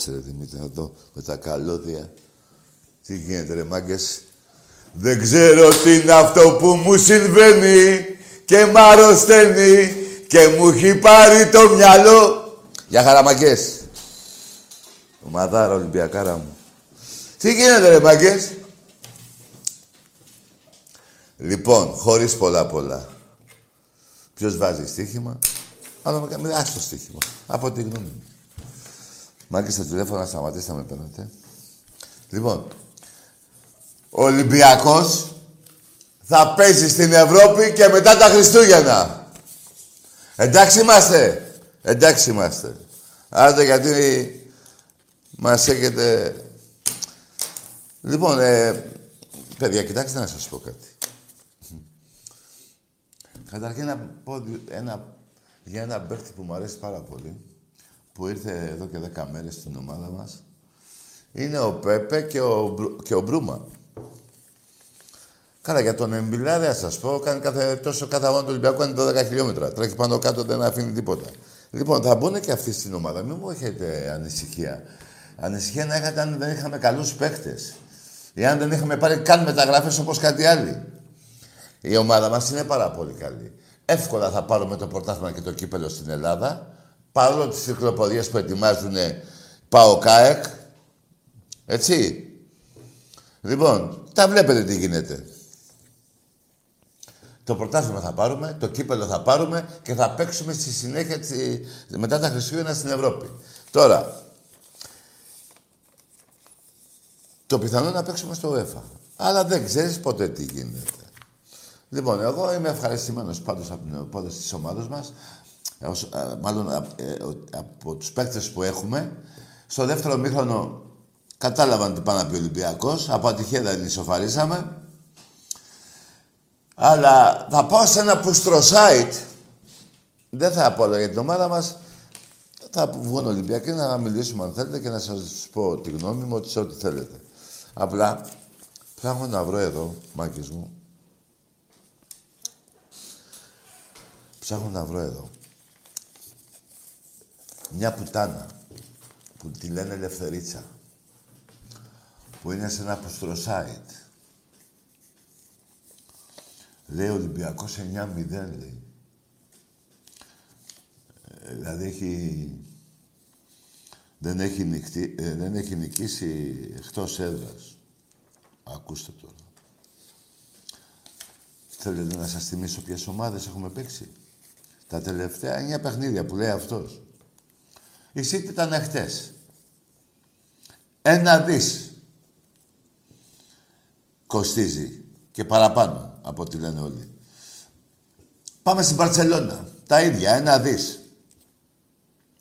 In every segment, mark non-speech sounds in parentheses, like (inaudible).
Κάτσε ρε Δημήτρη, να δω με τα καλώδια. Τι γίνεται ρε μάγκες. Δεν ξέρω τι είναι αυτό που μου συμβαίνει και μ' αρρωσταίνει και μου έχει πάρει το μυαλό. Για χαραμαγκές. Ομαδάρα Ολυμπιακάρα μου. Τι γίνεται ρε μάγκες. Λοιπόν, χωρίς πολλά πολλά. Ποιος βάζει στοίχημα; Αλλά με άστο στοίχημα. Από τη γνώμη μου. Μάκη στο τηλέφωνο, σταματήστε να με παίρνετε. Λοιπόν, ο Ολυμπιακός θα παίζει στην Ευρώπη και μετά τα Χριστούγεννα. Εντάξει είμαστε. Εντάξει είμαστε. Άντε γιατί μας έχετε... Λοιπόν, ε, παιδιά, κοιτάξτε να σας πω κάτι. Καταρχήν να πω ένα, για ένα παίχτη που μου αρέσει πάρα πολύ που ήρθε εδώ και 10 μέρες στην ομάδα μας είναι ο Πέπε και ο, και ο Μπρούμα. Καλά, για τον Εμπιλάδη, θα σας πω, κάνει κάθε, τόσο κάθε αγώνα του Ολυμπιακού είναι 12 χιλιόμετρα. Τρέχει πάνω κάτω, δεν αφήνει τίποτα. Λοιπόν, θα μπουν και αυτοί στην ομάδα. Μην μου έχετε ανησυχία. Ανησυχία να είχατε αν δεν είχαμε καλούς παίχτε. Ή αν δεν είχαμε πάρει καν μεταγραφές όπως κάτι άλλο. Η ομάδα μας είναι πάρα πολύ καλή. Εύκολα θα πάρουμε το πρωτάθλημα και το κύπελο στην Ελλάδα παρόλο τις κυκλοφορίες που ετοιμάζουν πάω ΚΑΕΚ, έτσι. Λοιπόν, τα βλέπετε τι γίνεται. Το πρωτάθλημα θα πάρουμε, το κύπελο θα πάρουμε και θα παίξουμε στη συνέχεια μετά τα Χριστούγεννα στην Ευρώπη. Τώρα, το πιθανό να παίξουμε στο UEFA. Αλλά δεν ξέρεις ποτέ τι γίνεται. Λοιπόν, εγώ είμαι ευχαριστημένος πάντως από την υπόθεση της ομάδας μας. Ε, μάλλον ε, από τους παίκτες που έχουμε. Στο δεύτερο μήχρονο κατάλαβαν τι πάνε να πει ο Ολυμπιακός. Από ατυχία δεν ισοφαρίσαμε. Αλλά θα πάω σε ένα πουστρο site. Δεν θα πω για την ομάδα μας. Θα βγουν Ολυμπιακοί να μιλήσουμε αν θέλετε και να σας πω τη γνώμη μου ότι σε ό,τι θέλετε. Απλά ψάχνω να βρω εδώ, μάκες μου, ψάχνω να βρω εδώ μια πουτάνα που τη λένε Ελευθερίτσα που είναι σε ένα αποστροσάιτ. Λέει Ολυμπιακός 9-0 λέει. Ε, δηλαδή έχει... Δεν έχει, νικτή, ε, δεν έχει νικήσει εκτός έδρας. Ακούστε τώρα. Θέλετε να σας θυμίσω ποιες ομάδες έχουμε παίξει; Τα τελευταία εννιά παιχνίδια που λέει αυτός. Η City ήταν χτες. Ένα δις κοστίζει και παραπάνω από ό,τι λένε όλοι. Πάμε στην Παρσελώνα. Τα ίδια, ένα δις.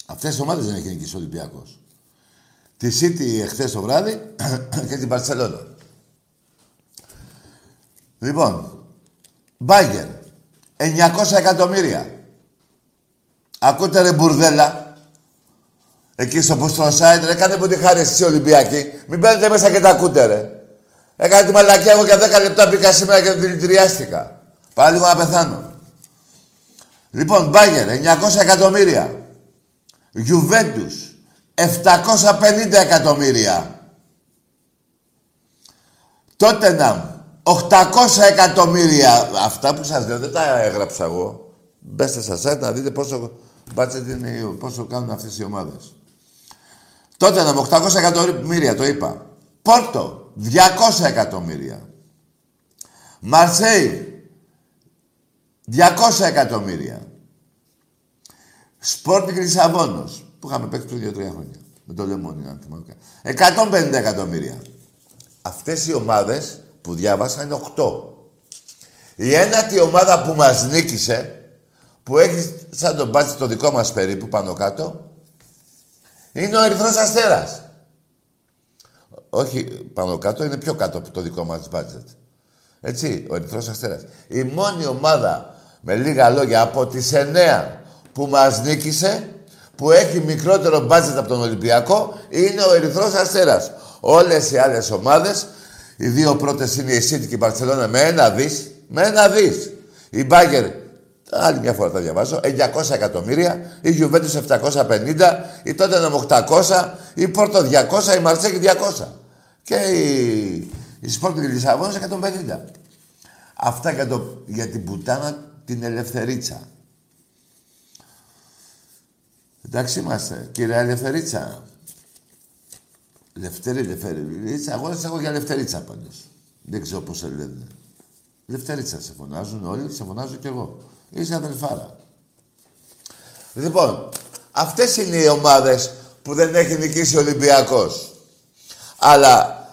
Αυτές τις ομάδες δεν έχει νικήσει ο Ολυμπιακός. Τη City εχθές το βράδυ (clears throat) και την Παρσελώνα. Λοιπόν, Μπάγκερ, 900 εκατομμύρια. Ακούτε ρε μπουρδέλα. Εκεί στο Ποστροσάιτ, ρε, κάντε μου τη χάρη εσείς Ολυμπιακοί. Μην μπαίνετε μέσα και τα ακούτε, ρε. Έκανε τη μαλακία εγώ για 10 λεπτά μπήκα σήμερα και δηλητηριάστηκα. Πάλι λίγο να πεθάνω. Λοιπόν, Μπάγκερ, 900 εκατομμύρια. Γιουβέντους, 750 εκατομμύρια. Τότε να 800 εκατομμύρια. Αυτά που σας λέω δεν τα έγραψα εγώ. Μπέστε στα site να δείτε πόσο μπάτσετ είναι, πόσο κάνουν αυτές οι ομάδες. Τότε να 800 εκατομμύρια, το είπα. Πόρτο, 200 εκατομμύρια. Μαρσέη, 200 εκατομμύρια. Σπόρτινγκ Λισαβόνος, που είχαμε παίξει πριν 2-3 χρόνια. Με το λεμόνι, αν θυμάμαι. 150 εκατομμύρια. Αυτές οι ομάδες που διάβασα είναι 8. Η ένατη ομάδα που μας νίκησε, που έχει σαν τον μπάτσι το δικό μας περίπου πάνω κάτω, είναι ο Ερυθρός Αστέρας. Όχι πάνω κάτω, είναι πιο κάτω από το δικό μας budget. Έτσι, ο Ερυθρός Αστέρας. Η μόνη ομάδα, με λίγα λόγια, από τις εννέα που μας νίκησε, που έχει μικρότερο budget από τον Ολυμπιακό, είναι ο Ερυθρός Αστέρας. Όλες οι άλλες ομάδες, οι δύο πρώτες είναι η City και η Μπαρσελόνα με ένα δις, με ένα δις. Η Μπάγκερ Άλλη μια φορά τα διαβάζω. 900 εκατομμύρια, η Γιουβέντους 750, η Τότεναμ 800, η Πόρτο 200, η Μαρσέκη 200. Και η, η Σπόρτη Λισαβόνας 150. Αυτά για, το, για την πουτάνα την ελευθερίτσα. Εντάξει είμαστε, κύριε Ελευθερίτσα. Λευτέρη, Ελευθερίτσα. Εγώ δεν έχω για Ελευθερίτσα πάντως. Δεν ξέρω πώς σε λένε. Λευτερίτσα σε φωνάζουν όλοι, σε φωνάζω κι εγώ. Είσαι αδελφάρα. Λοιπόν, αυτές είναι οι ομάδες που δεν έχει νικήσει ο Ολυμπιακός. Αλλά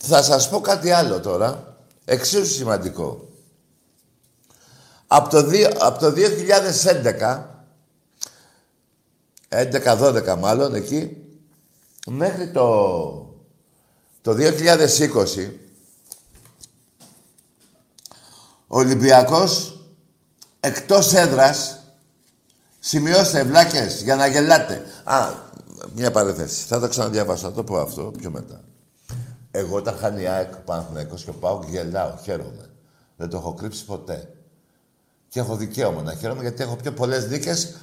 θα σας πω κάτι άλλο τώρα, εξίσου σημαντικό. Από το, από το 2011, 11-12 μάλλον εκεί, μέχρι το, το 2020, ο Ολυμπιακός εκτός έδρας, σημειώστε βλάκες για να γελάτε. Α, μια παρέθεση. Θα το ξαναδιαβάσω, θα το πω αυτό πιο μετά. Εγώ όταν χάνει η ΑΕΚ Παναθηναϊκός και πάω και γελάω, χαίρομαι. Δεν το έχω κρύψει ποτέ. Και έχω δικαίωμα να χαίρομαι γιατί έχω πιο πολλές δίκες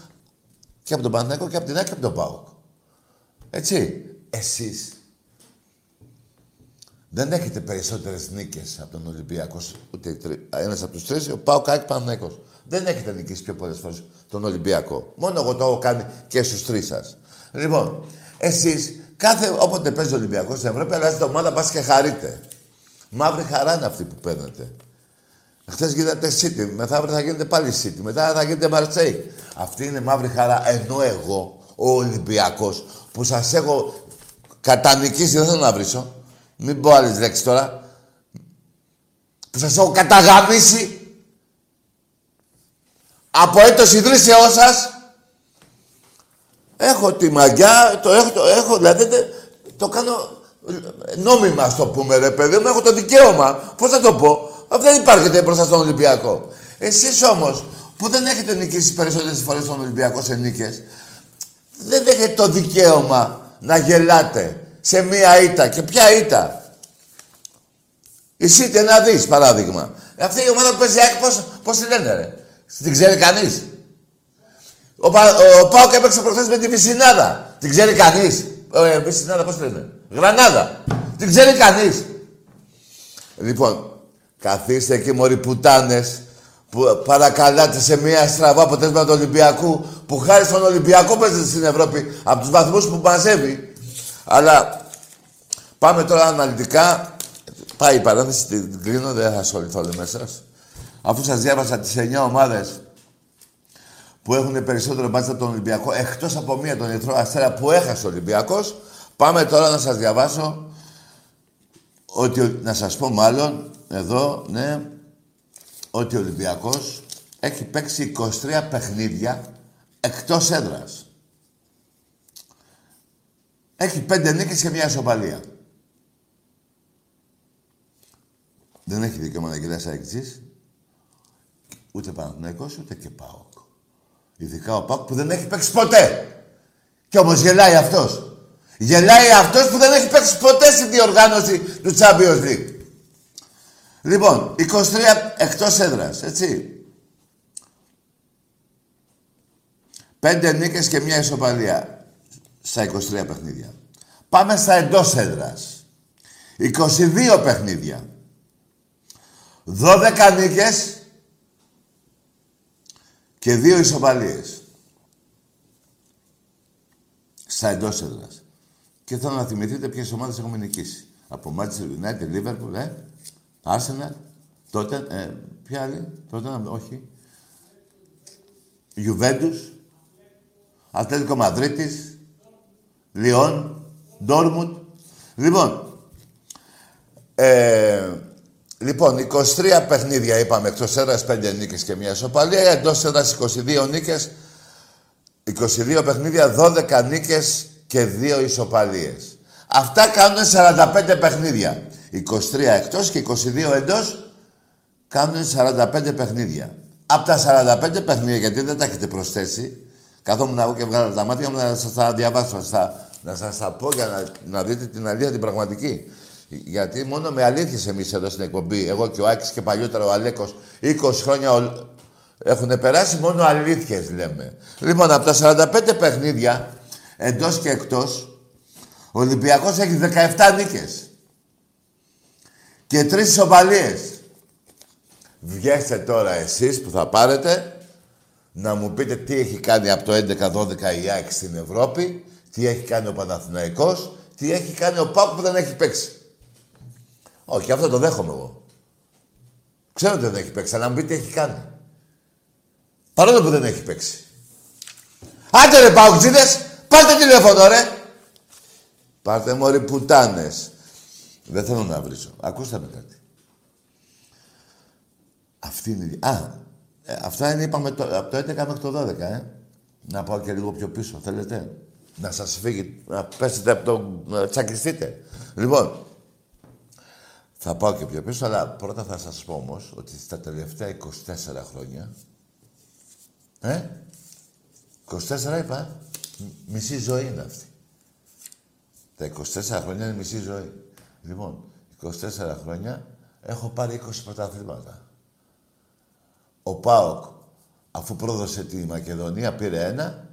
και από τον Παναθηναϊκό και από την ΑΕΚ και από τον ΠΑΟΚ. Έτσι. Εσείς δεν έχετε περισσότερες νίκες από τον Ολυμπιακό. Ούτε ένας από τους τρεις, ο Πάο Κάκη Παναγενικό. Δεν έχετε νικήσει πιο πολλές φορές τον Ολυμπιακό. Μόνο εγώ το έχω κάνει και στους τρεις σας. Λοιπόν, εσείς κάθε όποτε παίζει ο Ολυμπιακός στην Ευρώπη, αλλάζετε ομάδα, πας και χαρείτε. Μαύρη χαρά είναι αυτή που παίρνετε. Χθες γίνατε City, μετά θα γίνετε πάλι City, μετά θα γίνετε Μαρσέη. Αυτή είναι μαύρη χαρά. Ενώ εγώ, ο Ολυμπιακός, που σας έχω κατανικήσει, δεν θέλω να βρίσω, Μην πω άλλες λέξεις τώρα. Που σας έχω καταγαμίσει από έτος ιδρύσεώς σας. Έχω τη μαγιά, το έχω, το έχω, δηλαδή το κάνω νόμιμα, στο πούμε, ρε παιδί μου, έχω το δικαίωμα. Πώς θα το πω, δεν υπάρχετε μπροστά στον Ολυμπιακό. Εσείς όμως, που δεν έχετε νικήσει περισσότερες φορές στον Ολυμπιακό σε νίκες, δεν έχετε το δικαίωμα να γελάτε σε μία ήττα. Και ποια ήττα; Η Σίτε να δεις, παράδειγμα. Αυτή η ομάδα που παίζει πώς, πώς τη λένε, ρε; Την ξέρει κανείς. Ο, Πα, ο Πάοκ έπαιξε προχθές με τη Βυσινάδα. Την ξέρει κανείς. Ε, Βυσινάδα πώς τη λένε; Γρανάδα. Την ξέρει κανείς. Λοιπόν, καθίστε εκεί μωροί πουτάνες που παρακαλάτε σε μια στραβά αποτέλεσμα του Ολυμπιακού που χάρη στον Ολυμπιακό παίζετε στην Ευρώπη από τους βαθμούς που μαζεύει. Αλλά πάμε τώρα αναλυτικά. Πάει η παράθεση, την κλείνω, δεν θα ασχοληθώ μέσα σας. Αφού σας διάβασα τις 9 ομάδες που έχουν περισσότερο μπάτσα από τον Ολυμπιακό, εκτός από μία τον Ερυθρό Αστέρα που έχασε ο Ολυμπιακός, πάμε τώρα να σας διαβάσω ότι, να σας πω μάλλον, εδώ, ναι, ότι ο Ολυμπιακός έχει παίξει 23 παιχνίδια εκτός έδρας. Έχει πέντε νίκες και μια ισοπαλία. Δεν έχει δικαίωμα να γυρίσει αεξής. Ούτε Παναθηναϊκός, ούτε και ΠΑΟΚ. Ειδικά ο ΠΑΟΚ που δεν έχει παίξει ποτέ. Κι όμως γελάει αυτός. Γελάει αυτός που δεν έχει παίξει ποτέ στη διοργάνωση του Champions League. Λοιπόν, 23 εκτός έδρας, έτσι. Πέντε νίκες και μια ισοπαλία στα 23 παιχνίδια. Πάμε στα εντός έδρας. 22 παιχνίδια. 12 νίκες και δύο ισοπαλίες. Στα εντός έδρας. Και θέλω να θυμηθείτε ποιες ομάδες έχουμε νικήσει. Από Manchester United, Liverpool, ε. Arsenal, τότε, ε, ποια άλλη, τότε, όχι. Juventus, Ατλέτικο Μαδρίτης, Λιόν, Ντόρμουντ. Λοιπόν, ε, λοιπόν, 23 παιχνίδια είπαμε εκτός έδρας, 5 νίκες και μια ισοπαλία. Εντός έδρας 22 νίκες, 22 παιχνίδια, 12 νίκες και 2 ισοπαλίες. Αυτά κάνουν 45 παιχνίδια. 23 εκτός και 22 εντός κάνουν 45 παιχνίδια. Από τα 45 παιχνίδια, γιατί δεν τα έχετε προσθέσει, καθόμουν εγώ και βγάλω τα μάτια μου να σας τα διαβάσω, να σας τα πω για να, να δείτε την αλήθεια την πραγματική. Γιατί μόνο με αλήθειες εμείς εδώ στην εκπομπή, εγώ και ο Άκης και παλιότερα ο Αλέκος, 20 χρόνια έχουν περάσει, μόνο αλήθειες λέμε. Λοιπόν, από τα 45 παιχνίδια, εντός και εκτός, ο Ολυμπιακός έχει 17 νίκες και τρεις ισοπαλίες. Βγαίνετε τώρα εσείς που θα πάρετε να μου πείτε τι έχει κάνει από το 11-12 η ΑΕΚ στην Ευρώπη, τι έχει κάνει ο Παναθηναϊκός, τι έχει κάνει ο Πάκου που δεν έχει παίξει. Όχι, αυτό το δέχομαι εγώ. Ξέρω ότι δεν έχει παίξει, αλλά να μου πείτε τι έχει κάνει. Παρόλο που δεν έχει παίξει. Άντε ρε Παουτζίδες, πάρτε τηλέφωνο ρε. Πάρτε μόρι πουτάνες. Δεν θέλω να βρίσω. Ακούστε με κάτι. Αυτή είναι η... Α, ε, αυτά είναι, είπαμε, το, από το 11 μέχρι το 12, ε. Να πάω και λίγο πιο πίσω, θέλετε. Να σας φύγει, να πέσετε από το... να τσακιστείτε. Λοιπόν, θα πάω και πιο πίσω, αλλά πρώτα θα σας πω όμως ότι στα τελευταία 24 χρόνια... Ε, 24 είπα, μισή ζωή είναι αυτή. Τα 24 χρόνια είναι μισή ζωή. Λοιπόν, 24 χρόνια έχω πάρει 20 πρωταθλήματα. Ο ΠΑΟΚ, αφού πρόδωσε τη Μακεδονία, πήρε ένα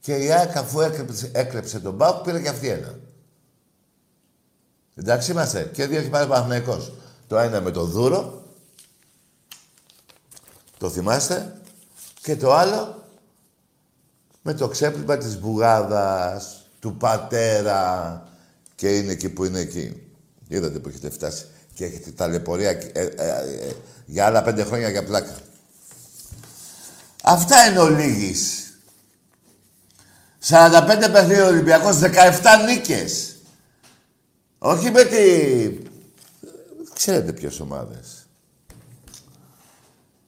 και η ΑΕΚ, αφού έκλεψε, έκλεψε τον ΠΑΟΚ, πήρε και αυτή ένα. Εντάξει είμαστε. Και δύο έχει πάρει Παναθηναϊκός. Το ένα με το Δούρο, το θυμάστε, και το άλλο με το ξέπλυμα της Μπουγάδας, του πατέρα και είναι εκεί που είναι εκεί. Είδατε που έχετε φτάσει. Και έχετε ταλαιπωρία ε, ε, ε, για άλλα πέντε χρόνια για πλάκα. Αυτά είναι ο Λίγης. 45 παιχνίδια Ολυμπιακός, 17 νίκες. Όχι με τη... Ξέρετε ποιες ομάδες.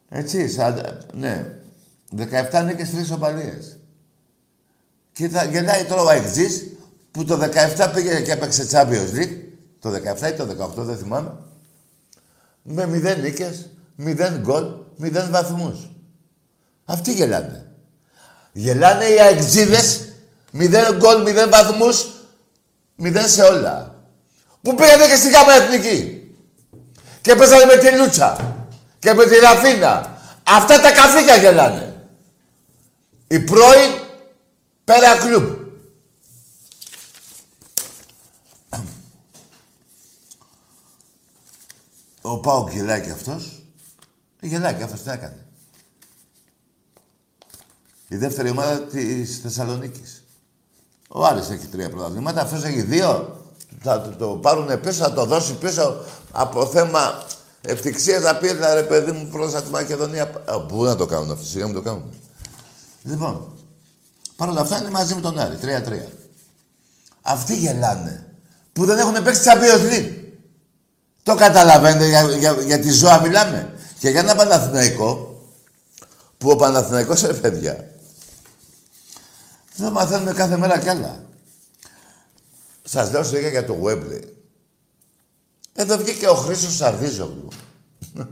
Έτσι, σαν... ναι. 17 νίκες, 3 οπαλίες. Και θα γελάει τώρα ο Αιγτζής που το 17 πήγε και έπαιξε Champions League. Το 17 ή το 18, δεν θυμάμαι. Με 0 νίκες, 0 γκολ, 0 βαθμούς. Αυτοί γελάνε. Γελάνε οι αεκτζήδες, 0 γκολ, 0 βαθμούς, 0 σε όλα. Που πήγανε και στη γάμα εθνική. Και παίζανε με τη Λούτσα. Και με τη Ραφίνα. Αυτά τα καφίκια γελάνε. Οι πρώην Πέρα Κλουμπ. Ο Πάο γελάει και αυτός. Γελάει και αυτός τι έκανε. Η δεύτερη ομάδα της Θεσσαλονίκης. Ο Άρης έχει τρία πρωταθλήματα, αυτός έχει δύο. Θα το, το πάρουν πίσω, θα το δώσει πίσω από θέμα ευτυχία να πει ρε παιδί μου προς τη Μακεδονία. Πού να το κάνουν αυτό, σιγά μου το κάνουν. Λοιπόν, παρ' όλα αυτά είναι μαζί με τον Άρη, 3-3. Αυτοί γελάνε. Που δεν έχουν παίξει Champions League. Το καταλαβαίνετε για, για, για τη ζώα μιλάμε. Και για ένα Παναθηναϊκό, που ο Παναθηναϊκός είναι παιδιά. Δεν μαθαίνουμε κάθε μέρα κι άλλα. Σας λέω σου για το Webley. Εδώ βγήκε ο Χρήστος Σαρδίζογλου. (laughs)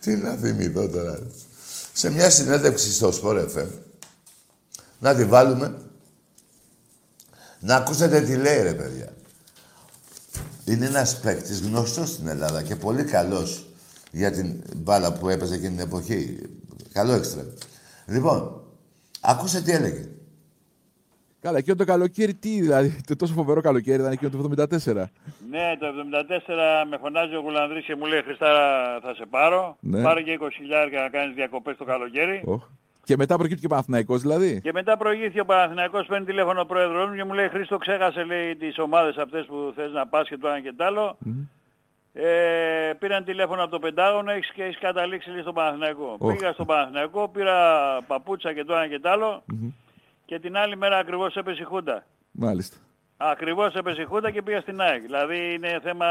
Τι να θυμηθώ τώρα. Σε μια συνέντευξη στο Sport FM. Να τη βάλουμε. Να ακούσετε τι λέει ρε παιδιά. Είναι ένας παίκτης γνωστός στην Ελλάδα και πολύ καλός για την μπάλα που έπαιζε εκείνη την εποχή. Καλό έξτρα. Λοιπόν, ακούσε τι έλεγε. Καλά, εκείνο το καλοκαίρι τι, δηλαδή, το τόσο φοβερό καλοκαίρι ήταν εκείνο το 74. Ναι, το 74 με φωνάζει ο Γουλανδρής και μου λέει Χριστάρα θα σε πάρω. Ναι. Πάρε και 20 χιλιάρια να κάνεις διακοπές το καλοκαίρι. Oh. Και μετά προκύπτει και ο Παναθηναϊκός δηλαδή. Και μετά προηγήθηκε ο Παναθηναϊκός, παίρνει τηλέφωνο ο πρόεδρος μου και μου λέει Χρήστο ξέχασε λέει τις ομάδες αυτές που θες να πας και το ένα και το άλλο. Ε, πήραν τηλέφωνο από το Πεντάγωνο έχεις και έχεις καταλήξει λέει, στον Παναθηναϊκό. Οχ. Πήγα στον Παναθηναϊκό, πήρα παπούτσα και το ένα και το άλλο και την άλλη μέρα ακριβώς έπεσε η Χούντα. Μάλιστα. Ακριβώς έπεσε η Χούντα και πήγα στην ΑΕΚ. Δηλαδή είναι θέμα,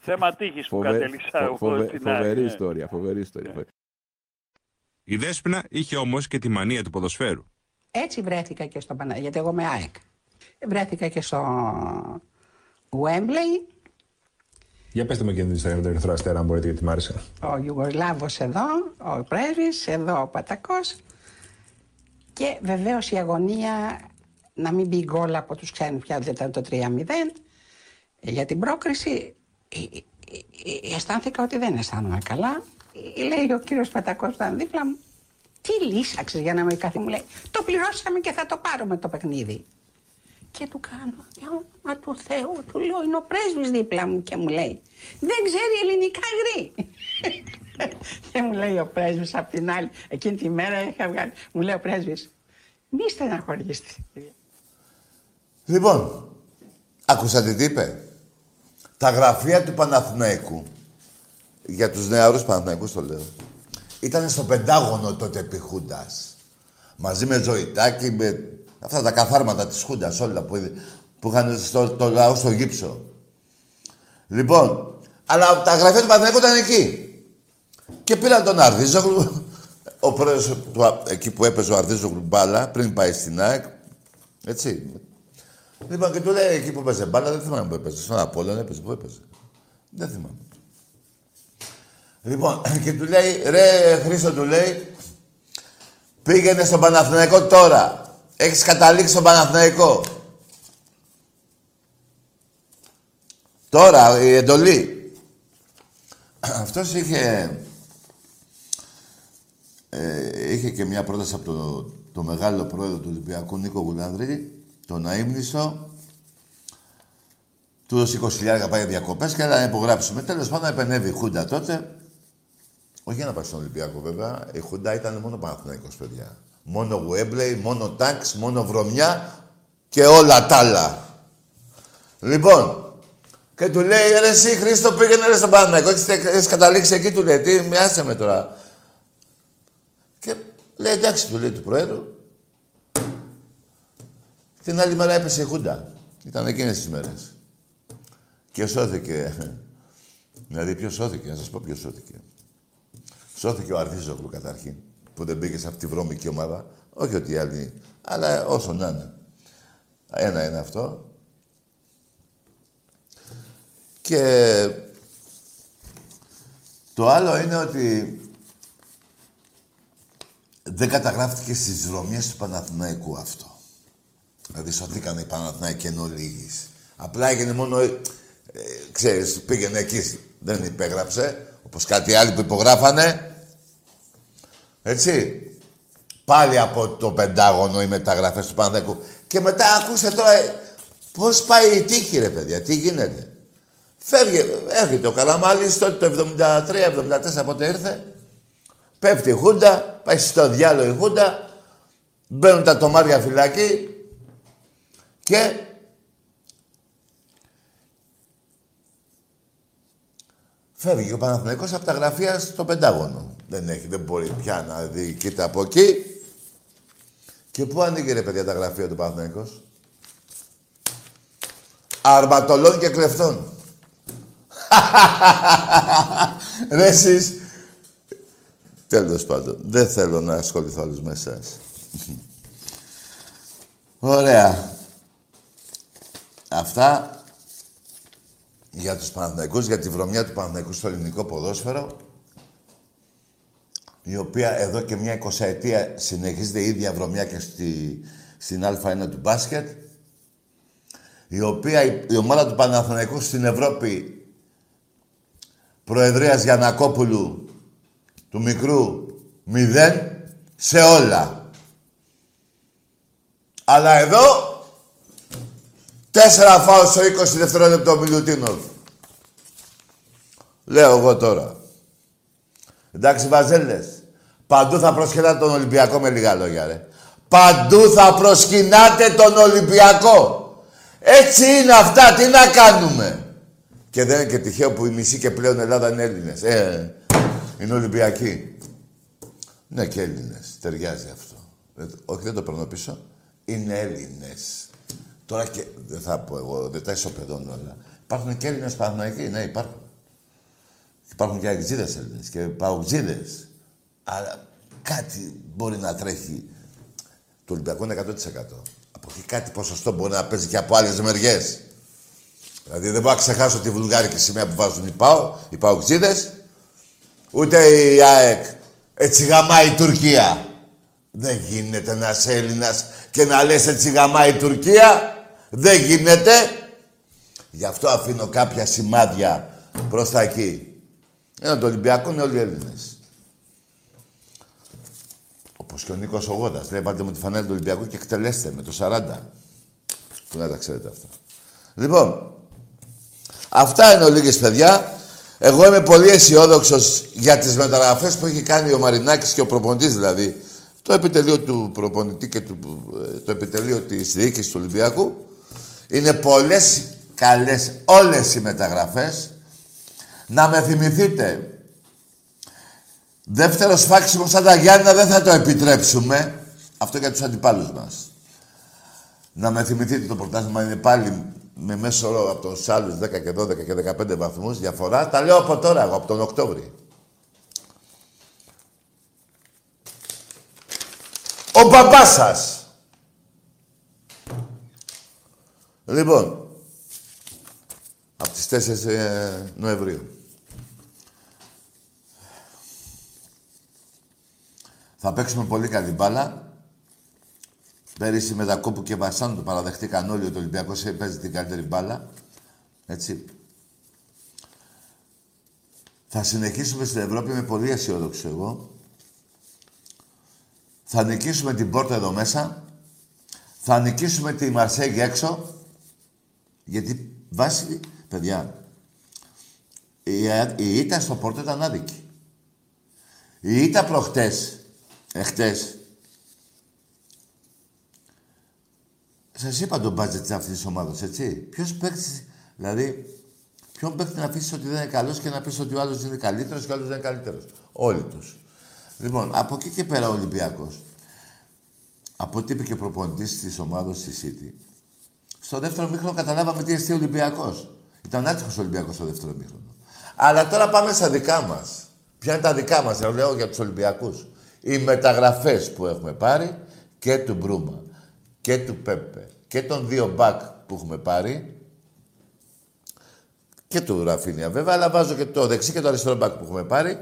θέμα τύχης που Φοβε- κατέληξα φο- εγώ φοβε- στην ΑΕΚ. Φοβερή ναι. ιστορία, φοβερή ιστορία. Η Δέσποινα είχε όμως και τη μανία του ποδοσφαίρου. Έτσι βρέθηκα και στο Πανα... γιατί εγώ είμαι ΑΕΚ. Βρέθηκα και στο Wembley, Για πετε με εκείνη την ιστορία με τον Ερυθρό Αστέρα, αν μπορείτε, γιατί μ' άρεσε. ο Ιουγκοσλάβος εδώ, ο Πρέσβης, εδώ ο Πατακός και βεβαίως η αγωνία να μην μπει γκολ από τους ξένους πια δεν ήταν το 3-0 για την πρόκριση ε, ε, ε, αισθάνθηκα ότι δεν αισθάνομαι καλά Ε, λέει ο κύριος Πατακός που ήταν δίπλα μου τι λύσαξες για να με καθί μου λέει το πληρώσαμε και θα το πάρουμε το παιχνίδι και του κάνω, για όνομα του Θεού, του λέω, είναι ο πρέσβης δίπλα μου και μου λέει, δεν ξέρει ελληνικά γρή. (laughs) και μου λέει ο πρέσβης απ' την άλλη, εκείνη τη μέρα είχα βγάλει, μου λέει ο πρέσβης, μη στεναχωρήσετε. Λοιπόν, ακούσατε τι είπε. Τα γραφεία του Παναθηναϊκού, για τους νεαρούς Παναθηναϊκούς το λέω, ήταν στο Πεντάγωνο τότε επί Χούντας. Μαζί με Ζωητάκη, με αυτά τα καθάρματα της Χούντας όλα που, που είχαν στο, το λαό στο γύψο. Λοιπόν, αλλά τα γραφεία του Παναθηναϊκού ήταν εκεί. Και πήραν τον Αρδίζογλου, ο πρόεδρος του, εκεί που έπαιζε ο Αρδίζογλου μπάλα, πριν πάει στην ΑΕΚ, έτσι, Λοιπόν, και του λέει εκεί που παίζει μπάλα, δεν θυμάμαι που έπαιζε. Στον Απόλλων έπαιζε, πού έπαιζε. Δεν θυμάμαι. Λοιπόν, (laughs) και του λέει, ρε Χρήστο, του λέει, πήγαινε στον Παναθηναϊκό τώρα. Έχεις καταλήξει στον Παναθηναϊκό. Τώρα, η εντολή. (clears throat) Αυτός είχε... Ε, είχε και μια πρόταση από το, το μεγάλο πρόεδρο του Ολυμπιακού, Νίκο Γουλάνδρη, τον αείμνηστο. Του δώσε 20.000 πάει διακοπές και έλα να υπογράψουμε. Τέλος πάντων, επενεύει η Χούντα τότε. Όχι για να πάει στον Ολυμπιακό βέβαια. Η Χούντα ήταν μόνο Παναθηναϊκός, παιδιά. Μόνο Γουέμπλεϊ, μόνο τάξ, μόνο βρωμιά και όλα τα άλλα. Λοιπόν, και του λέει, ρε εσύ Χρήστο πήγαινε ρε στον Παναθηναϊκό, έχεις, έχεις καταλήξει εκεί, του λέει, τι, μοιάσε με τώρα. Και λέει, εντάξει, του λέει του Προέδρου. Την άλλη μέρα έπεσε η Χούντα. Ήταν εκείνες τις μέρες. Και σώθηκε. Δηλαδή, ποιος σώθηκε, να σας πω ποιος σώθηκε. Σώθηκε ο Αρθίζογλου καταρχήν, που δεν πήγε σε αυτή τη βρώμικη ομάδα. Όχι ότι οι άλλοι, αλλά όσο να είναι. Ένα είναι αυτό. Και το άλλο είναι ότι δεν καταγράφτηκε στις δρομιές του Παναθηναϊκού αυτό. Δηλαδή σωθήκαν οι Παναθηναϊκοί ενώ λίγης. Απλά έγινε μόνο, ε, ξέρεις, πήγαινε εκεί, δεν υπέγραψε, όπως κάτι άλλοι που υπογράφανε. Έτσι. Πάλι από το Πεντάγωνο οι μεταγραφές του Παναθηναϊκού. Και μετά ακούστε τώρα, ε, πώς πάει η τύχη ρε παιδιά, τι γίνεται. Φεύγει, έρχεται ο Καλαμάλης τότε το 73-74 πότε ήρθε. Πέφτει η Χούντα, πάει στο διάλογο η Χούντα, μπαίνουν τα τομάρια φυλακή και φεύγει ο Παναθηναϊκός από τα γραφεία στο Πεντάγωνο. Δεν έχει, δεν μπορεί πια να δει, κοίτα από εκεί. Και πού ανοίγει ρε παιδιά τα γραφεία του Παναθηναϊκός; Αρματολών και κλεφτών. (laughs) Ρε εσείς. Τέλος πάντων. Δεν θέλω να ασχοληθώ άλλους με εσάς. Ωραία. Αυτά για τους Παναθηναϊκούς, για τη βρωμιά του Παναθηναϊκού στο ελληνικό ποδόσφαιρο, η οποία εδώ και μια εικοσαετία συνεχίζεται η ίδια βρωμιά και στη, στην Α1 του μπάσκετ, η οποία η, η ομάδα του Παναθηναϊκού στην Ευρώπη Προεδρίας Γιανακόπουλου του μικρού μηδέν σε όλα. Αλλά εδώ τέσσερα φάω στο 20 δευτερόλεπτο ο Μιλουτίνοφ. Λέω εγώ τώρα. Εντάξει, Βαζέλες. Παντού θα προσκυνάτε τον Ολυμπιακό με λίγα λόγια, ρε. Παντού θα προσκυνάτε τον Ολυμπιακό. Έτσι είναι αυτά, τι να κάνουμε. Και δεν είναι και τυχαίο που η μισή και πλέον Ελλάδα είναι Έλληνες. Ε, είναι Ολυμπιακοί. Ναι, και Έλληνες. Ταιριάζει αυτό. Ε, όχι, δεν το παίρνω πίσω. Είναι Έλληνες. Τώρα και δεν θα πω εγώ, δεν τα ισοπεδώνω όλα. Υπάρχουν και Έλληνες Παναθηναϊκοί, ναι, υπάρχουν. Υπάρχουν και αγγλίδες Έλληνες και παουτζίδες. Αλλά κάτι μπορεί να τρέχει. Το Ολυμπιακό είναι 100%. Από εκεί κάτι ποσοστό μπορεί να παίζει και από άλλες μεριές. Δηλαδή δεν μπορώ να ξεχάσω τη βουλγάρικη σημαία που βάζουν οι, ΠΑΟ, οι παουτζίδες, ούτε η ΑΕΚ. Έτσι γαμάει η Τουρκία. Δεν γίνεται ένα Έλληνας και να λες έτσι γαμάει η Τουρκία. Δεν γίνεται. Γι' αυτό αφήνω κάποια σημάδια προς τα εκεί. Ένα το Ολυμπιακό είναι όλοι οι Έλληνες. Όπως και ο Νίκος Ογόντας. Λέει πάτε με τη φανέλα του Ολυμπιακού και εκτελέστε με το 40. Που να τα ξέρετε αυτά. Λοιπόν, αυτά είναι ο λίγες παιδιά. Εγώ είμαι πολύ αισιόδοξος για τις μεταγραφές που έχει κάνει ο Μαρινάκης και ο προπονητής δηλαδή. Το επιτελείο του προπονητή και του, ε, το επιτελείο της διοίκησης του Ολυμπιακού. Είναι πολλές καλές όλες οι μεταγραφές. Να με θυμηθείτε, δεύτερος σφάξιμο σαν τα Γιάννα δεν θα το επιτρέψουμε. Αυτό για τους αντιπάλους μας. Να με θυμηθείτε το πρωτάθλημα είναι πάλι με μέσο όρο από τους άλλους 10 και 12 και 15 βαθμούς διαφορά. Τα λέω από τώρα εγώ, από τον Οκτώβρη. Ο μπαμπάς σας. Λοιπόν, από τις 4 ε, Νοεμβρίου. Θα παίξουμε πολύ καλή μπάλα. Πέρυσι με Δακόπου και Βασάνου το παραδεχτήκαν όλοι ότι ο Ολυμπιακός παίζει την καλύτερη μπάλα. Έτσι. Θα συνεχίσουμε στην Ευρώπη με πολύ αισιόδοξο εγώ. Θα νικήσουμε την πόρτα εδώ μέσα. Θα νικήσουμε τη Μαρσέγγι έξω. Γιατί βάσει, παιδιά, η, η ήττα στο πόρτο ήταν άδικη. Η ήττα προχτές, εχθές, Σας είπα τον μπάτζετ αυτής της ομάδας, έτσι. Ποιος παίξει, δηλαδή, ποιον παίκτη να αφήσεις ότι δεν είναι καλός και να πεις ότι ο άλλος είναι καλύτερος και ο άλλος δεν είναι καλύτερος. Όλοι τους. Λοιπόν, από εκεί και πέρα ο Ολυμπιακός. Από ό,τι είπε και προπονητής της ομάδας της City, Στο δεύτερο μήχρονο καταλάβαμε τι εστί Ολυμπιακός. Ήταν άτυχος ο Ολυμπιακός στο δεύτερο μήχρονο. Αλλά τώρα πάμε στα δικά μας. Ποια είναι τα δικά μας, εγώ λέω για τους Ολυμπιακούς. Οι μεταγραφές που έχουμε πάρει και του Μπρούμα και του Πέπε και των δύο μπακ που έχουμε πάρει και του Ραφίνια βέβαια, αλλά βάζω και το δεξί και το αριστερό μπακ που έχουμε πάρει.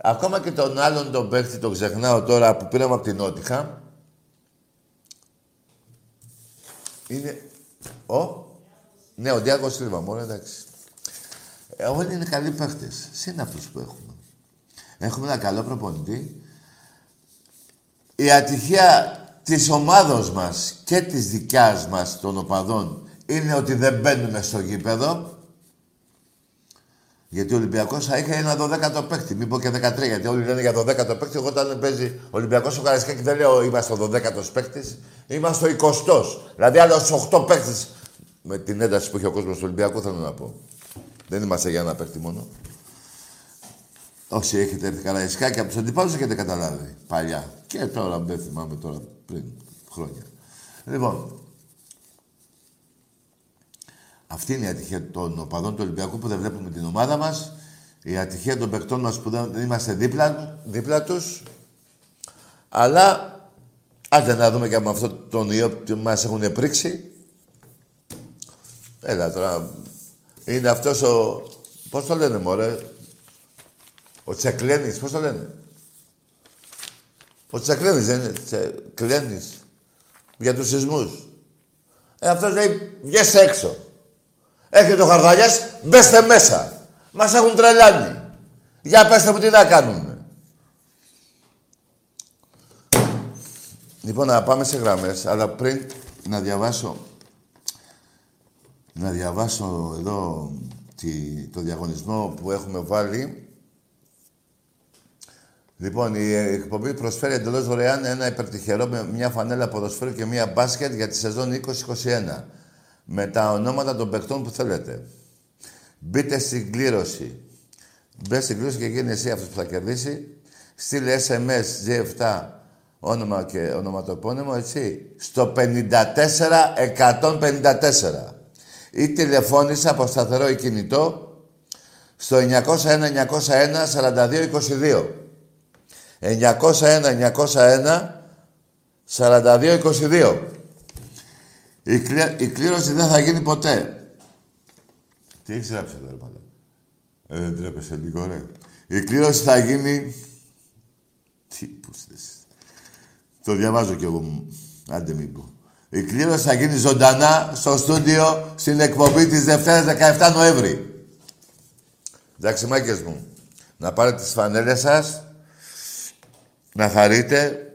Ακόμα και τον άλλον τον παίχτη, τον ξεχνάω τώρα, που πήραμε από την Νότιχα. Είναι... Ο... Ναι, ο Διάκος Σίλβα, μόνο εντάξει. Ε, όλοι είναι καλοί παίχτες. Συν αυτούς που έχουμε. Έχουμε ένα καλό προπονητή. Η ατυχία της ομάδος μας και της δικιάς μας των οπαδών είναι ότι δεν μπαίνουμε στο γήπεδο. Γιατί ο Ολυμπιακός θα είχε ένα 12ο παίκτη. Μην πω και 13, γιατί όλοι λένε για 12ο παίκτη. Εγώ όταν παίζει ο Ολυμπιακός ο Καραϊσκάκης δεν λέω είμαστε ο 12ο παίκτης, είμαστε ο 20ο. Δηλαδή άλλος 8 παίκτε. Με την ένταση που έχει ο κόσμος του Ολυμπιακού θέλω να πω. Δεν είμαστε για ένα παίκτη μόνο. Όσοι έχετε έρθει Καραϊσκάκη από τους αντιπάλους έχετε καταλάβει παλιά. Και τώρα δεν θυμάμαι τώρα πριν χρόνια. Λοιπόν, αυτή είναι η ατυχία των οπαδών του Ολυμπιακού που δεν βλέπουμε την ομάδα μας. Η ατυχία των παιχτών μας που δεν είμαστε δίπλα, δίπλα τους. Αλλά άντε να δούμε και με αυτό τον ιό που μας έχουν πρίξει. Έλα τώρα. Είναι αυτός ο... Πώς το λένε μωρέ; Ο Τσεκλένης, πώς το λένε; Ο Τσεκλένης δεν είναι. Τσεκλένης. Για τους σεισμούς. Ε, αυτός λέει, βγες έξω. Έχετε το χαρδαλιάς, μπέστε μέσα. Μας έχουν τρελάνει. Για πέστε μου τι να κάνουμε. Λοιπόν, να πάμε σε γραμμές, αλλά πριν να διαβάσω... Να διαβάσω εδώ το διαγωνισμό που έχουμε βάλει. Λοιπόν, η εκπομπή προσφέρει εντελώς δωρεάν ένα υπερτυχερό με μια φανέλα ποδοσφαίρου και μια μπάσκετ για τη σεζόν 2021 με τα ονόματα των παιχτών που θέλετε. Μπείτε στην κλήρωση. Μπε στην κλήρωση και γίνει εσύ αυτός που θα κερδίσει. Στείλε SMS G7 όνομα και ονοματοπώνυμο, έτσι, στο 54154 ή τηλεφώνησα από σταθερό ή κινητό στο 901-901-4222. 901-901-4222. Η, κλη... η κλήρωση δεν θα γίνει ποτέ. Τι έχεις γράψει εδώ, ρε πάντα. Ε, δεν τρέπεσαι λίγο, ρε. Η κλήρωση θα γίνει... Τι πούστες. Το διαβάζω κι εγώ. Άντε μην πω. Η κλήρωση θα γίνει ζωντανά στο στούντιο στην εκπομπή της Δευτέρας 17 Νοέμβρη. Εντάξει, μάκες μου. Να πάρετε τις φανέλες σας, να χαρείτε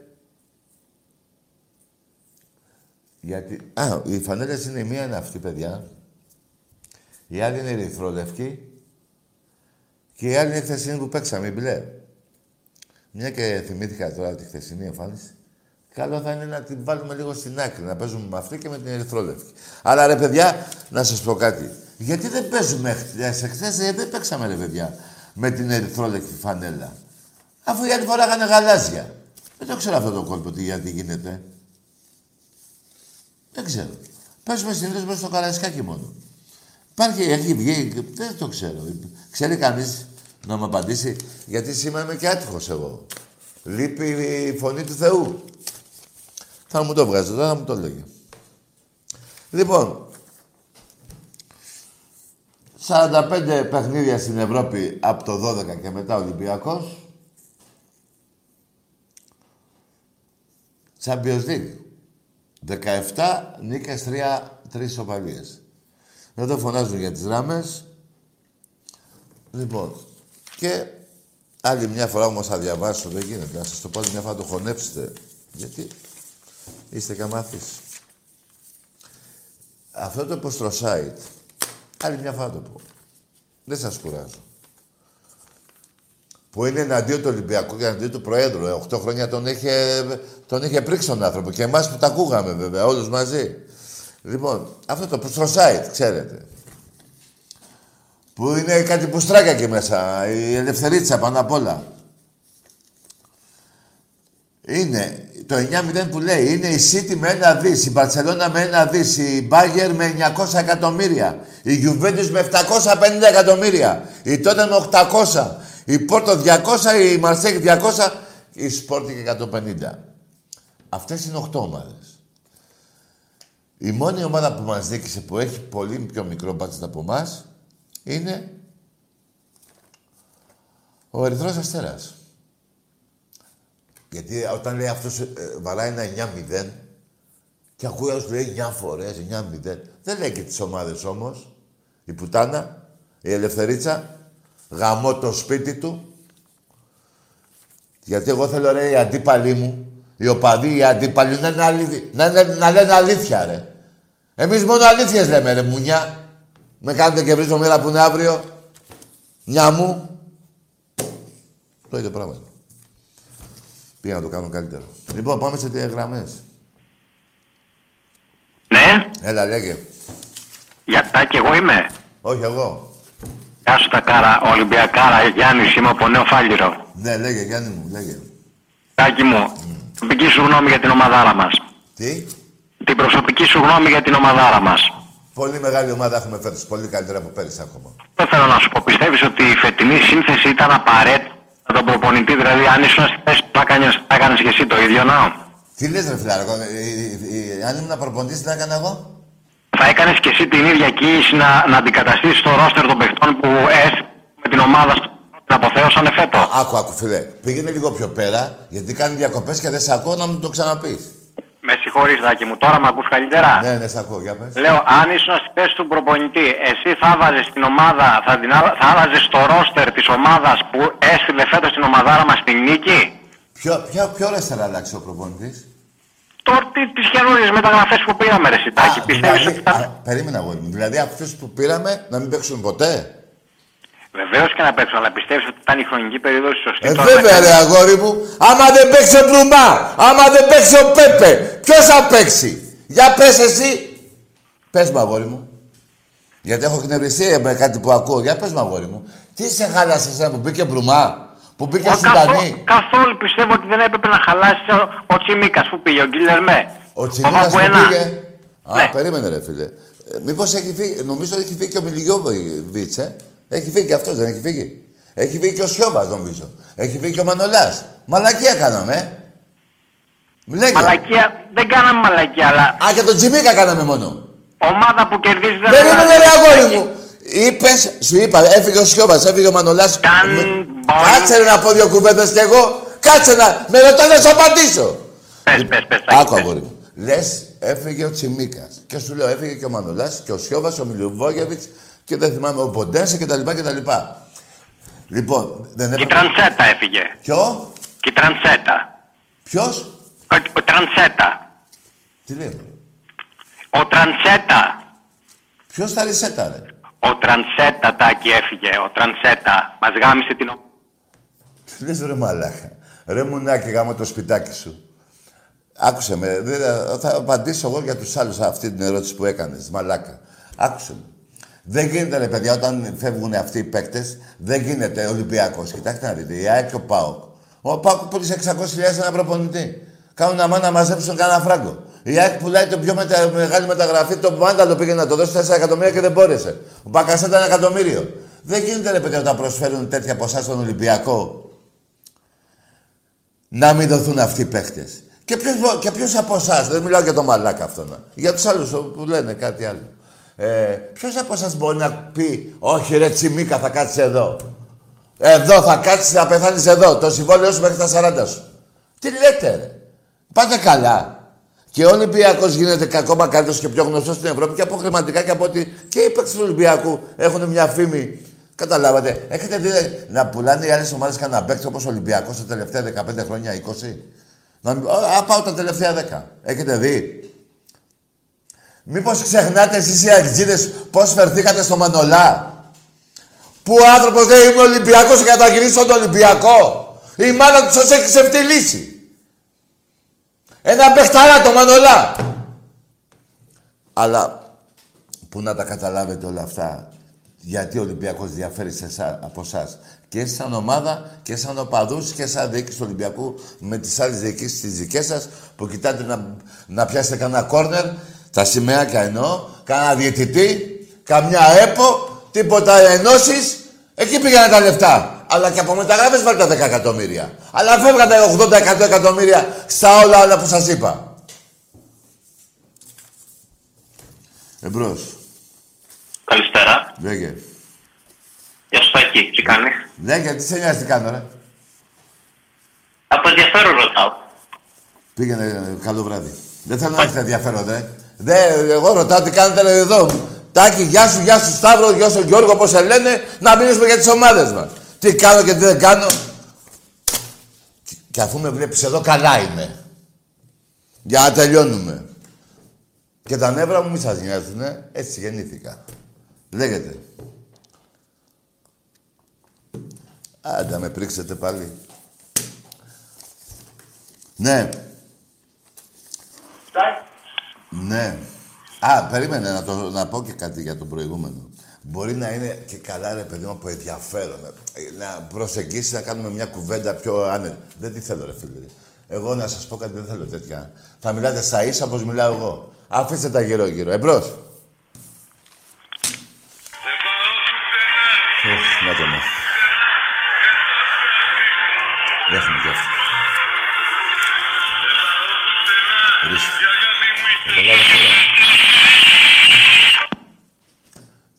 Γιατί... Α, οι φανέλες είναι η μία είναι αυτή, παιδιά. Η άλλη είναι ερυθρόλευκη. Και η άλλη είναι η χθεσινή που παίξαμε, η μπλε. Μια και θυμήθηκα τώρα τη χθεσινή εμφάνιση. Καλό θα είναι να την βάλουμε λίγο στην άκρη, να παίζουμε με αυτή και με την ερυθρόλευκη. Αλλά ρε παιδιά, να σας πω κάτι. Γιατί δεν παίζουμε χθες, χθες ε, δεν παίξαμε ρε παιδιά, με την ερυθρόλευκη φανέλα. Αφού για τη φορά είχαν γαλάζια. Δεν το ξέρω αυτό το κόλπο τι γιατί γίνεται. Δεν ξέρω. Παίζουμε συνήθω μέσα στο καραϊσκάκι μόνο. Υπάρχει, έχει βγει, δεν το ξέρω. Ξέρει κανείς να μου απαντήσει, γιατί σήμερα είμαι και άτυχος εγώ. Λείπει η φωνή του Θεού. Θα μου το βγάζει τώρα, θα μου το λέγει. Λοιπόν, 45 παιχνίδια στην Ευρώπη από το 12 και μετά Ολυμπιακός. Champions League. 17 νίκες, 3, 3 σοπαλίες. Εδώ φωνάζουν για τις ράμες. Λοιπόν, και άλλη μια φορά όμως θα διαβάσω, δεν γίνεται. Να σας το πω μια φορά το χωνέψετε. Γιατί είστε καμάθεις. Αυτό το στο site, άλλη μια φορά το πω. Δεν σας κουράζω που είναι εναντίον του Ολυμπιακού και εναντίον του Προέδρου. Ε, 8 χρόνια τον είχε, τον είχε πρίξει τον άνθρωπο. Και εμάς που τα ακούγαμε βέβαια, όλους μαζί. Λοιπόν, αυτό το στο site, ξέρετε. Που είναι κάτι πουστράκια εκεί μέσα. Η ελευθερίτσα πάνω απ' όλα. Είναι το 9-0 που λέει είναι η City με ένα δις, η Barcelona με ένα δις, η Bayern με 900 εκατομμύρια, η Juventus με 750 εκατομμύρια, η Tottenham 800, η Porto 200, η Marseille 200, η Sporting 150. Αυτές είναι 8 ομάδες. Η μόνη ομάδα που μας δίκησε που έχει πολύ πιο μικρό μπάτσετ από εμάς είναι ο Ερυθρός Αστέρας. Γιατί όταν λέει αυτός ε, βαράει ένα 9-0 και ακούει άλλος που λέει 9 φορές, 9-0. Δεν λέει και τις ομάδες όμως. Η Πουτάνα, η Ελευθερίτσα, γαμώ το σπίτι του. Γιατί εγώ θέλω ρε οι αντίπαλοι μου, οι οπαδοί, οι αντίπαλοι να, είναι αλήθι, να, είναι- να λένε αλήθεια ρε. Εμείς μόνο αλήθειες λέμε ρε μουνιά. Με κάνετε και βρίζω μοίρα που είναι αύριο. Μια μου. Το ίδιο πράγμα. είναι. Πήγα να το κάνω καλύτερο. Λοιπόν, πάμε σε διαγραμμές. Ναι, Έλα, λέγε. γιατά και εγώ είμαι. Όχι εγώ. Γεια σου τα κάρα, Ολυμπιακάρα, Γιάννης, είμαι από Νέο Φάλιρο. Ναι, λέγε, Γιάννη μου, λέγε. Τάκη μου, προσωπική σου γνώμη για την ομαδάρα μας. Τι; Την προσωπική σου γνώμη για την ομαδάρα μας. Πολύ μεγάλη ομάδα έχουμε φέτος. Πολύ καλύτερα από πέρυσι ακόμα. Δεν θέλω να σου πω, πιστεύεις ότι η φετινή σύνθεση ήταν απαραίτητη; Για τον προπονητή, δηλαδή αν ήσουν στη θέση του θα έκανες, θα έκανες και εσύ το ίδιο, να. Τι λες ρε φιλάρακο, ε, ε, ε, αν ήμουν προπονητής τι να έκανα εγώ; Θα έκανες και εσύ την ίδια κίνηση να, να αντικαταστήσεις το ρόστερ των παιχτών που έστει με την ομάδα σου την αποθέωσαν φέτο; Άκου, άκου φίλε. Πήγαινε λίγο πιο πέρα, γιατί κάνει διακοπές και δεν σε ακούω να μου το ξαναπείς. Με συγχωρείς, Δάκη μου, τώρα με ακούς καλύτερα; Ναι, ναι, σε ακούω, για πες. Λέω, αν ήσουν στη θέση του προπονητή, εσύ θα βάζεις την ομάδα, θα, την, άλα- θα άλλαζες το ρόστερ της ομάδας που έστειλε φέτος την ομαδάρα μας στην νίκη; Ποιο, ποιο, ποιο ρε θα αλλάξει ο προπονητής; Τώρα τι, τις καινούριες μεταγραφές που πήραμε ρε Σιτάκη, Α, πιστεύεις δηλαδή, ότι θα... α, περίμενα εγώ. Δηλαδή αυτούς που πήραμε να μην παίξουν ποτέ. Βεβαίως και να παίξω, αλλά πιστεύεις ότι ήταν η χρονική περίοδος σωστή. Ε, τώρα βέβαια να- ρε αγόρι μου. Άμα δεν παίξει ο Μπρουμά, άμα δεν παίξει ο Πέπε, ποιος θα παίξει; Για πες εσύ. Πες μου αγόρι μου. Γιατί έχω εκνευριστεί με κάτι που ακούω. Για πες μου αγόρι μου. Τι σε χάλασε εσένα που μπήκε Μπρουμά, που μπήκε Ο, Σουδανή. καθό- καθόλου πιστεύω ότι δεν έπρεπε να χαλάσει ο, ο Τσιμίκας που πήγε, ο Γκίλερμέ. Ο Τσιμίκας που Παπουένα. πήγε. Α, Ναι. περίμενε ρε φίλε. Ε, μήπως έχει φύγει, νομίζω ότι έχει φύγει και ο Μιλιγιόβιτς, ε. Έχει φύγει και αυτός, δεν έχει φύγει. Έχει φύγει και ο Σιώβας νομίζω. Έχει φύγει και ο Μανολάς. Μαλακία κάναμε, ε. Λέγε. Μαλακία, δεν κάναμε μαλακία, αλλά Α, και τον Τσιμίκα κάναμε μόνο. ομάδα που κερδίζει δεν Περίμενε ρε αγόρι μου. Είπες, σου είπα, έφυγε ο Σιώβας, έφυγε ο Μανολάς. Ταν Με- μπορεί. Κάτσε ρε να πω δύο κουβέντες κι εγώ. Κάτσε να, με ρωτάς να σου απαντήσω. Πες, πες, πες, Τάκη, Άκου πες. αγόρι μου. Λες, έφυγε ο Τσιμίκας. Και σου λέω, έφυγε και ο Μανολάς και ο Σιώβας, ο Μιλιουβόγεβιτς και δεν θυμάμαι, ο Ποντένσε και τα λοιπά και τα λοιπά. Λοιπόν, δεν Και η έπρεπε... Τρανσέτα έφυγε. Ποιο, Και η Τρανσέτα. ποιος, Ο, ο Τρανσέτα. τι λέει, Ο Τρανσέτα. ποιος θα ρισέτα ρε; Ο Τρανσέτα, Τάκη, έφυγε. Ο Τρανσέτα. Μας γάμισε την... ο- Τι λες ρε μαλάκα. Ρε μουνάκι γάμο το σπιτάκι σου. Άκουσε με, δεν- θα απαντήσω εγώ για τους άλλους αυτή την ερώτηση που έκανες, μαλάκα. Άκουσε με. Δεν γίνεται ρε παιδιά όταν φεύγουν αυτοί οι παίκτες, δεν γίνεται Ολυμπιακός. Κοιτάξτε να δείτε, η ΑΕΚ και ο ΠΑΟΚ. Ο ΠΑΟΚ πούλησε 600.000 ένα προπονητή. Κάνουν αμά να μαζέψουν κανένα φράγκο. Η ΑΕΚ πουλάει το πιο μετα... μεγάλη μεταγραφή, το Μάνταλο πήγε να το δώσει 4 εκατομμύρια και δεν μπόρεσε. Ο Μπακασέτα ένα εκατομμύριο. Δεν γίνεται ρε παιδιά όταν προσφέρουν τέτοια ποσά στον Ολυμπιακό να μην δοθούν αυτοί οι παίχτε. Και ποιος και ποιος από εσάς, δεν μιλάω για το μαλάκα αυτό, να. για τους άλλους που λένε κάτι άλλο. Ε, ποιος από εσάς μπορεί να πει, Όχι, ρε Τσιμίκα, θα κάτσεις εδώ. Εδώ θα κάτσεις να πεθάνεις εδώ. Το συμβόλαιο σου μέχρι τα 40 σου. Τι λέτε, ρε. Πάτε καλά. Και ο Ολυμπιακός γίνεται ακόμα καλύτερο και πιο γνωστός στην Ευρώπη και από χρηματικά και από ότι και οι παίκτες του Ολυμπιακού έχουν μια φήμη. Καταλάβατε. Έχετε δει να πουλάνε οι άλλες ομάδες κανένα παίκτη όπως ο Ολυμπιακός τα τελευταία 15 χρόνια, 20. Να μην... Α, πάω τα τελευταία 10. Έχετε δει. Μήπως ξεχνάτε εσείς οι αεξίδες πώς φερθήκατε στο Μανολά; Που ο άνθρωπος λέει είμαι Ολυμπιακός και καταγυρίσω τον Ολυμπιακό. Η μάνα τους σας έχει ξεφτυλίσει. Ένα παιχταρά το Μανολά. Αλλά που να τα καταλάβετε όλα αυτά. Γιατί ο Ολυμπιακός διαφέρει σε εσά, από εσάς. Και σαν ομάδα και σαν οπαδούς και σαν διοίκηση του Ολυμπιακού με τις άλλες διοικήσεις τις δικές σας που κοιτάτε να, να πιάσετε κανένα κόρνερ, τα σημαίακια εννοώ, κανένα διαιτητή, καμιά ΕΠΟ, τίποτα ενώσεις, εκεί πήγανε τα λεφτά. Αλλά και από μεταγράφες βάλτε τα 10 εκατομμύρια. Αλλά φεύγατε 80 εκατομμύρια στα όλα άλλα που σας είπα. Εμπρός. Καλησπέρα. Λέγε. Γεια σου Τάκη, τι κάνεις; Λέγε, τι σε νοιάζει τι κάνω, ρε; Από ενδιαφέρον ρωτάω. Πήγαινε, ε, καλό βράδυ. Δεν θέλω να έχετε ενδιαφέρον, ρε. Δε, εγώ ρωτάω τι κάνετε ρε, εδώ. Τάκη, γεια σου, γεια σου Σταύρο, γεια σου Γιώργο, πώς σε λένε, να μιλήσουμε για τις ομάδες μας. Τι κάνω και τι δεν κάνω. Και, και αφού με βλέπεις εδώ, καλά είμαι. Για να τελειώνουμε. Και τα νεύρα μου μη σας νοιάζουνε, έτσι γεννήθηκα. Λέγεται. Άντα με πρίξετε πάλι. Ναι. Ναι. Α, περίμενε να, το, να πω και κάτι για τον προηγούμενο. Μπορεί να είναι και καλά, ρε παιδί μου, από ενδιαφέρον. Να προσεγγίσεις, να κάνουμε μια κουβέντα πιο άνετα. Δεν τη θέλω, ρε φίλε. Εγώ να σας πω κάτι, δεν θέλω τέτοια. Θα μιλάτε στα ίσα όπως μιλάω εγώ. Αφήστε τα γύρω-γύρω. Εμπρός. Ουφ, να το ναι. Έχουμε κι αυτό.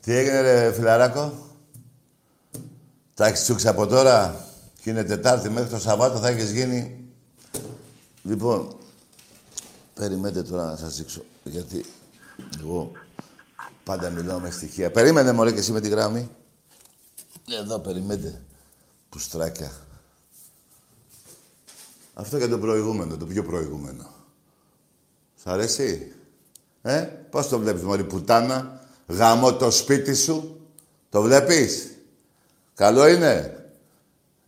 Τι έγινε ρε φιλαράκο; Τα έχεις τσούξει από τώρα και είναι Τετάρτη μέχρι το Σαββάτο θα έχεις γίνει. Λοιπόν, περιμένετε τώρα να σας δείξω. Γιατί εγώ πάντα μιλάω με στοιχεία. Περίμενε μωρέ και εσύ με τη γράμμη. Εδώ περιμένετε. Πουστράκια. Αυτό για το προηγούμενο, το πιο προηγούμενο. Σ' αρέσει; Ε, πώς το βλέπεις, μωρή πουτάνα; Γαμώ το σπίτι σου. Το βλέπεις; Καλό είναι.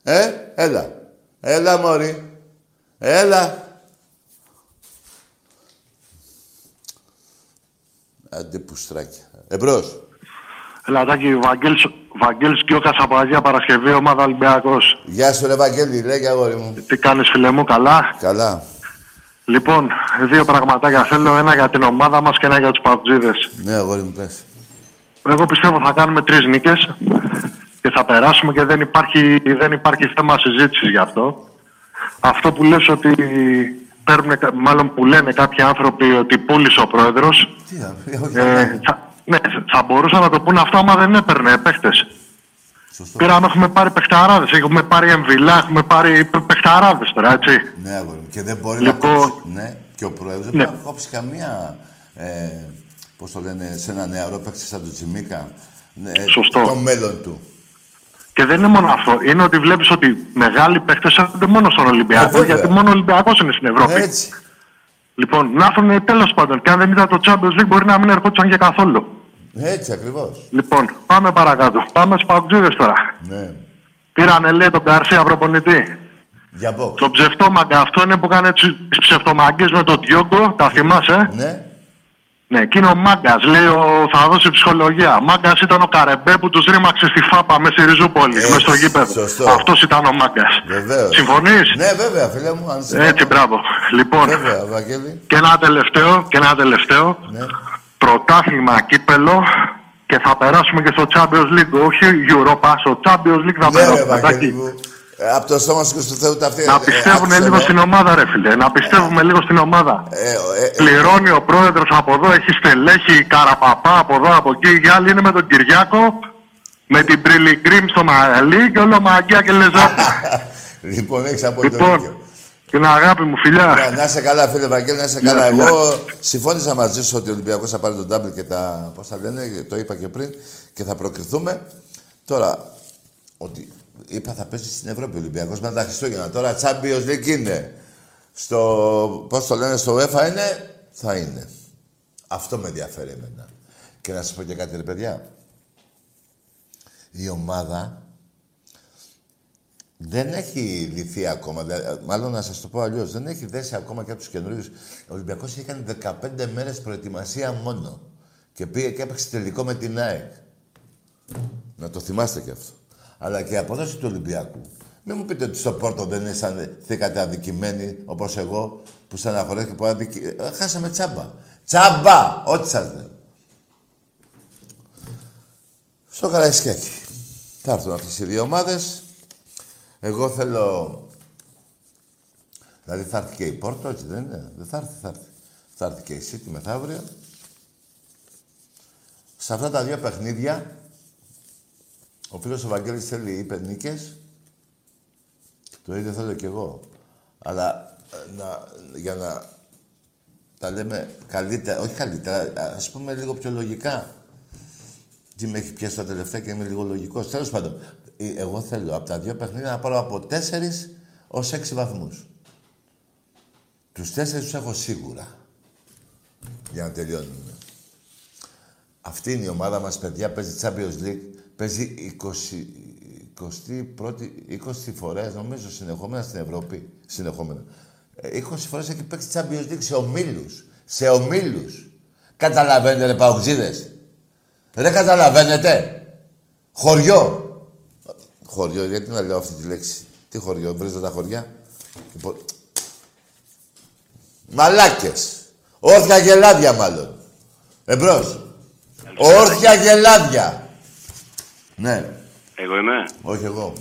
Ε, έλα. Έλα, μωρή. Έλα. Άντε πουστράκια. Εμπρός. Ελατάκι, Βαγγέλης, Βαγγέλης Κιώκας από Αγία Παρασκευή, ομάδα Ολυμπιακός. Γεια σου, ρε Βαγγέλη. Λέγε, αγόρι μου. Τι κάνεις φίλε μου, καλά; Καλά. Λοιπόν, δύο πραγματάκια θέλω, ένα για την ομάδα μας και ένα για τους παουτζίδες. Ναι, αγόρι μου, πες. Εγώ πιστεύω θα κάνουμε τρεις νίκες και θα περάσουμε και δεν υπάρχει, δεν υπάρχει θέμα συζήτησης γι' αυτό. Αυτό που λες ότι παίρνουν, μάλλον που λένε κάποιοι άνθρωποι ότι πούλησε ο πρόεδρος, Τι, α, όχι, ε, θα, ναι, θα μπορούσαν να το πούνε αυτό άμα δεν έπαιρνε παίχτες. Σωστό. Πήραμε, έχουμε πάρει παιχταράδες, έχουμε πάρει εμβυλά, έχουμε πάρει παι- παιχταράδες τώρα, έτσι. Ναι, αγόρι μου. Και δεν μπορεί Λοιπόν, να κόψει. Ναι, και ο πρόεδρος δεν ναι. μπορεί να κόψει καμία. Ε, Πώς το λένε, σε ένα νεαρό παίκτη σαν τον Τσιμίκα. Ναι, Σωστό. Το μέλλον του. Και δεν είναι μόνο αυτό. Είναι ότι βλέπεις ότι μεγάλοι παίχτες έρχονται μόνο στον Ε, Ολυμπιακό, βέβαια. γιατί μόνο ο Ολυμπιακός είναι στην Ευρώπη. Έτσι. Λοιπόν, να έρθουν τέλος πάντων. Και αν δεν ήταν το Champions League, μπορεί να μην ερχόντουσαν και καθόλου. Έτσι ακριβώς. Λοιπόν, πάμε παρακάτω. Πάμε στους παγκοτζίδες τώρα. Ναι. Πήρανε, λέει, τον Καρσία προπονητή; Για box. Το ψευτόμαγκα αυτό είναι που έκανε τις ψευτομαγκές με τον Διόγκο, τα θυμάσαι; Ναι. Ναι, εκείνο ο μάγκας, λέει ο, θα δώσει ψυχολογία. Μάγκας ήταν ο Καρεμπέ που τους ρήμαξε στη φάπα με στη Ριζούπολη, Έτσι, μέσα στο γήπεδο. σωστό. Αυτός ήταν ο μάγκας. Βεβαίως. Συμφωνείς; Ναι, βέβαια, φίλε μου. Αν συμφωνώ. Έτσι, μπράβο. Λοιπόν, Βέβαια, Βαγγέλη. και ένα τελευταίο, και ένα τελευταίο. Ναι. Πρωτάθλημα κύπελο και θα περάσουμε και στο Champions League. Όχι Europa, στο Champions League θα Ναι, ρε, περάσουμε. Βαγγέλη εντάξει. μου. Ε, από το στόμα σου και στο Θεού τα αυτή. Να πιστεύουν λίγο στην ομάδα, ρε φίλε. Να πιστεύουμε λίγο στην ομάδα. Ε, ε, ε, Πληρώνει ο πρόεδρος από εδώ, έχει στελέχη, καραπαπά από εδώ, από εκεί. Οι άλλοι είναι με τον Κυριάκο, με την Πριλιγκρίμ στο Μαγαλί και όλο μαγκιά και λεζά. (laughs) λοιπόν, έχεις απόλυτο λοιπόν, δίκιο. την αγάπη μου, φιλιά. Να, να είσαι καλά, φίλε Βαγγέλη, να είσαι Ναι, καλά. ναι. Εγώ συμφώνησα μαζί σου ότι ο Ολυμπιακός θα πάρει τον double και τα. Πώς θα λένε, το είπα και πριν και θα προκριθούμε. Τώρα, ότι είπα θα πέσει στην Ευρώπη ο Ολυμπιακός μετά τα Χριστούγεννα. Τώρα Champions League είναι. Στο. Πώς το λένε, στο UEFA είναι. Θα είναι. Αυτό με ενδιαφέρει εμένα. Και να σας πω και κάτι, ρε παιδιά. Η ομάδα δεν έχει λυθεί ακόμα. Δηλαδή, μάλλον να σας το πω αλλιώς. Δεν έχει δέσει ακόμα και από τους καινούριους. Ο Ολυμπιακός είχε κάνει 15 μέρες προετοιμασία μόνο. Και πήγε και έπαιξε τελικό με την ΑΕΚ. Να το θυμάστε κι αυτό. Αλλά και η απόδοση του Ολυμπιακού. Μην μου πείτε ότι στο Πόρτο δεν αισθανθήκατε αδικημένοι, όπως εγώ, που στεναχωρέθηκα και που αδικη... Ε, Χάσαμε τσάμπα. Τσάμπα! Ό,τι σας λέω. Στο Καραϊσκάκι. Θα έρθουν αυτές οι δύο ομάδες. Εγώ θέλω... Δηλαδή θα έρθει και η Πόρτο, έτσι δεν είναι; Δεν θα έρθει, θα έρθει. Θα έρθει και η City μεθαύριο. Σε αυτά τα δύο παιχνίδια, ο φίλος ο Βαγγέλης θέλει είπε νίκες. Το ίδιο θέλω κι εγώ. Αλλά ε, να, για να τα λέμε καλύτερα, όχι καλύτερα, ας πούμε λίγο πιο λογικά. Τι με έχει πιάσει τα τελευταία και είμαι λίγο λογικός. Τέλος πάντων, ε, εγώ θέλω από τα δύο παιχνίδια να πάρω από τέσσερις ως έξι βαθμούς. Τους τέσσερις τους έχω σίγουρα. Για να τελειώνουμε. Αυτή είναι η ομάδα μας, παιδιά, παίζει Champions League. Παίζει 20, 21η, 20 φορές, νομίζω, συνεχόμενα στην Ευρώπη. Συνεχόμενα. 20 ε, φορές έχει παίξει Champions League σε ομίλους. Σε ομίλους. Καταλαβαίνετε, ρε Παουτζίδες. Δεν καταλαβαίνετε. Χωριό. Χωριό, γιατί να λέω αυτή τη λέξη; Τι χωριό, βρίζετε τα χωριά. Μαλάκες. Όρθια γελάδια μάλλον. Εμπρός. Όρθια γελάδια. Ναι. Εγώ είμαι; Όχι εγώ.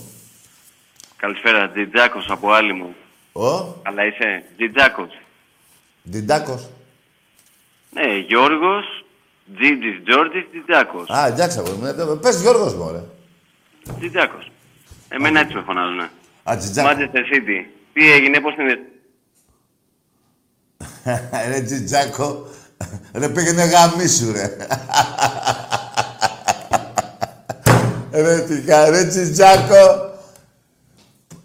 Καλησπέρα, Τζιτζάκος από άλλη μου. Ο; Αλλά είσαι Τζιτζάκος; Τζιτζάκος. Ναι, Γιώργος, Τζίτζης, Τζόρτζης, Τζιτζάκος. Α, εντάξει, εγώ. Πες Γιώργος μου, ωραία. Τζιτζάκος. Εμένα έτσι με φωνάζουν. Α, Τζιτζάκος. Manchester City. Τι έγινε, πώς είναι; (laughs) ρε Τζιτζάκο, ρε πήγαινε γαμίσου ρε. Ρε τι ρε Τζιτζάκο.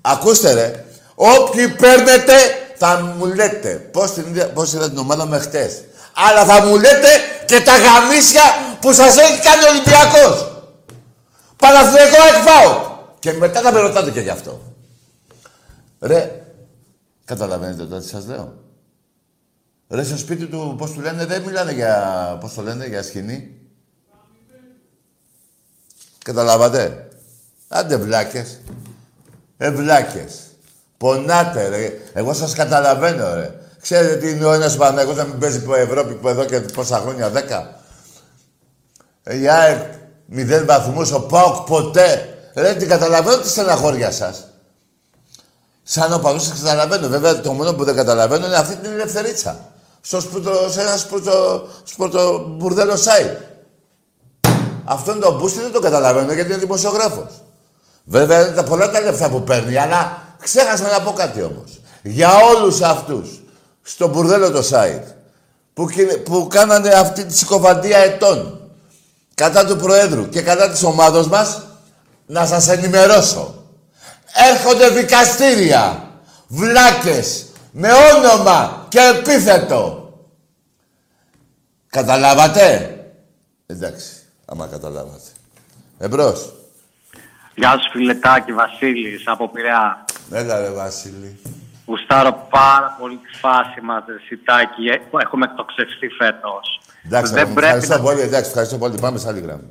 Ακούστε ρε, όποιοι παίρνετε θα μου λέτε πώς, την, πώς είδα την ομάδα με χτες. Αλλά θα μου λέτε και τα γαμίσια που σας έχει κάνει ο Ολυμπιακός. Παναθηναϊκό εκφάω. Και μετά θα με ρωτάτε και γι' αυτό. Ρε, καταλαβαίνετε τώρα τι σας λέω. Ρε στο σπίτι του, πώς του λένε, δεν μιλάνε για, πώς το λένε, για σκηνή. Καταλάβατε; Άντε βλάκες. Ε, βλάκες. Πονάτε, ρε. Εγώ σας καταλαβαίνω, ρε. Ξέρετε τι είναι ο ένας Παναγός να μην παίζει που Ευρώπη που εδώ και πόσα χρόνια, δέκα. Ε, η ΑΕΚ, μηδέν βαθμούς, ο ΠΑΟΚ ποτέ. Ρε, την καταλαβαίνω τη στεναχώρια σας. Σαν οπαδούς σας καταλαβαίνω. Βέβαια, το μόνο που δεν καταλαβαίνω είναι αυτή την ελευθερίτσα στο σπουρτο, σε ένα σπουρτο, σπουρτο μπουρδέλο site. Αυτόν τον μπούστι δεν το καταλαβαίνω γιατί είναι δημοσιογράφος. Βέβαια είναι τα πολλά τα λεφτά που παίρνει, αλλά ξέχασα να πω κάτι όμως. Για όλους αυτούς στο μπουρδέλο το site που, που κάνανε αυτή τη συκοφαντία ετών κατά του Προέδρου και κατά της ομάδος μας, να σας ενημερώσω. Έρχονται δικαστήρια, βλάκες, με όνομα και επίθετο. Καταλάβατε; Εντάξει, άμα καταλάβατε. Εμπρός. Γεια σου φιλετάκι Βασίλης από Πειραιά. Έλα ρε Βασίλη. Γουστάρω πάρα πολύ τη φάση μας, Σιτάκη. Ε, έχουμε εκτοξευστεί φέτος. Εντάξει, Δεν πρέπει ευχαριστώ να... πολύ, εντάξει, ευχαριστώ πολύ. Πάμε σε άλλη γραμμή.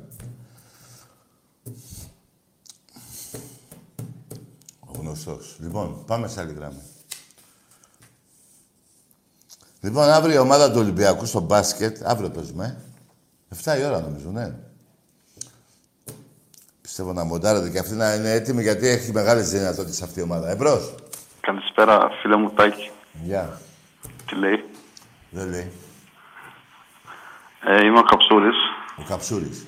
Ο γνωστός. Λοιπόν, πάμε σε άλλη γραμμή. Λοιπόν, αύριο η ομάδα του Ολυμπιακού στο μπάσκετ, αύριο παίζουμε. 7 η ώρα νομίζω, ναι. Πιστεύω να μοντάρετε και αυτή να είναι έτοιμη γιατί έχει μεγάλες δυνατότητες αυτή η ομάδα. Εμπρό. Καλησπέρα, φίλε μου Τάκη. Γεια. Τι λέει; Δεν λέει. Ε, είμαι ο Καψούρης. Ο Καψούρης.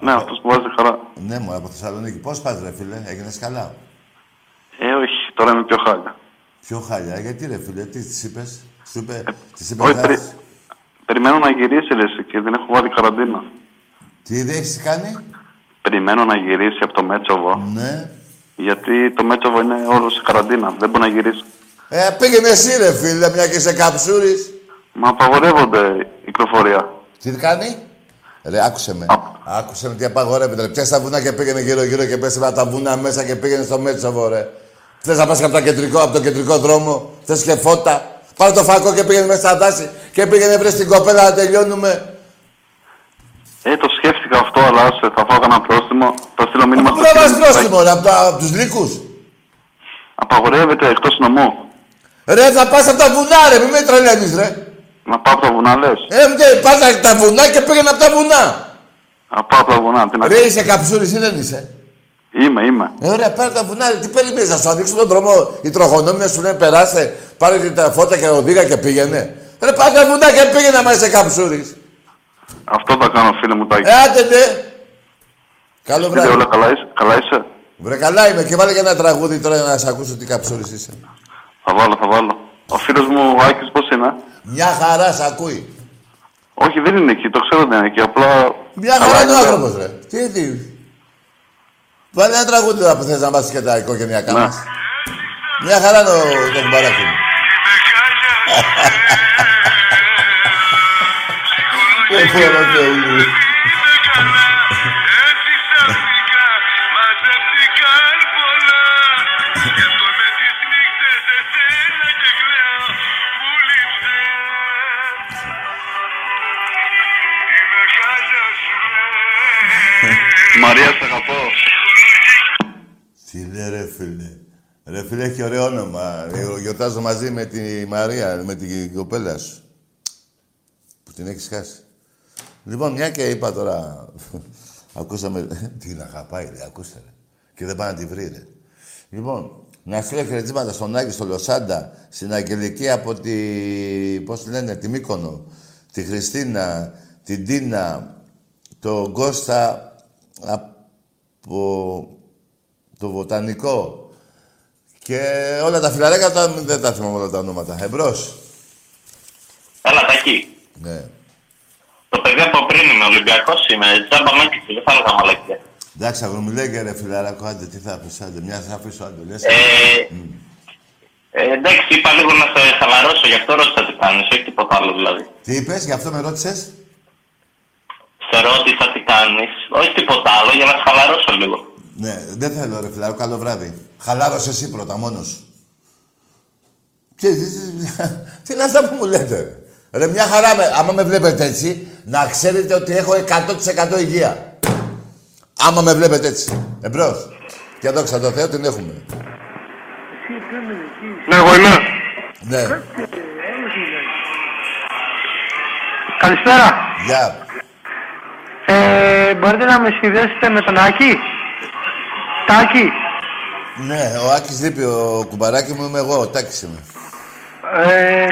Ναι, αυτός που βάζει χαρά. Ναι, μου από Θεσσαλονίκη. Πώς πας, ρε φίλε, έγινες καλά; Ε, όχι, τώρα είμαι πιο χάλια. Πιο χάλια, γιατί ρε φίλε, τι της είπες; Σου είπε, ε, της είπες όχι, περι... περιμένω να γυρίσει ρε, και δεν έχω βάλει καραντίνα. Τι δεν έχεις κάνει; Περιμένω να γυρίσει από το Μέτσοβο. Ναι. Γιατί το Μέτσοβο είναι όλο σε καραντίνα. Δεν μπορεί να γυρίσει. Ε, πήγαινε εσύ ρε φίλε, μια και σε καψούρης. Μα απαγορεύονται η κυκλοφορία. Τι κάνει; Ρε, άκουσε με. Α. Άκουσε με τι απαγορεύεται. Πιάσε τα βουνά και πήγαινε γύρω-γύρω και πέσε με τα βουνά μέσα και πήγαινε στο Μέτσοβο, ρε. Θες να πας από, το κεντρικό, από το κεντρικό δρόμο. Θες και φώτα. Πάρε το φακό και πήγαινε μέσα στα δάση και πήγαινε βρες στην κοπέλα να τελειώνουμε. Ε, το σκέφτηκα αυτό αυτό, αλλά άσε, θα φάω κανένα πρόστιμο. Θα στείλω μήνυμα Πού θα κύριο μας Μητσοτάκη. πρόστιμο, ρε, από, τα- από τους λύκους; Απαγορεύεται εκτός νομού. Ρε, θα πας από τα βουνά, ρε, μη με τρελαίνεις, ρε. Να πάω από τα βουνά, λες. Ε, και πας από τα βουνά και πήγαινε από τα βουνά. Να πάω από τα βουνά. Τι να Ρε, κάνω. είσαι καψούρης ή δεν είσαι; Είμαι, είμαι. Ε, ωραία, πάρε τα βουνά, ρε, τι περιμένεις, να σου ανοίξουν τον δρόμο οι τροχονόμοι να σου λένε περάστε, πάρε και τα φώτα και οδήγα και πήγαινε. Ρε, πάρε τα βουνά και πήγαινε άμα είσαι καψούρης. Αυτό θα κάνω, φίλε μου, Τάκη. Ε, άντε, ναι. Καλό Φίλε, βράδυ. όλα καλά είσαι; Καλά είσαι; Βρε, καλά είμαι και βάλε και ένα τραγούδι τώρα να σε ακούσω τι καψούρης είσαι. Θα βάλω, θα βάλω. Ο φίλος μου ο Άκης πώς είναι. Μια χαρά σ' ακούει. Όχι, δεν είναι εκεί. Το ξέρω δεν είναι εκεί. Απλά. Μια χαρά είναι ο άνθρωπος, ρε. Τι, τι. Βάλε ένα τραγούδι τώρα που θες να μάθεις και τα οικογενειακά Ναι. μας. Μια χαρά είναι ο- το κουμπαράκι μου. Δεν θέλω Θεούλη. Μαρία, σε αγαπώ. Τι λέει ρε φίλε. Ρε φίλε έχει ωραίο όνομα. Ε, Γιορτάζω μαζί με τη Μαρία, με την κοπέλα σου. Που την έχεις χάσει. Λοιπόν, μια και είπα τώρα... (laughs) Ακούσαμε... (laughs) Την αγαπάει ρε, ακούστε ρε. Και δεν πάει να τη βρει ρε. Λοιπόν, να στείλω χαιρετίσματα στον Άκη, στο Λοσάντα, στην Αγγελική από τη... Πώς τη λένε, τη Μύκονο, τη Χριστίνα, την Τίνα, τον Κώστα από το Βοτανικό και όλα τα φιλαρέκα τα, δεν τα θυμάμαι όλα τα ονόματα. Εμπρός. Έλα, Τάκη. Ναι. Το παιδί από πριν είμαι Ολυμπιακός, είμαι τζάμπα μέκηση, δεν θα έλεγα μαλακία. Εντάξει, αγόρι μου, λέγε ρε φιλαράκο, άντε, τι θα αφήσω, άντε, μια θα αφήσω, άντε, λες. Ε, ε, εντάξει, είπα λίγο να σε χαλαρώσω, γι' αυτό ρώτησα τι κάνεις, όχι τίποτα άλλο δηλαδή. Τι είπες, γι' αυτό με ρώτησες. Σε ρώτησα τι κάνεις, όχι τίποτα άλλο, για να σε χαλαρώσω λίγο. Ναι, δεν θέλω ρε φιλαράκο, καλό βράδυ. Χαλάρωσε εσύ πρώτα, μόνος σου. Τι, τι, τι, τι είναι αυτά που μου λέτε, ρε. Ρε, μια χαρά, με, άμα με βλέπετε έτσι, να ξέρετε ότι έχω 100% υγεία. Άμα με βλέπετε έτσι. Εμπρός. Και δόξα τω Θεώ την έχουμε. Ναι, εγώ είμαι. Ναι. Καλησπέρα. Γεια. Ε, μπορείτε να με συνδέσετε με τον Άκη; Τάκη. Ναι, ο Άκης λείπει, ο κουμπαράκι μου είμαι εγώ, ο Τάκης είμαι. Ε,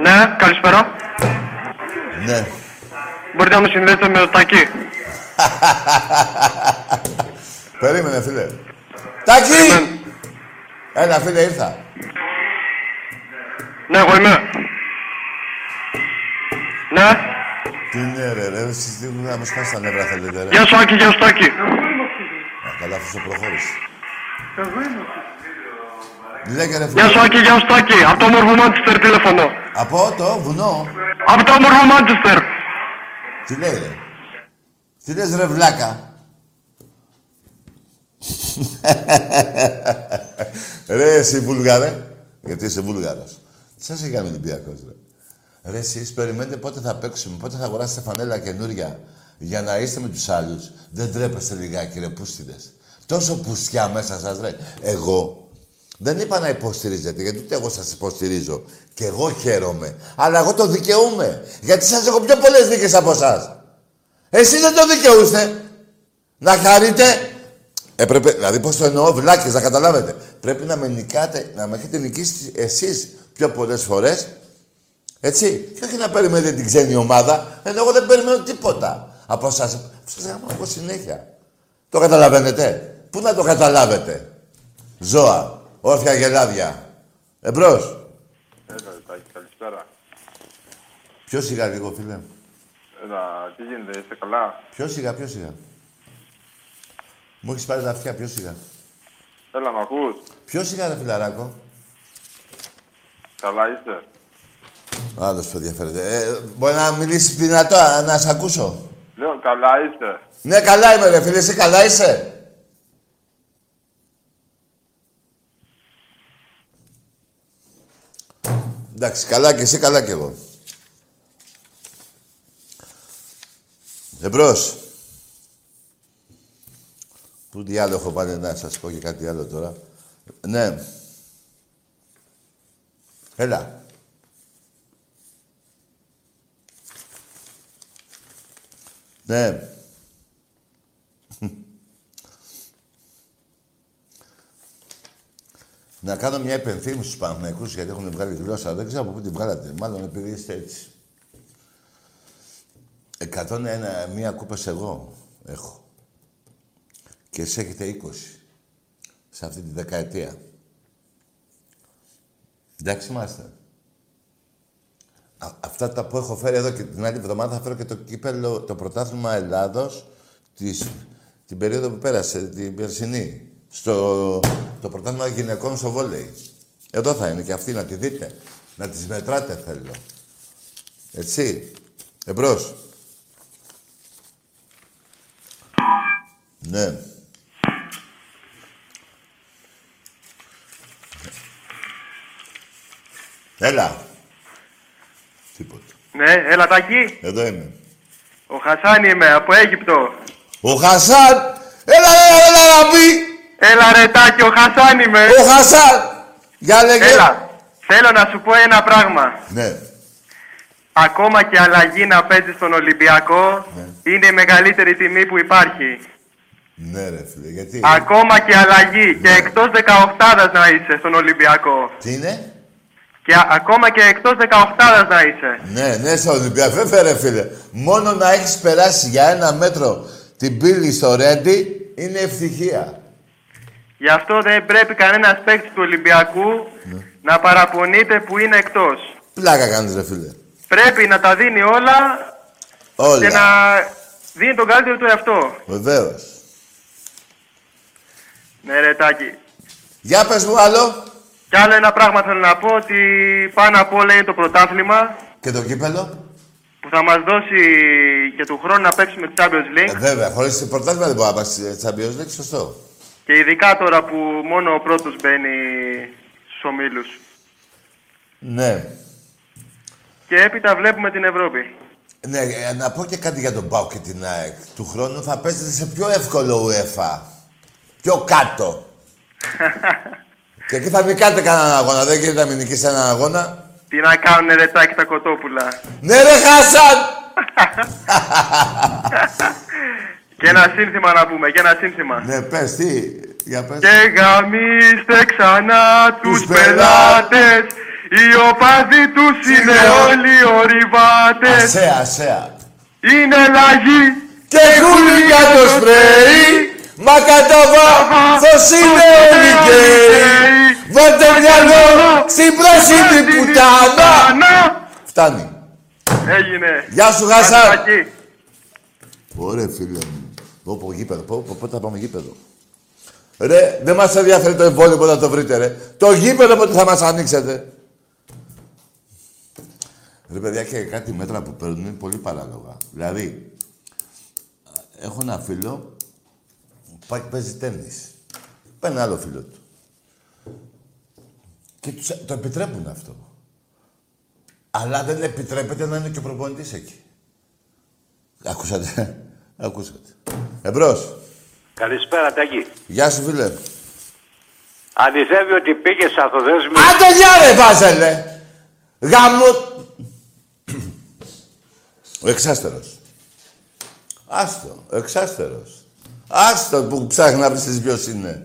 ναι, καλησπέρα. Ναι. Μπορείτε να με συνδέσετε με τον Τάκη. (laughs) Περίμενε, φίλε. Τάκη! Έλα, φίλε, ήρθα. Ναι, εγώ είμαι. Ναι. Τι είναι, ρε, ρε, εσείς τι να μου σπάσει τα νεύρα θέλετε, ρε. Γεια σου Άκη, γεια σου Τάκη. Α, καλά, αυτό προχώρησε. Λέγε, ρε, φίλε. Γεια σου Άκη, γεια σου Τάκη. Από το όμορφο Μάντσεστερ τηλεφωνώ. Από το βουνό. Από το όμορφο Μάντσεστερ. Τι λέει, ρε. Τι λες, ρε, βλάκα. ρε, εσύ Βούλγαρε. Γιατί είσαι Βούλγαρος. Τι σας έκανε Ολυμπιακός, ρε. Ρε, εσείς περιμένετε πότε θα παίξουμε, πότε θα αγοράσετε φανέλα καινούρια για να είστε με τους άλλους. Δεν τρέπεστε λιγάκι, ρε, πούστιδες. Τόσο πουστιά μέσα σας, ρε. Εγώ δεν είπα να υποστηρίζετε, γιατί ούτε εγώ σας υποστηρίζω. Και εγώ χαίρομαι. Αλλά εγώ το δικαιούμαι. Γιατί σας έχω πιο πολλές δίκες από εσάς. Εσείς δεν το δικαιούστε. Να χαρείτε. Έπρεπε, δηλαδή πώς το εννοώ, βλάκες, να καταλάβετε. Πρέπει να με νικάτε, να με έχετε νικήσει εσείς πιο πολλές φορές. Έτσι. Και όχι να περιμένετε την ξένη ομάδα. Ενώ εγώ δεν περιμένω τίποτα από εσάς. Σας γάμω εγώ συνέχεια. Το καταλαβαίνετε. Πού να το καταλάβετε; Ζώα. Όρθια γελάδια. Εμπρός. Έλα, Τάκη, καλησπέρα. Πιο σιγά λίγο, φίλε; Έλα, τι γίνεται, είστε καλά; Πιο σιγά, πιο σιγά. Μου έχεις πάρει τα αυτιά, πιο σιγά. Έλα, μ' ακούς; Πιο σιγά, ρε φιλαράκο; Καλά είστε. Άλλος το ενδιαφέρεται. Ε, μπορεί να μιλήσεις δυνατό, α, να σε ακούσω; Λέω, καλά είστε. Ναι, καλά είμαι, ρε φίλε. Εσύ καλά είσαι; Εντάξει, καλά και εσύ, καλά και εγώ. Εμπρός. Πού διάλογο έχω πάλι να σας πω και κάτι άλλο τώρα. Ναι. Έλα. Ναι. Να κάνω μια υπενθύμηση στους Παναθηναϊκούς γιατί έχουν βγάλει γλώσσα. Δεν ξέρω από πού τη βγάλατε. Μάλλον επειδή είστε έτσι. 101 μία κούπες εγώ έχω. Και εσείς έχετε 20. Σε αυτή τη δεκαετία. Εντάξει είμαστε. Α, αυτά τα που έχω φέρει εδώ και την άλλη εβδομάδα θα φέρω και το κύπελο, το πρωτάθλημα Ελλάδος της, την περίοδο που πέρασε, την περσινή. Στο το πρωτάθλημα γυναικών στο βόλεϊ. Εδώ θα είναι και αυτή να τη δείτε. Να τις μετράτε θέλω. Έτσι. Εμπρός. Ναι. Έλα. Τίποτα. Ναι, έλα Τάκη. Εδώ είμαι. Ο Χασάν είμαι, από Αίγυπτο. Ο Χασάν! Έλα, έλα, έλα, να πει! Έλα ρε Τάκη, ο Χασάν είμαι. Ο Χασάν! Για λέγε. Έλα, θέλω να σου πω ένα πράγμα. Ναι. Ακόμα και αλλαγή να παίζει στον Ολυμπιακό είναι η μεγαλύτερη τιμή που υπάρχει. Ναι, ρε φίλε, γιατί. Ακόμα και αλλαγή και εκτός 18 να είσαι στον Ολυμπιακό. Τι είναι; Και α- ακόμα και εκτός 18 να είσαι. Ναι, ναι, στο Ολυμπιακό. Βέβαια, ρε φίλε. Μόνο να έχεις περάσει για ένα μέτρο την πύλη στο Ρέντι είναι ευτυχία. Γι' αυτό δεν πρέπει κανένας παίκτης του Ολυμπιακού Ναι. να παραπονείται που είναι εκτός. Πλάκα κάνεις, ρε φίλε. Πρέπει να τα δίνει όλα, Όλα. και να δίνει τον καλύτερο του εαυτό. Βεβαίως. Ναι ρε Τάκη. Για πες μου άλλο. Κι άλλο ένα πράγμα θέλω να πω ότι πάνω απ' όλα είναι το πρωτάθλημα Και το κύπελο. που θα μας δώσει και του χρόνου να παίξουμε το Champions League Ε, βέβαια, χωρίς το πρωτάθλημα δεν μπορεί να πας Champions League, σωστό. Και ειδικά τώρα που μόνο ο πρώτος μπαίνει στους ομίλους. Ναι. Και έπειτα βλέπουμε την Ευρώπη. Ναι, ε, να πω και κάτι για τον Πάο και την ΑΕΚ. Του χρόνου θα παίζετε σε πιο εύκολο UEFA. Πιο κάτω. (laughs) και εκεί θα νικάτε κανέναν αγώνα. Δεν γίνεται να μην νικήσει έναν αγώνα. Τι να κάνουν ρε Τάκη τα κοτόπουλα. Ναι ρε Χάσαν! (laughs) (laughs) Και ένα σύνθημα να πούμε, και ένα σύνθημα. ναι, πες, τι. Για πες. Και γαμίστε ξανά τους Τους πελάτες. πελάτες Οι οπαδοί τους είναι όλοι ορειβάτες Ασέα, ασέα. Είναι λαγοί Και χούλιγκα το σπρέι, μα κατά βάθος είναι όλοι γκέι. Βάλτε μυαλό στην πράσινη πουτάνα. Φτάνει. Έγινε Γεια σου, Χασάν. Τάκη. Ωραία, φίλε μου. Πω, πω, γήπεδο. Πω, πω, πότε θα πάμε γήπεδο. Ρε, δεν μας ενδιαφέρει το εμβόλιο πότε θα το βρείτε, ρε. Το γήπεδο πότε θα μας ανοίξετε. Ρε, παιδιά, και κάτι μέτρα που παίρνουν είναι πολύ παράλογα. Δηλαδή, έχω ένα φίλο που πάει και παίζει τέννις. Πάει ένα άλλο φίλο του. Και τους, το επιτρέπουν αυτό. Αλλά δεν επιτρέπεται να είναι και ο προπονητής εκεί. Ακούσατε; Ακούσατε. Εμπρός. Καλησπέρα Τάκη. Γεια σου, φίλε. Αληθεύει ότι πήγες σε αυτοδέσμη. Άντε γεια ρε, Βάζελε. Γάμο... Ο εξάστερος. Άστο, ο εξάστερος. Άστο που ψάχνει να βρεις ποιος είναι.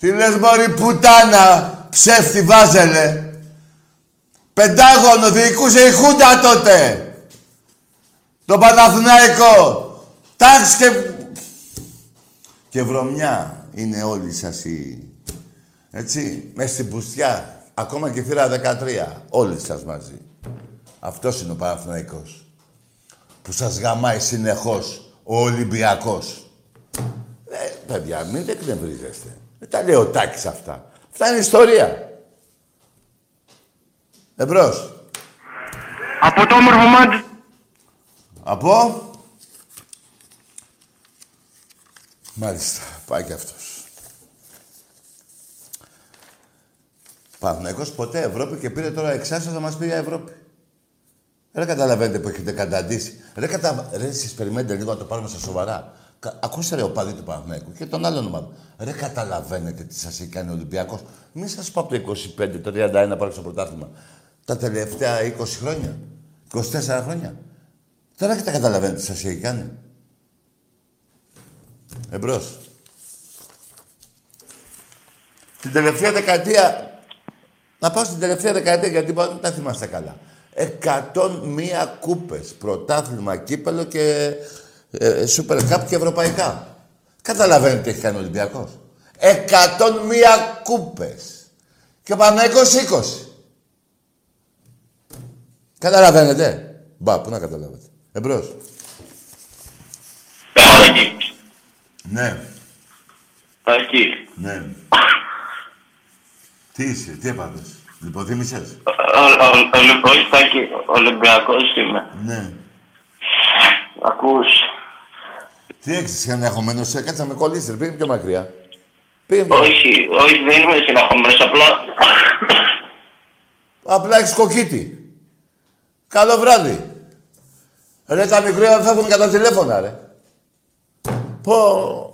Τι λες μωρή πουτάνα, ψεύτη βάζελε. Πεντάγωνο διοικούσε η Χούντα τότε. Το Παναθηναϊκό. Τάξη και... Και βρωμιά είναι όλοι σας οι... Έτσι, μέσα στην πουστιά. Ακόμα και θύρα 13. Όλοι σας μαζί. Αυτός είναι ο Παναθηναϊκός. Που σας γαμάει συνεχώς ο Ολυμπιακός. Ε, παιδιά, μην εκνευρίζεστε. Δεν τα λέει ο Τάκης αυτά. Αυτά είναι ιστορία. Εμπρός. Από το όμορφο μάτι Από; Μάλιστα. Πάει και αυτός. Παναθηναϊκός ποτέ Ευρώπη και πήρε τώρα εξάστα να μας πει για Ευρώπη. Ρε καταλαβαίνετε που έχετε καταντήσει. Ρε, κατα... ρε εσείς περιμένετε λίγο να το πάρουμε στα σοβαρά. Κα... Ακούστε ρε ο παδί του Παναθηναϊκού και τον άλλον ομάδο. Ρε καταλαβαίνετε τι σας έχει κάνει ο Ολυμπιακός. Μην σας πω από το 25, το 31 πάρω στο πρωτάθλημα. Τα τελευταία 20 χρόνια. 24 χρόνια. Τώρα έχετε καταλαβαίνετε τι σας έχει κάνει. Εμπρός. Την τελευταία δεκαετία, να πάω στην τελευταία δεκαετία γιατί δεν τα θυμάστε καλά. 101 κούπες, πρωτάθλημα, κύπελο και ε, Super Cup και ευρωπαϊκά. Καταλαβαίνετε τι έχει κάνει ο Ολυμπιακός. 101 κούπες. Και ο Παναγικός 20. Καταλαβαίνετε. Μπα, πού να καταλάβετε. Εμπρός. Ναι. Εκεί. Ναι. τι είσαι, τι έπαθες. Λιποθύμησες; Όχι, Τάκη, Ολυμπιακός είμαι. Ναι. Ακούς. Τι έχεις συνεχομένος, ε, κάτσε να με κολλήσεις, ρε, πήγαινε πιο μακριά. Πήγαινε πιο Όχι, όχι, δεν είμαι συναχωμένος, απλά... Απλά έχεις κοκκίτι. Καλό βράδυ. Ρε, τα μικρά θα έχουν κατά τηλέφωνα, ρε. Πω.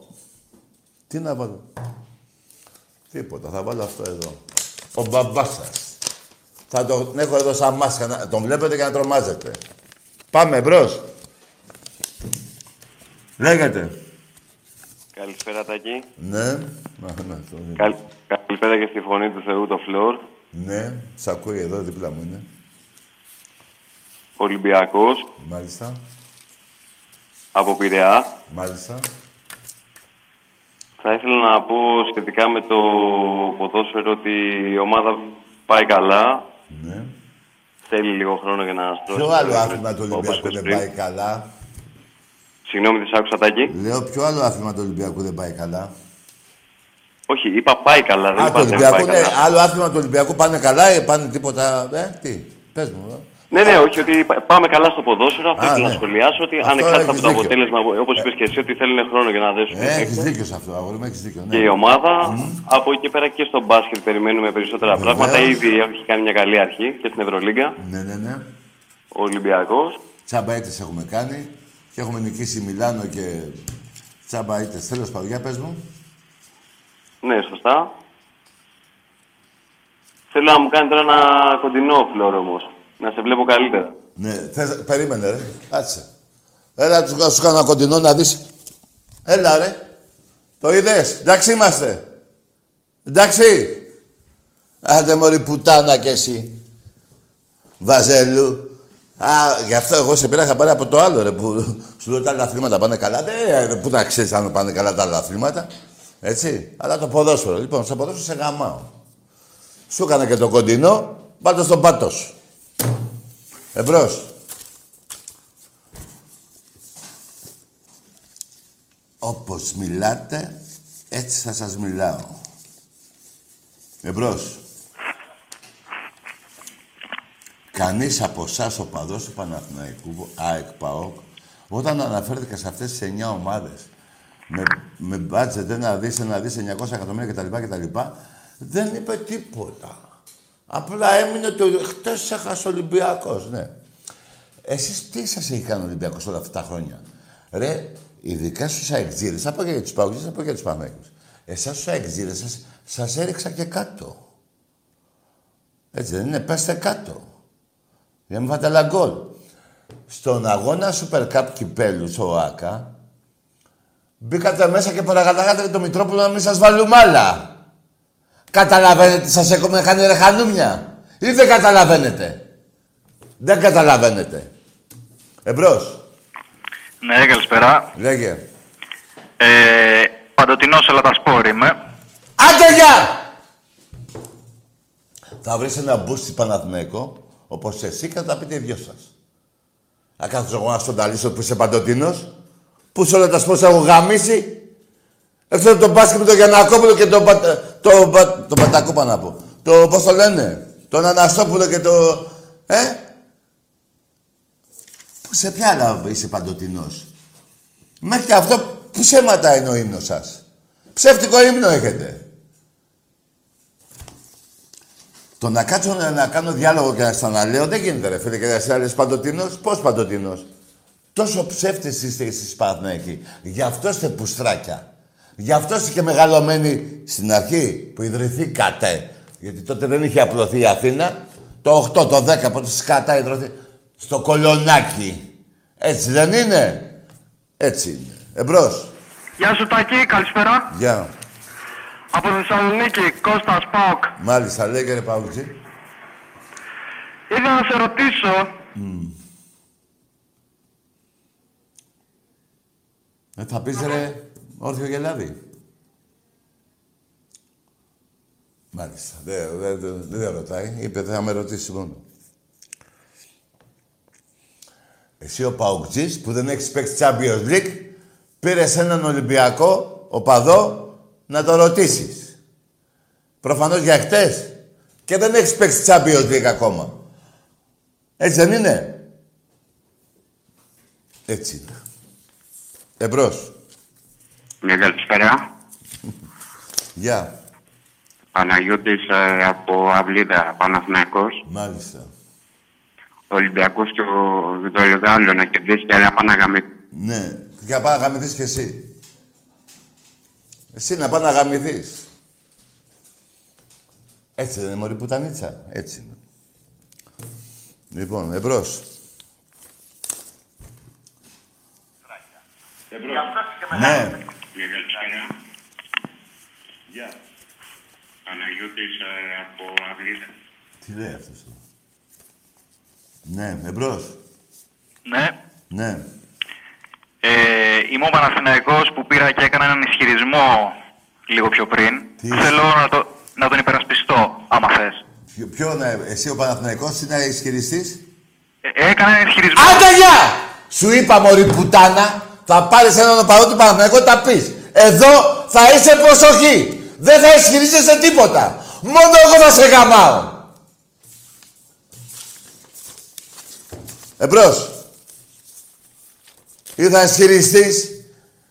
Τι να βάλω. Τίποτα, θα βάλω αυτό εδώ. Ο μπαμπάς σας. Θα τον έχω εδώ σαν μάσκα, να τον βλέπετε και να τρομάζετε. Πάμε, μπρος. Λέγεται. Καλησπέρα Τάκη. Ναι. Α, ναι, το είναι. Καλ... Καλησπέρα και στη φωνή του Θεού το Φλόρ. Ναι, σ' ακούει εδώ, δίπλα μου είναι. Ολυμπιακός Μάλιστα, από Πειραιά. μάλιστα. Θα ήθελα να πω σχετικά με το ποδόσφαιρο ότι η ομάδα πάει καλά. Ναι. Θέλει λίγο χρόνο για να στρώσει. Ποιο άλλο το- άθλημα του όπως Ολυμπιακού είπες δεν πριν. πάει καλά; Συγγνώμη, δεν σ' άκουσα Τάκη. Λέω, ποιο άλλο άθλημα του Ολυμπιακού δεν πάει καλά; Όχι, είπα πάει καλά, δεν Α, είπα το δεν Ολυμπιακό, πάει ναι. καλά. Άλλο άθλημα του Ολυμπιακού πάνε καλά ή πάνε τίποτα. Ε, τι. Πες μου. ε. Ναι, ναι, όχι, ότι πα- πάμε καλά στο ποδόσφαιρο. Αυτό Α, ήθελα ναι. να σχολιάσω ότι Αυτό ανεξάρτητα από έχεις το δίκιο. αποτέλεσμα, όπως είπες και εσύ, ότι θέλουν χρόνο για να δέσουν. Ε, effect. έχεις δίκιο σε αυτό, αγόρι μου, έχεις δίκιο. Και Ναι. η ομάδα από εκεί και πέρα και στο μπάσκετ περιμένουμε περισσότερα Βεβαίως. πράγματα. Ήδη έχει κάνει μια καλή αρχή και στην Ευρωλίγκα. Ναι, ναι, ναι. Ο Ολυμπιακός. Τσάμπα ήττες έχουμε κάνει και έχουμε νικήσει Μιλάνο και τσάμπα ήττες. Τέλος πάντων, για πες μου. Ναι, σωστά. Θέλω να μου κάνει τώρα ένα κοντινό φλόρο όμω. Να σε βλέπω καλύτερα. Ναι, θες, περίμενε ρε. Κάτσε. Έλα, του σου κάνω ένα κοντινό να δεις. Έλα ρε. Το είδες. Εντάξει είμαστε. Εντάξει. Άντε μωρή πουτάνα κι εσύ. Βαζέλου. Α, γι' αυτό εγώ σε πήρα πάρει από το άλλο ρε που σου λέω τα άλλα αθλήματα πάνε καλά. Δεν, ε, πού να ξέρεις αν πάνε καλά τα άλλα αθλήματα. Έτσι. Αλλά το ποδόσφαιρο. Λοιπόν, στο ποδόσφαιρο σε γαμάω. Σου έκανα και το κοντινό, πάτε στον πάτος σου. Εμπρός. Όπως μιλάτε, έτσι θα σας μιλάω. Εμπρός. Κανείς από εσάς ο παδός του Παναθηναϊκού, ΑΕΚ, ΠΑΟΚ, όταν αναφέρθηκε σε αυτές τις 9 ομάδες, με, με μπάτζετ ένα δις, ένα δις, 900 εκατομμύρια κτλ. κτλ. Δεν είπε τίποτα. Απλά έμεινε το χτες έχασε ο Ολυμπιακός, ναι. Εσείς τι σας έχει κάνει ο Ολυμπιακός όλα αυτά τα χρόνια; Ρε, ειδικά στους αεξίδες, θα πω και για τους παγκοσμίους, θα πω και για τους παμέκους. Εσάς στους αεξίδες σας, σας έριξα και κάτω. Έτσι δεν είναι, πέστε κάτω. Για να μην φάτε άλλα γκολ. Στον αγώνα Super Cup κυπέλου στο ΆΚΑ, μπήκατε μέσα και παρακατάγατε το Μητρόπουλο να μην σας βάλουμε άλλα. Καταλαβαίνετε τι σας έχουμε κάνει ρε χανούμια. Ή δεν καταλαβαίνετε; Δεν καταλαβαίνετε. Εμπρός. Ναι, καλησπέρα. Λέγε. Ε, παντοτινός Ελατασπόρ είμαι. Άντε γεια! Θα βρεις ένα μπούστι Παναθηναϊκό, όπως εσύ και θα τα πείτε οι δυο σας. Θα κάθεσαι εγώ να στον ταλίσω που είσαι παντοτινός, που σε όλα τα σπόσα έχω γαμίσει. Έξω από τον μπάσκετ με τον Γιαννακόπουλο και τον, Πα... το, Πα... το Πατακόπα να πω. Το, πώς το λένε, τον Αναστόπουλο και το... Ε; Που σε ποια άλλα είσαι παντοτινός; Μέχρι και αυτό, που ψέματα είναι ο ύμνος σας; Ψεύτικο ύμνο έχετε. Το να κάτσω να, να κάνω διάλογο και να σας αναλέω δεν γίνεται ρε φίλε και να είσαι άλλες παντοτίνος. Πώς παντοτίνος. Τόσο ψεύτες είστε εσείς Παναθηναϊκοί. Γι' αυτό είστε πουστράκια. Γι' αυτό είστε και μεγαλωμένοι στην αρχή που ιδρυθήκατε. Γιατί τότε δεν είχε απλωθεί η Αθήνα. Το 8, το 10, πότε σκατά ιδρυθεί. Στο κολονάκι. Έτσι δεν είναι; Έτσι είναι. Εμπρός. Γεια σου Τάκη, καλησπέρα. Γεια. Από Θεσσαλονίκη, Κώστας Πάοκ. Μάλιστα, λέγε ρε Παουτζή. Ήθελα να σε ρωτήσω, Ε, θα πεις ρε όρθιο γελάδι. Μάλιστα. Δεν δε, δε, δεν ρωτάει. Είπε θα με ρωτήσει μόνο. Εσύ ο Παουκτζής που δεν έχεις παίξει Champions League πήρες έναν Ολυμπιακό οπαδό να το ρωτήσεις. Προφανώς για χτες. Και δεν έχεις παίξει Champions League ακόμα. Έτσι δεν είναι; Έτσι είναι. Εμπρός. Μια καλησπέρα. Γεια. Παναγιώτης ε, από Αυλίδα, Παναθηναϊκός. Μάλιστα. Ο Ολυμπιακός και ο Βιτοριοδάλιο να κερδίσει και να πάνε να γαμί- Ναι. Για πάω να γαμηθείς κι εσύ. Εσύ να πάω να γαμηθείς. Έτσι δεν είναι μωρή πουτανίτσα. Έτσι είναι. Λοιπόν, εμπρός. Ναι. Μια καλησπέρα. Γεια. Παναγιώτης ε, από Αυλίδα. Τι λέει αυτός. τώρα. Ναι, εμπρός. Ναι. Ναι. Ε, είμαι ο Παναθηναϊκός που πήρα και έκανα έναν ισχυρισμό λίγο πιο πριν. Θέλω να, το, να τον υπερασπιστώ, άμα θες. Ποιο, ποιο να, εσύ ο Παναθηναϊκός είναι να ισχυριστείς. Ε, έκανα έναν ισχυρισμό. Άντε γεια! Σου είπα μωρή πουτάνα, θα πάρεις έναν οπαδό του Παναθηναϊκού τα πεις. Εδώ θα είσαι προσοχή. Δεν θα ισχυρίζεσαι τίποτα. Μόνο εγώ θα σε γαμάω. Εμπρός. Ή θα ισχυριστείς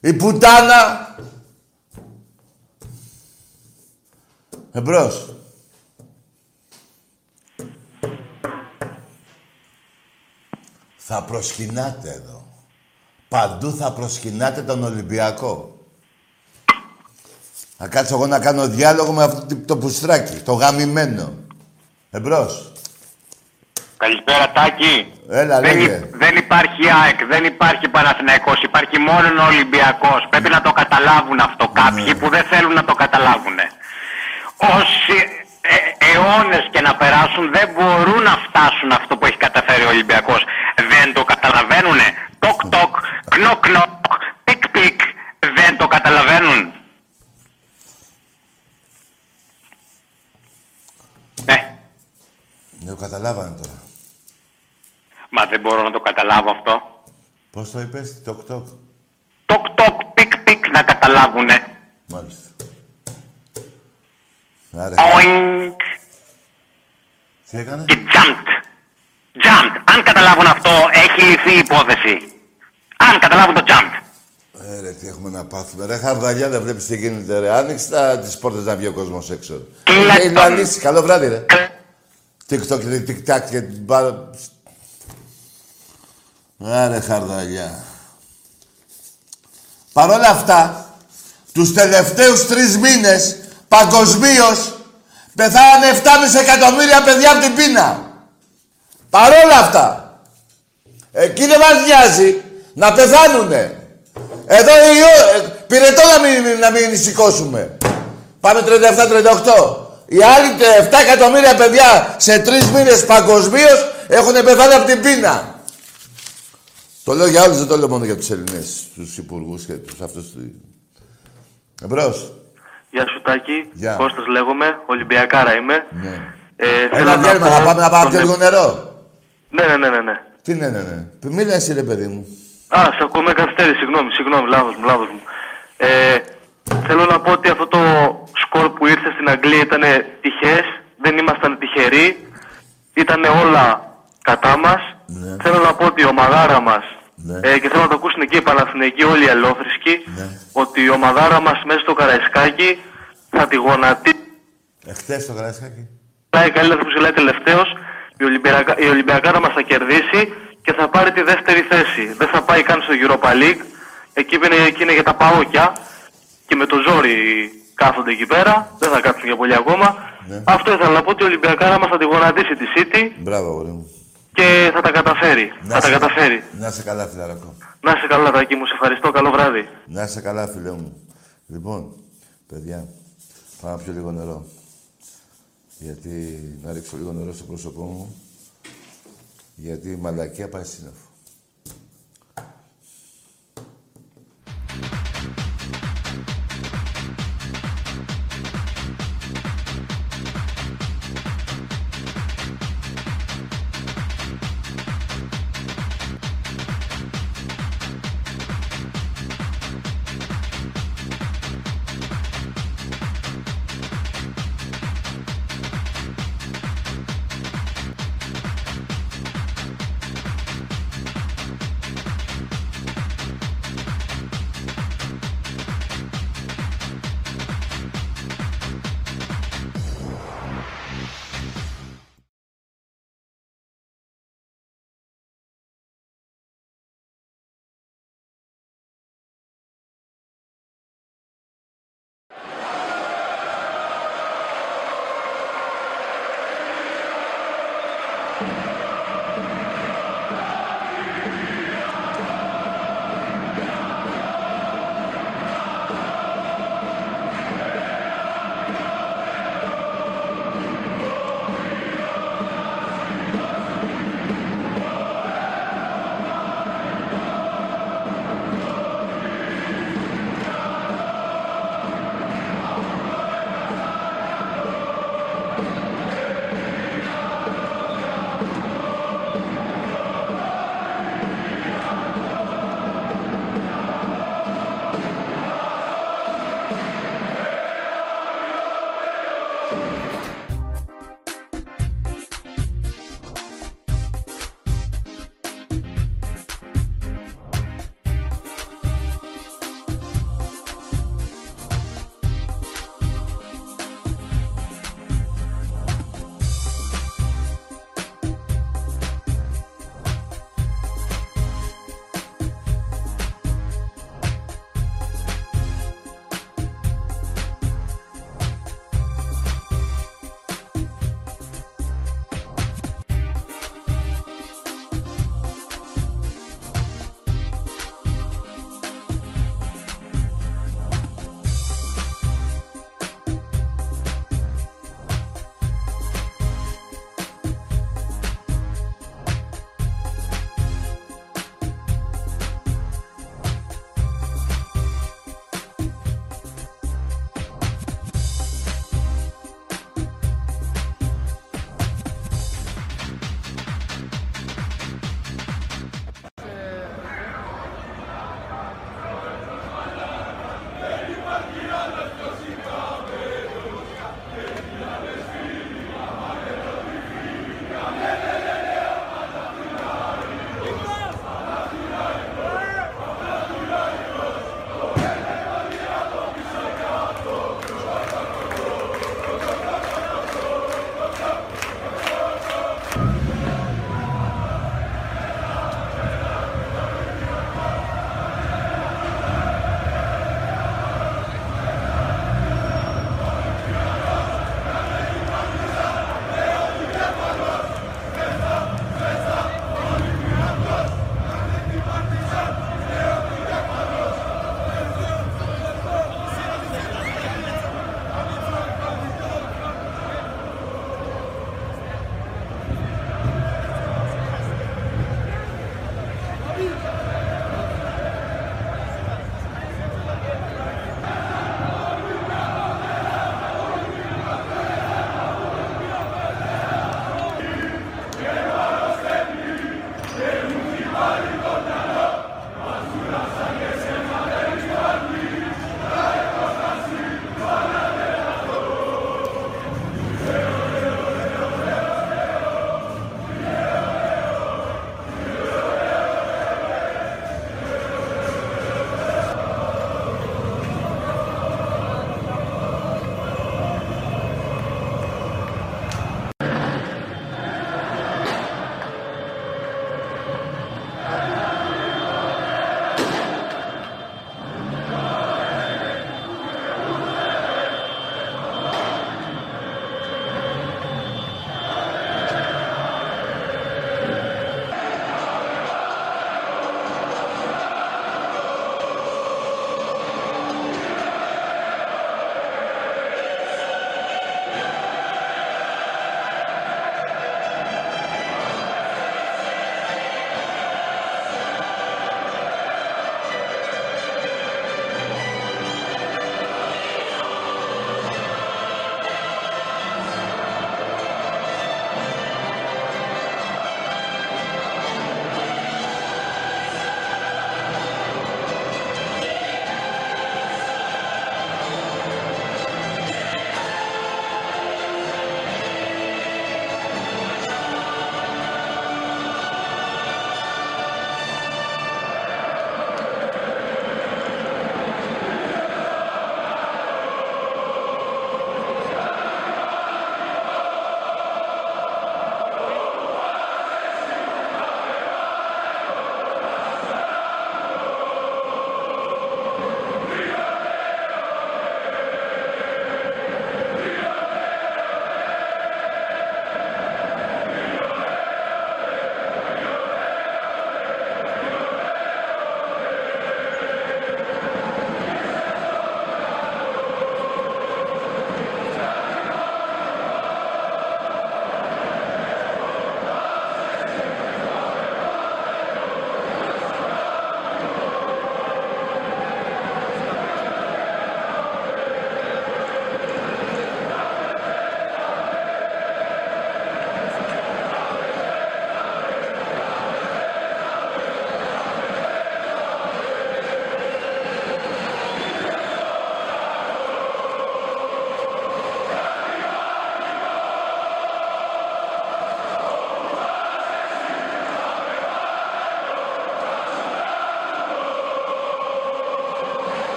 η πουτάνα. Εμπρός. Θα προσκυνάτε εδώ. Παντού θα προσκυνάτε τον Ολυμπιακό. Θα κάτσω εγώ να κάνω διάλογο με αυτό το πουστράκι, το γαμημένο. Εμπρός. Καλησπέρα Τάκη. Έλα, δεν, λέγε. υ- δεν υπάρχει ΑΕΚ, δεν υπάρχει Παναθηναϊκός, υπάρχει μόνο ο Ολυμπιακός. Πρέπει να το καταλάβουν αυτό κάποιοι Ναι. που δεν θέλουν να το καταλάβουν. Όσοι ε, αιώνες και να περάσουν δεν μπορούν να φτάσουν αυτό που έχει καταφέρει ο Ολυμπιακός. Δεν το καταλαβαίνουνε. Τοκ τοκ, knock knock, πικ πικ. Δεν το καταλαβαίνουν. Ναι, Δεν το καταλάβανε τώρα. μα δεν μπορώ να το καταλάβω αυτό. Πώς το είπες, τοκ τοκ; Τοκ τοκ, πικ πικ να καταλάβουνε. Μάλιστα. Άρα, Oink τι έκανε; και jumped. Jumped. Αν καταλάβουν αυτό, έχει λυθεί η υπόθεση. Αν καταλάβουν το jump. Ε, ρε, τι έχουμε να πάθουμε. Ρε, χαρδαλιά, δεν βλέπεις τι γίνεται, ρε. Άνοιξε τα, τις πόρτες να βγει ο κόσμος έξω. Ε, Είναι αλήθεια. Καλό βράδυ, ρε. TikTok και TikTok και την μπάλα. Άρε, χαρδαλιά. Παρ' όλα αυτά, τους τελευταίους τρεις μήνες, παγκοσμίως, πεθάνανε 7,5 εκατομμύρια παιδιά από την πείνα. Παρ' όλα αυτά, εκεί δεν μας νοιάζει να πεθάνουνε. Εδώ η, ο- ε, πυρετό να μην, να μην σηκώσουμε. Πάμε 37-38. Οι άλλοι τε- 7 εκατομμύρια παιδιά σε τρεις μήνες παγκοσμίως έχουν πεθάνει από την πείνα. Το λέω για όλους, δεν το λέω μόνο για τους Ελληνέ, τους υπουργούς και τους αυτούς. Εμπρός. Γεια σου Τάκη, Γεια. Κώστας λέγομαι, Ολυμπιακάρα είμαι. Ναι. Ε, θέλω Ένα να διάλειμμα, πω θα πάμε να πάμε τον- και λίγο νερό. Ναι, ναι, ναι, ναι, ναι. Τι ναι, ναι, ναι. Μίλα εσύ, ρε παιδί μου. Α, σε ακούω με καθυστέρηση, συγγνώμη, συγγνώμη, λάθος μου, λάθος μου. Ε, θέλω να πω ότι αυτό το σκορ που ήρθε στην Αγγλία ήταν τυχές, δεν ήμασταν τυχεροί, ήταν όλα κατά μας. Ναι. Θέλω να πω ότι η ομαδάρα μας, ε, και θέλω να το ακούσουν και οι Παναθηναϊκοί, όλοι οι αλλόφρισκοι, Ναι. ότι η ομαδάρα μας μέσα στο Καραϊσκάκι θα τη γονατεί Εχθές το Καραϊσκάκι. πουλάει καλύτερα, που πουλάει τελευταίος, η, Ολυμπιακά, η Ολυμπιακάρα μας θα κερδίσει και θα πάρει τη δεύτερη θέση. Δεν θα πάει καν στο Europa League. Εκεί είναι, εκεί είναι για τα παόκια και με το ζόρι κάθονται εκεί πέρα. Δεν θα κάτσουν για πολύ ακόμα. Ναι. Αυτό ήθελα να πω ότι η Ολυμπιακάρα μας θα τη γονατίσει τη City Μπράβο, αγόρι μου. και θα τα καταφέρει. Να θα τα σε- καταφέρει. Να είσαι καλά, φιλαρακό. Να είσαι καλά, Τάκη μου. Σε ευχαριστώ. Καλό βράδυ. Να είσαι καλά, φίλε μου. Λοιπόν, παιδιά, πάω να πιω λίγο νερό. Γιατί να ρίξω λίγο νερό στο πρόσωπό μου. Γιατί η μαλακία πάει σύννεφο.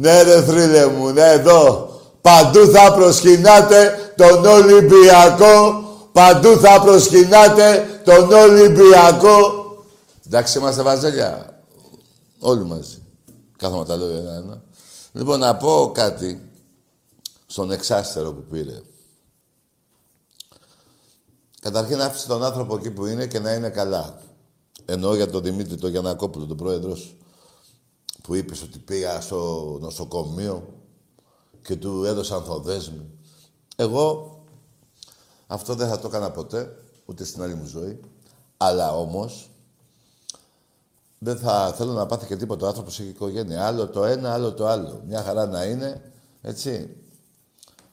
Ναι ρε θρύλε μου, ναι εδώ. Παντού θα προσκυνάτε τον Ολυμπιακό. Παντού θα προσκυνάτε τον Ολυμπιακό. Εντάξει είμαστε βαζέλια. Όλοι μαζί. Κάθομαι τα λόγια ένα-ένα. Λοιπόν, να πω κάτι στον εξάστερο που πήρε. Καταρχήν να άφησε τον άνθρωπο εκεί που είναι και να είναι καλά. Εννοώ για τον Δημήτρη, τον Γιανακόπουλο, τον πρόεδρος σου, που είπες ότι πήγα στο νοσοκομείο και του έδωσαν θοδέσμη. Εγώ αυτό δεν θα το έκανα ποτέ, ούτε στην άλλη μου ζωή. Αλλά όμως, δεν θα θέλω να πάθει και τίποτα. Ο άνθρωπος έχει οικογένεια. Άλλο το ένα, άλλο το άλλο. Μια χαρά να είναι, έτσι.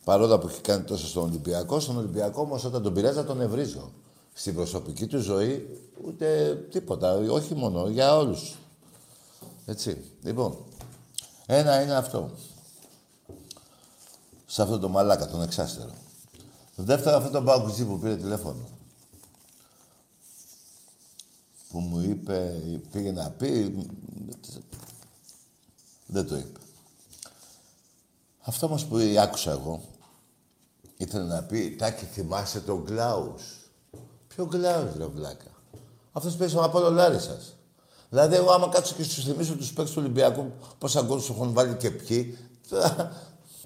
Παρόλα που έχει κάνει τόσο στον Ολυμπιακό, στον Ολυμπιακό όμως όταν τον πειράζει τον ευρίζω. Στην προσωπική του ζωή ούτε τίποτα. Όχι μόνο, για όλους. Έτσι. Λοιπόν, ένα είναι αυτό. Σε αυτό το μαλάκα, τον εξάστερο. Δεύτερο, αυτό το μπαγκουτζί που πήρε τηλέφωνο. Που μου είπε, πήγε να πει, δεν το είπε. Αυτό όμως που άκουσα εγώ, ήθελε να πει, Τάκη, θυμάσαι τον Κλάους. Ποιο Κλάους, ρε βλάκα. Αυτός παίζει στον Απόλλω Λάρισας. Δηλαδή, εγώ άμα κάτσω και στους θυμίσω τους παίκτες του Ολυμπιακού, πόσα γκολ σου έχουν βάλει και ποιοι,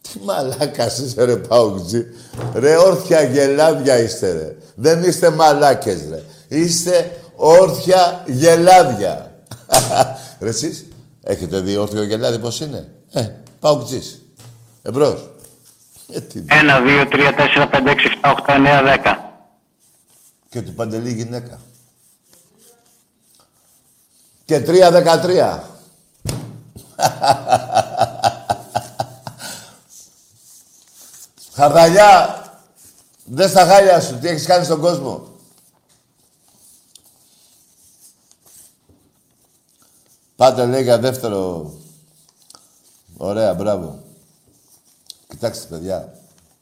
τι μαλάκας είσαι ρε Παουτζή. Ρε όρθια γελάδια είστε ρε. Δεν είστε μαλάκες ρε. Είστε όρθια γελάδια. (laughs) ρε εσείς, έχετε δει όρθιο γελάδι πώς είναι; Ε, Παουτζής. Εμπρός. Ε, τι... 1, 2, 3, 4, 5, 6, 7, 8, 9, 10. Και του Παντελή γυναίκα. Και 3, 13. Χαρδαλιά, δεν στα χάλια σου, τι έχεις κάνει στον κόσμο. Πάτε λέει για δεύτερο. Ωραία, μπράβο. Κοιτάξτε, παιδιά,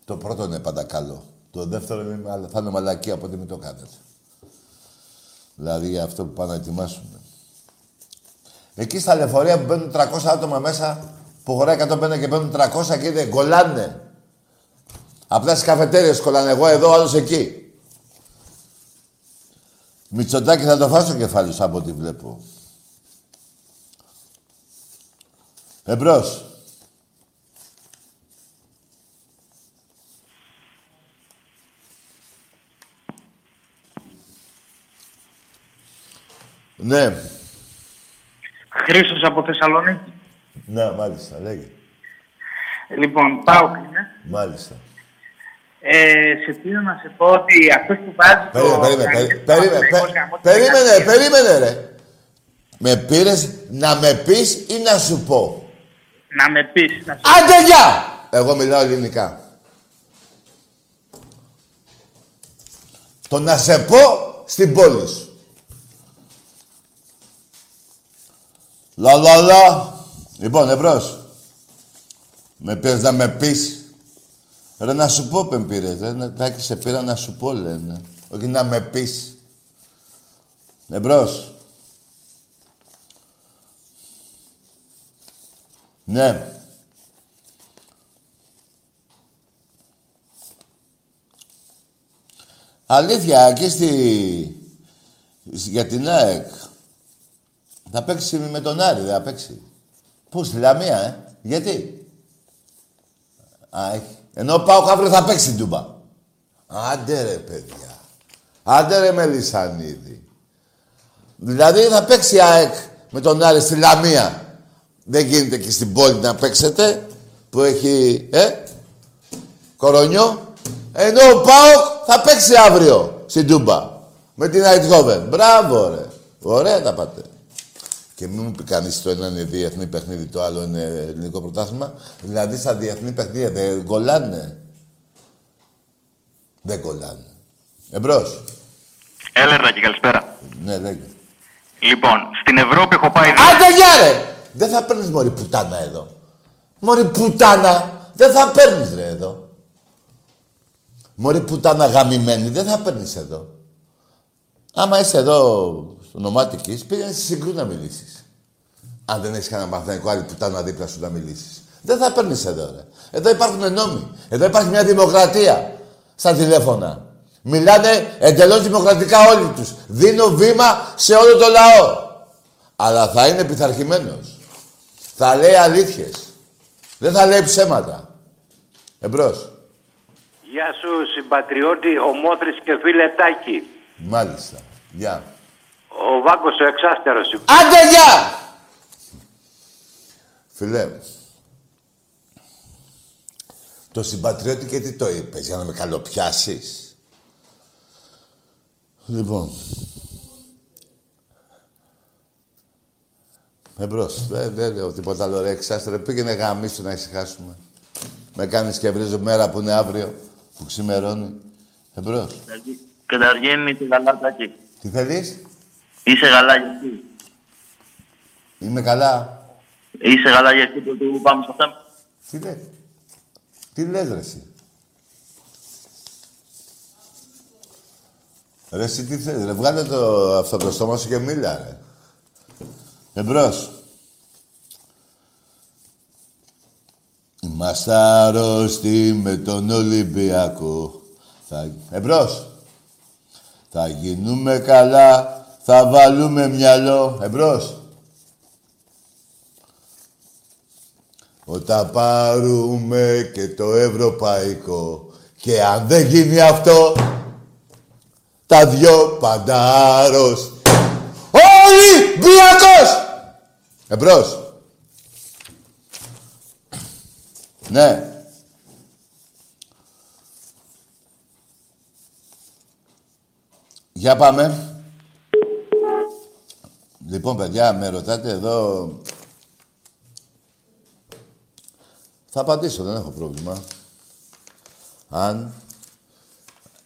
το πρώτο είναι πάντα καλό. Το δεύτερο είναι, μαλα- θα είναι μαλακή από ό,τι μην το κάνετε. Δηλαδή για αυτό που πάνε να ετοιμάσουν. Εκεί στα λεωφορεία που μπαίνουν 300 άτομα μέσα, που χωράει 150 και μπαίνουν 300 και είδε, κολλάνε. Απλά στις καφετέριες κολλάνε. Εγώ εδώ, άλλος εκεί. Μητσοτάκι θα το φας στο κεφάλι σου από ό,τι βλέπω. Εμπρός. Ναι. Χρήστος από Θεσσαλονίκη. Ναι, μάλιστα, λέγε. Λοιπόν, πάω είναι. Μάλιστα. Ε, σε πήρα να σε πω ότι αυτός που βάζει Περίμενε, το... περίμενε, περί- περίμενε, πε- περίμενε, περίμενε, ρε. Με πήρες να με πεις ή να σου πω; Να με πεις. Να σου... Άντε, γεια! Εγώ μιλάω ελληνικά. Το να σε πω στην πόλη σου. Λα, λα, λα. Λοιπόν, εμπρός. Με πήρες να με πεις. Ρε, να σου πω, πεν πήρες. Ρε, να- Τάκη, σε πήρα να σου πω, λένε. Όχι να με πεις. Εμπρός. Ναι. Αλήθεια, εκεί στη... για την ΑΕΚ θα παίξει με τον Άρη, δεν θα παίξει. Πού, στη Λαμία, ε; Γιατί; Α, έχει. Ενώ πάω αύριο θα παίξει την Τούμπα. Άντε ρε, παιδιά. Άντε ρε, Μελισανίδη. Δηλαδή θα παίξει η ΑΕΚ με τον Άρη στη Λαμία. Δεν γίνεται και στην πόλη να παίξετε που έχει, ε, κορονιό. Ενώ ο ΠΑΟΚ θα παίξει αύριο στην Τούμπα. Με την Αιτχόβεν. Μπράβο, ρε. Ωραία τα πάτε. Και μην μου πει κανείς το ένα είναι διεθνή παιχνίδι, το άλλο είναι ελληνικό πρωτάθλημα. Δηλαδή στα διεθνή παιχνίδια δεν κολλάνε. Δεν κολλάνε. Εμπρός. Έλερνα και καλησπέρα. Ναι, λέγε. Λοιπόν, στην Ευρώπη έχω πάει... Άντε γεια ρε! Δεν θα παίρνεις μωρή πουτάνα εδώ. Μωρή πουτάνα. Δεν θα παίρνεις ρε εδώ. Μωρή πουτάνα γαμημένη. Δεν θα παίρνεις εδώ. Άμα είσαι εδώ στο νομάτικης, πήγαινε στη συγκρού να μιλήσεις. Αν δεν έχεις κανένα μαθηματικό άλλη πουτάνα δίπλα σου να μιλήσεις. Δεν θα παίρνεις εδώ, ρε. Εδώ υπάρχουν νόμοι. Εδώ υπάρχει μια δημοκρατία στα τηλέφωνα. Μιλάνε εντελώς δημοκρατικά όλοι τους. Δίνω βήμα σε όλο το λαό. Αλλά θα είναι πειθαρχημένος. Θα λέει αλήθειες. Δεν θα λέει ψέματα. Εμπρός. Γεια σου συμπατριώτη, ομόθρης και φίλε Τάκη. Μάλιστα. Γεια. Ο Βάκος ο εξάστερος. Άντε γεια! Φιλέ, το συμπατριώτη και τι το είπες, για να με καλοπιάσεις; Λοιπόν. Εμπρός. Δεν, δεν λέω τίποτα άλλο ρε εξάστερε. Πήγαινε γαμίσου να ησυχάσουμε. Με κάνεις και βρίζω μέρα που είναι αύριο, που ξημερώνει. Εμπρός. Καταρχήν είσαι καλά, Τάκη. Τι θέλεις; Είσαι καλά γιατί; Είμαι καλά. Είσαι καλά γιατί το του πάμε στο θέμα; Τι λες. Τι λες ρε εσύ; Ρε εσύ τι θέλεις. Ρε βγάλε το, αυτό το στόμα σου και μίλα ρε. Εμπρός. Είμαστε άρρωστοι με τον Ολυμπιακό. Θα... Εμπρός. Θα γίνουμε καλά, θα βάλουμε μυαλό. Εμπρός. Όταν πάρουμε και το ευρωπαϊκό και αν δεν γίνει αυτό, τα δυο παντάρος. Ολυμπιακός! Εμπρός. Ναι. Για πάμε. Λοιπόν, παιδιά, με ρωτάτε εδώ... Θα απαντήσω, δεν έχω πρόβλημα. Αν...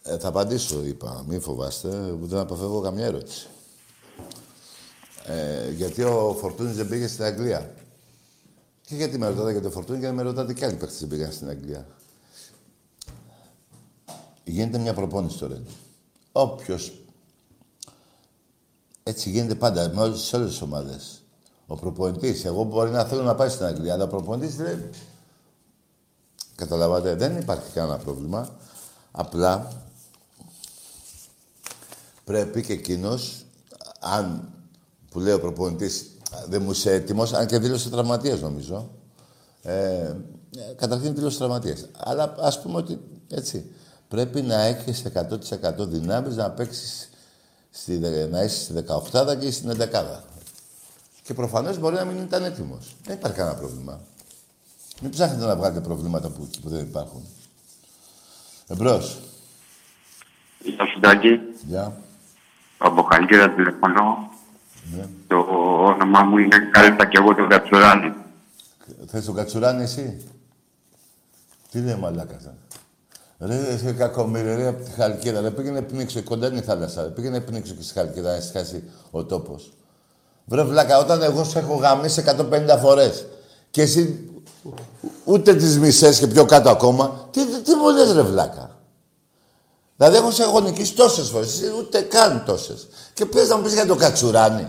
Ε, θα απαντήσω, είπα. Μην φοβάστε, δεν αποφεύγω καμιά ερώτηση. Ε, γιατί ο Φορτούνης δεν πήγε στην Αγγλία; Και γιατί με ρωτάτε για το Φορτούνη και με ρωτάτε και άλλοι παίχτες δεν πήγαν στην Αγγλία; Γίνεται μια προπόνηση τώρα. Όποιος... Έτσι γίνεται πάντα με όλες, σε όλες τις ομάδες. Ο προπονητής, εγώ μπορεί να θέλω να πάει στην Αγγλία, αλλά ο προπονητής δεν... Καταλαβαίνετε, δεν υπάρχει κανένα πρόβλημα. Απλά πρέπει και εκείνος, αν που λέει ο προπονητής δεν μου είσαι έτοιμος, αν και δήλωσε τραυματίας νομίζω. Ε, καταρχήν δήλωσε τραυματίας. Αλλά ας πούμε ότι έτσι. Πρέπει να έχεις 100% δυνάμεις να παίξεις στη, να είσαι στη 18 και στην 11. Και προφανώς μπορεί να μην ήταν έτοιμος. Δεν υπάρχει κανένα πρόβλημα. Μην ψάχνετε να βγάλετε προβλήματα που, που δεν υπάρχουν. Εμπρός. Γεια σου, Τάκη. Γεια. Από Χαλκίδα τηλεφωνώ. Ναι. Το όνομά μου είναι Κάλτα και εγώ το Κατσουράνη. Θες τον Κατσουράνη εσύ; Τι λέει μαλάκας σαν. Ρε, είσαι κακομοίρη, ρε, από τη Χαλκίδα. Ρε, πήγαινε πνίξω, κοντά είναι η θάλασσα. Ρε, πήγαινε πνίξω και στη Χαλκίδα, να σχάσει ο τόπος. Βρε βλάκα, όταν εγώ σε έχω γαμίσει 150 φορές και εσύ ούτε τις μισές και πιο κάτω ακόμα, τι, τι μου λες ρε βλάκα; Δηλαδή έχω σε έχω νικήσει τόσες φορές, εσύ ούτε καν τόσες. Και πες να μου πεις για τον Κατσουράνη.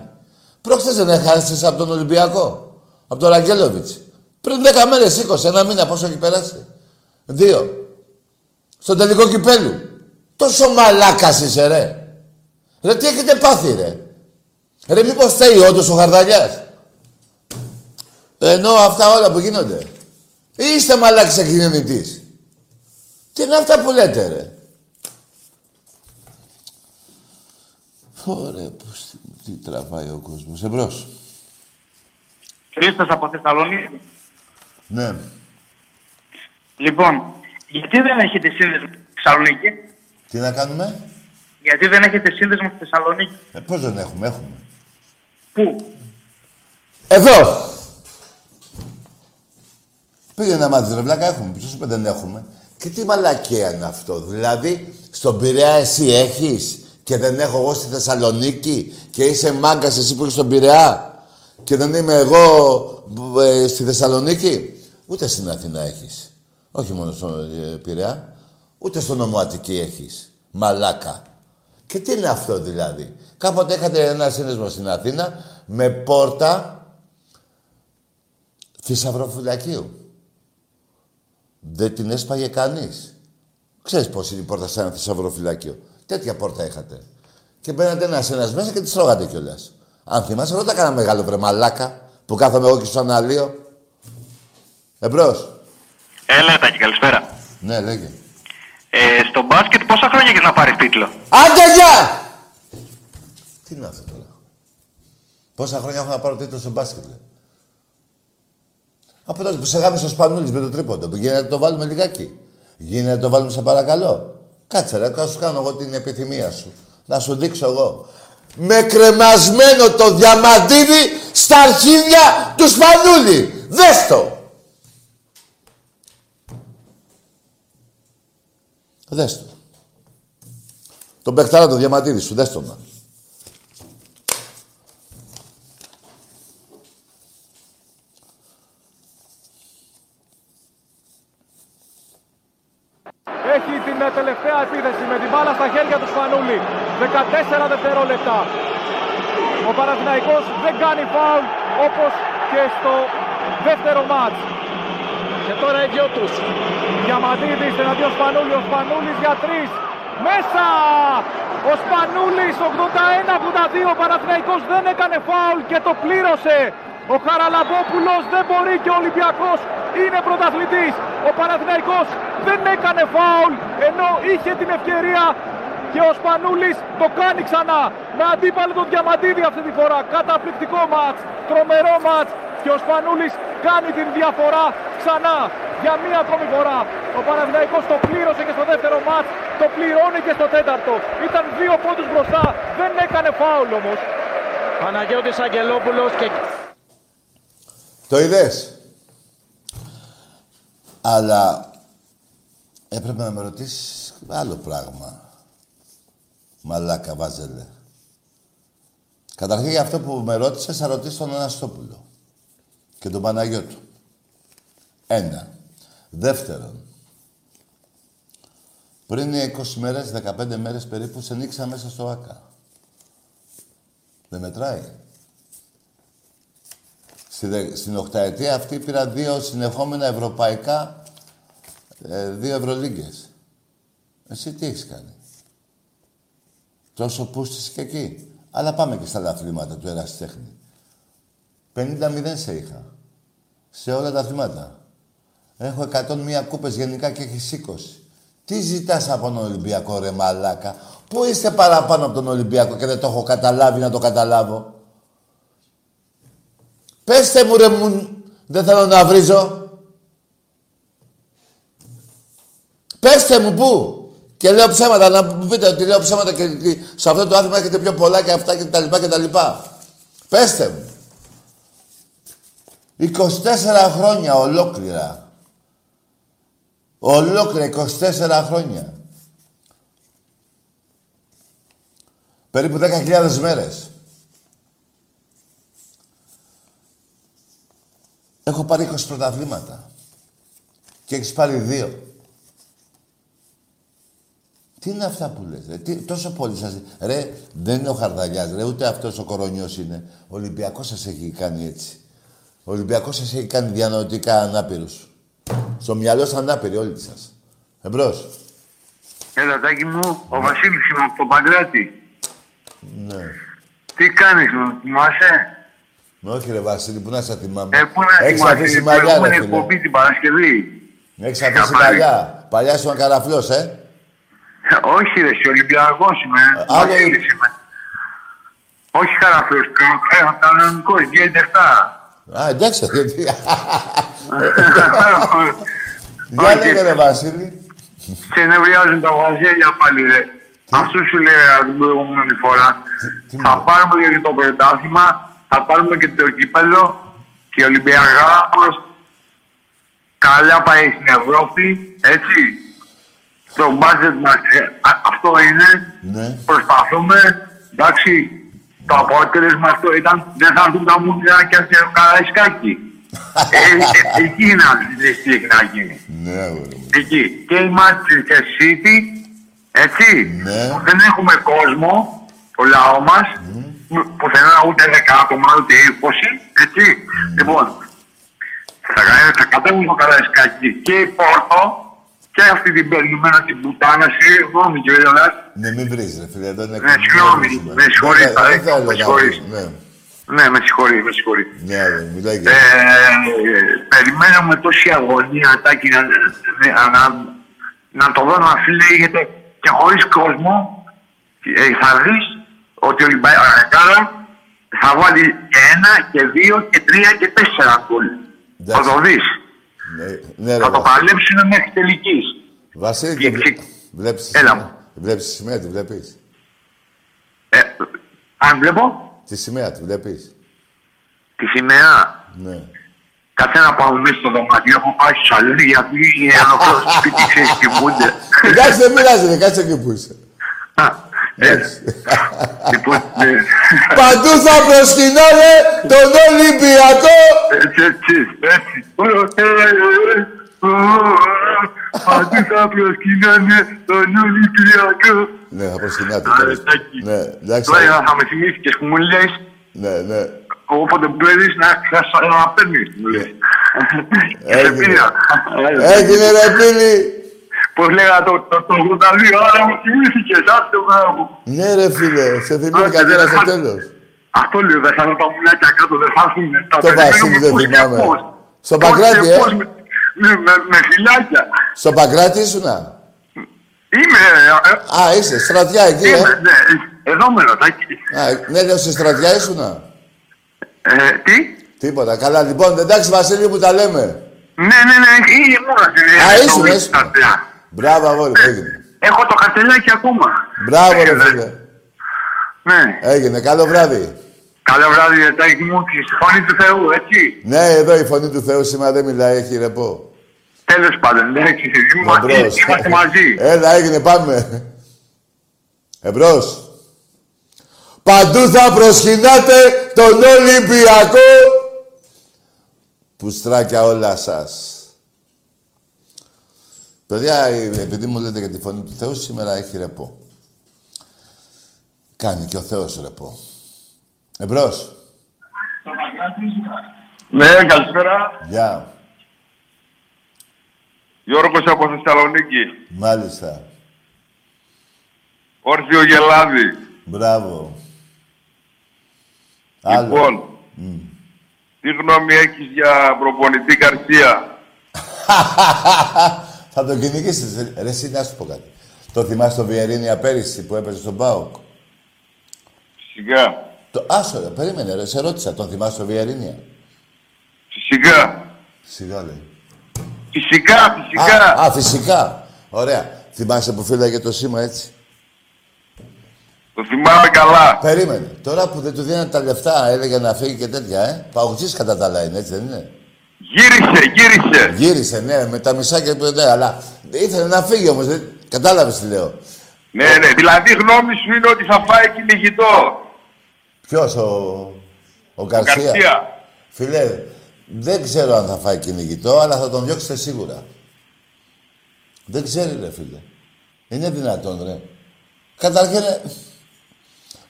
Πρόχθες δεν έχασες από τον Ολυμπιακό, από τον Ραγκέλοβιτς. Πριν 10 μέρες, 20, ένα μήνα, πόσο έχει περάσει; Δύο. Στον τελικό κυπέλου. Τόσο μαλάκας είσαι, ρε. Ρε, τι έχετε πάθει, ρε. Ρε, μήπως θέλει όντως ο Χαρδαλιάς. Ενώ αυτά όλα που γίνονται. Ή είστε μαλάκης εκκοινωνητής. Τι είναι αυτά που λέτε, ρε. Ωραία, πώς, τι τραβάει ο κόσμος. Εμπρός. Χρήστος από Θεσσαλονίκη. Ναι. Λοιπόν, γιατί δεν έχετε σύνδεσμο στη Θεσσαλονίκη; Τι να κάνουμε; Γιατί δεν έχετε σύνδεσμο στη Θεσσαλονίκη; Ε, πώς δεν έχουμε, έχουμε. Πού; Εδώ! Πήγαινε να μάθεις ρε βλάκα, έχουμε. Ποιος είπε δεν έχουμε. Και τι μαλακία είναι αυτό. Δηλαδή, στον Πειραιά εσύ έχεις και δεν έχω εγώ στη Θεσσαλονίκη και είσαι μάγκας εσύ που είσαι στον Πειραιά και δεν είμαι εγώ ε, στη Θεσσαλονίκη; Ούτε στην Αθήνα έχεις. Όχι μόνο στον ε, Πειραιά. Ούτε στον νομό Αττική έχεις. Μαλάκα. Και τι είναι αυτό δηλαδή; Κάποτε είχατε ένα σύνδεσμο στην Αθήνα με πόρτα θησαυροφυλακίου. Δεν την έσπαγε κανείς. Ξέρεις πώς είναι η πόρτα σε ένα θησαυροφυλάκιο. Τέτοια πόρτα είχατε. Και μπαίνατε ένα ένας μέσα και τη τρώγατε κιόλας. Αν θυμάσαι, ρώτα κανένα μεγάλο βρε μαλάκα που κάθομαι εγώ και στο αναλύω. Εμπρός. Έλα, Τάκη, καλησπέρα. Ναι, λέγε. Ε, στο μπάσκετ πόσα χρόνια έχεις να πάρεις τίτλο; Άντε, γεια! Τι είναι αυτό τώρα. Πόσα χρόνια έχω να πάρω τίτλο στο μπάσκετ, λέει. Από τότε που σε γάμισε ο Σπανούλης με το τρίποντο, που γίνεται να το βάλουμε λιγάκι. Γίνεται να το βάλουμε σε παρακαλώ. Κάτσε ρε, θα σου κάνω εγώ την επιθυμία σου. Να σου δείξω εγώ. Με κρεμασμένο το διαμαντίδι στα αρχίδια του Σπανούλη. Δες το. Δες το. Τον παιχτάρα το διαμαντίδι σου, δες το να. Έχει την ε, τελευταία επίθεση με την μπάλα στα χέρια του Σπανούλη. 14 δευτερόλεπτα. Ο Παναθηναϊκός δεν κάνει φάουλ όπως και στο δεύτερο μάτς. Και τώρα οι δυο τους. Διαμαντίδης εναντίον Σπανούλη. Ο Σπανούλης για τρεις. Μέσα! Ο Σπανούλης 81-82. Ο Παναθηναϊκός δεν έκανε φάουλ και το πλήρωσε. Ο Χαραλαμπόπουλος δεν μπορεί και ο Ολυμπιακός είναι πρωταθλητής. Ο Παναθηναϊκός δεν έκανε φάουλ ενώ είχε την ευκαιρία και ο Σπανούλης το κάνει ξανά με αντίπαλο τον Διαμαντίδη αυτή τη φορά. Καταπληκτικό μάτς, τρομερό μάτς και ο Σπανούλης κάνει την διαφορά ξανά για μία ακόμη φορά. Ο Παναθηναϊκός το πλήρωσε και στο δεύτερο μάτς, το πληρώνει και στο τέταρτο. Ήταν δύο πόντους μπροστά, δεν έκανε φάουλ όμως. Παναγιώτης Αγγελόπουλος και... Το είδες; Αλλά έπρεπε να με ρωτήσεις άλλο πράγμα. Μαλάκα βάζελε. Καταρχήν για αυτό που με ρώτησες, θα ρωτήσω τον Αναστόπουλο. Και τον Παναγιώτου. Ένα. Δεύτερον. Πριν 20 μέρες, 15 μέρες περίπου, σε νίξα μέσα στο ΆΚΑ. Δεν μετράει. Στη, δε- στην οχταετία αυτή πήρα δύο συνεχόμενα ευρωπαϊκά, ε, δύο Ευρωλίγκες. Εσύ τι έχεις κάνει; Τόσο πούστης και εκεί. Αλλά πάμε και στα άλλα αθλήματα του ερασιτέχνη. 50-0 σε είχα. Σε όλα τα αθλήματα. Έχω 101 κούπες γενικά και έχεις 20. Τι ζητάς από τον Ολυμπιακό ρε μαλάκα; Πού είστε παραπάνω από τον Ολυμπιακό και δεν το έχω καταλάβει να το καταλάβω; Πέστε μου ρε μου, δεν θέλω να βρίζω. Πέστε μου πού; Και λέω ψέματα, να μου πείτε ότι λέω ψέματα και και σε αυτό το άθλημα έχετε πιο πολλά και αυτά και τα λοιπά και τα λοιπά. Πέστε μου. 24 χρόνια ολόκληρα. Ολόκληρα 24 χρόνια. Περίπου 10.000 μέρες. Έχω πάρει 20 πρωταθλήματα. Και έχεις πάρει δύο. Τι είναι αυτά που λες, ρε; Τι, τόσο πολύ σας... Ρε, δεν είναι ο Χαρδαλιάς, ρε, ούτε αυτός ο κορονιός είναι. Ο Ολυμπιακός σας έχει κάνει έτσι. Ο Ολυμπιακός σας έχει κάνει διανοητικά ανάπηρους. Στο μυαλό σας ανάπηροι όλοι σας. Εμπρός. Έλα, Τάκη μου, ο Βασίλης είμαι από το Παγκράτη. Ναι. Τι κάνεις, μου θυμάσαι; Με όχι ρε Βασίλη, πού να σε θυμάμαι. Ε, πού να Έχεις θυμάσαι, αφήσει την μαλλιά, ρε προηγούμενη φίλε. εκπομπή την Παρασκευή. Έχεις αφήσει μαλλιά. Παλιά σου καραφλός, ε. Όχι ρε, εσύ Ολυμπιακός είμαι. άλλο Βασίλης είμαι. Όχι χαραφλός, κα- κανονικός, γίνεται 7. Α, εντάξει, (laughs) γιατί... (laughs) Για λέγε ρε Βασίλη. Σε νευριάζουν τα βαζέλια πάλι ρε. Αυτό σου λέει την προηγούμενη φορά. Θα πάρουμε και το πρωτάθλημα, θα πάρουμε και το κύπελο και ο Ολυμπιακός καλά πάει στην Ευρώπη, έτσι. Το μπάτζετ μας, ε, α- αυτό είναι. Ναι. Προσπαθούμε, εντάξει. Το αποτέλεσμα αυτό ήταν, δεν θα δουν τα μουντιάκια σε καραϊσκάκι. ε, ε, εκεί είναι αυτή τι έχει να γίνει. Ναι, ωραία. Εκεί. Και η Manchester City, έτσι, που δεν έχουμε κόσμο, το λαό μας, πουθενά ούτε 10 άτομα, ούτε 20, έτσι. Λοιπόν, θα ε, θα κατέβουν στο Καραϊσκάκι και η Πόρτο και αυτή την περιμένω την πουτάνα. Συγγνώμη κύριε Λάς. Ναι, μην βρεις, ρε φίλε. Δεν είναι Ναι, συγγνώμη. Με συγχωρείτε. Δεν ε, θέλω Με να συγχωρείτε. βρεις, ναι. Ναι, με συγχωρείτε, με συγχωρείτε. Ναι, ρε, μιλάει για... Ε, περιμένω με τόση αγωνία Τάκη, να, να, να, να το δω να φύγεται και χωρίς κόσμο ε, θα δεις ότι ο Λιμπαϊκάρα θα βάλει και ένα και δύο και τρία και τέσσερα γκολ. Θα το δεις. Ναι, ναι, ρε, Θα το Βασίλη. παλέψουν μέχρι τελικής. Βασίλη, και βλέ- βλέπεις τη Έλα σημαία; Βλέπεις τη σημαία, τη βλέπεις; Ε, αν βλέπω Τη σημαία, τη βλέπεις; τη σημαία, Ναι. κάτσε να πάω μέσα στο δωμάτιο, έχω πάει στους αλλούς γιατί η ανοχλώς σπίτι ξέρεις κοιμούνται. Εντάξει, δεν πειράζει, ρε, κάτσε εκεί που είσαι. Εντάξει. Λοιπόν, ναι. Παντού θα προσκυνάνε τον Ολυμπιακό. Έτσι, έτσι, έτσι. Παντού θα προσκυνάνε τον Ολυμπιακό. Ναι, θα προσκυνάτε. Άρα, τέλος. Τάκη. Ναι, εντάξει. Τώρα θα με θυμήθηκες που μου λες Ναι, ναι. όποτε παίζεις να ξαναπαίρνεις, μου λες. Και σε Έγινε. πήρα. Έγινε ρε πίλη. Πώς λέγα το, το, το 82, άρα μου θυμήθηκες, άντε μπράβο. Ναι ρε φίλε, σε θυμήθηκα Άντε, τώρα δεν στο θα- τέλος. Αυτό λέω, δεν θα δω τα μουλάκια κάτω, δεν θα έρθουν. Τα Το περιμένουμε Βασίλη δεν πώς και θυμάμαι. πώς. Στο Πώς Παγκράτη, και ε; πώς, με, με, με, με φυλάκια. Στο Παγκράτη ήσουνα; Είμαι, ε, Α, είσαι, στρατιά εκεί, είμαι, ε. ναι, εδώ μένω, Τάκη. Α, ναι, λέω, στη στρατιά ήσουνα; Ε, τι; Τίποτα. Καλά, λοιπόν, εντάξει, Βασίλη μου τα λέμε. Ναι, ναι, ναι, ή μόνο στην Α, ε, ήσουν, το- ήσουν. Τα- Μπράβο, αγόρι, μου, έγινε. Έχω το καρτελάκι ακόμα. Μπράβο, ρε φίλε. Ναι. Έγινε, καλό βράδυ. Καλό βράδυ, ε, Τάκη μου, και στη φωνή του Θεού, έτσι. Ναι, εδώ η φωνή του Θεού σήμερα δεν μιλάει, έχει ρεπό. Τέλος πάντων, εντάξει, είμαστε, Εμπρός. είμαστε μαζί. (laughs) Έλα, έγινε, πάμε. Εμπρός. Παντού θα προσκυνάτε τον Ολυμπιακό. Πουστράκια όλα σας. Παιδιά, επειδή μου λέτε για τη φωνή του Θεού, σήμερα έχει ρεπό. Κάνει και ο Θεός ρεπό. Εμπρός. Ναι, καλησπέρα. Γεια. Γιώργος από Θεσσαλονίκη. Μάλιστα. Όρθιο Γελάδη. Μπράβο. Άλλο. Λοιπόν, τι γνώμη έχεις για προπονητή Καρσία; (laughs) Θα τον κυνηγήσεις. ρε. Ρε, εσύ να σου πω κάτι. Το θυμάσαι το Βιερίνια πέρυσι που έπαιζε στον ΠΑΟΚ; Φυσικά. Το άσο, ρε, περίμενε, ρε, σε ρώτησα. Τον θυμάσαι το Βιερίνια; Φυσικά. Σιγά λέει. Φυσικά, φυσικά. Α, α, φυσικά. Ωραία. Θυμάσαι που φύλαγε το σήμα έτσι; Το θυμάμαι καλά. Περίμενε. Τώρα που δεν του δίνανε τα λεφτά, έλεγε να φύγει και τέτοια, ε. Παουτζής κατά τα άλλα είναι, έτσι δεν είναι; Γύρισε, γύρισε. Γύρισε, ναι, με τα μισάκια που ναι, αλλά ήθελε να φύγει όμως. Δεν... Κατάλαβες τι λέω. Ναι, ναι. Δηλαδή η γνώμη σου είναι ότι θα φάει κυνηγητό. Ποιος, ο, ο Γκαρσία. Γκαρσία. Φίλε, δεν ξέρω αν θα φάει κυνηγητό, αλλά θα τον διώξετε σίγουρα. Δεν ξέρει, ρε φίλε. Είναι δυνατόν, ρε. Καταρχήν, ρε,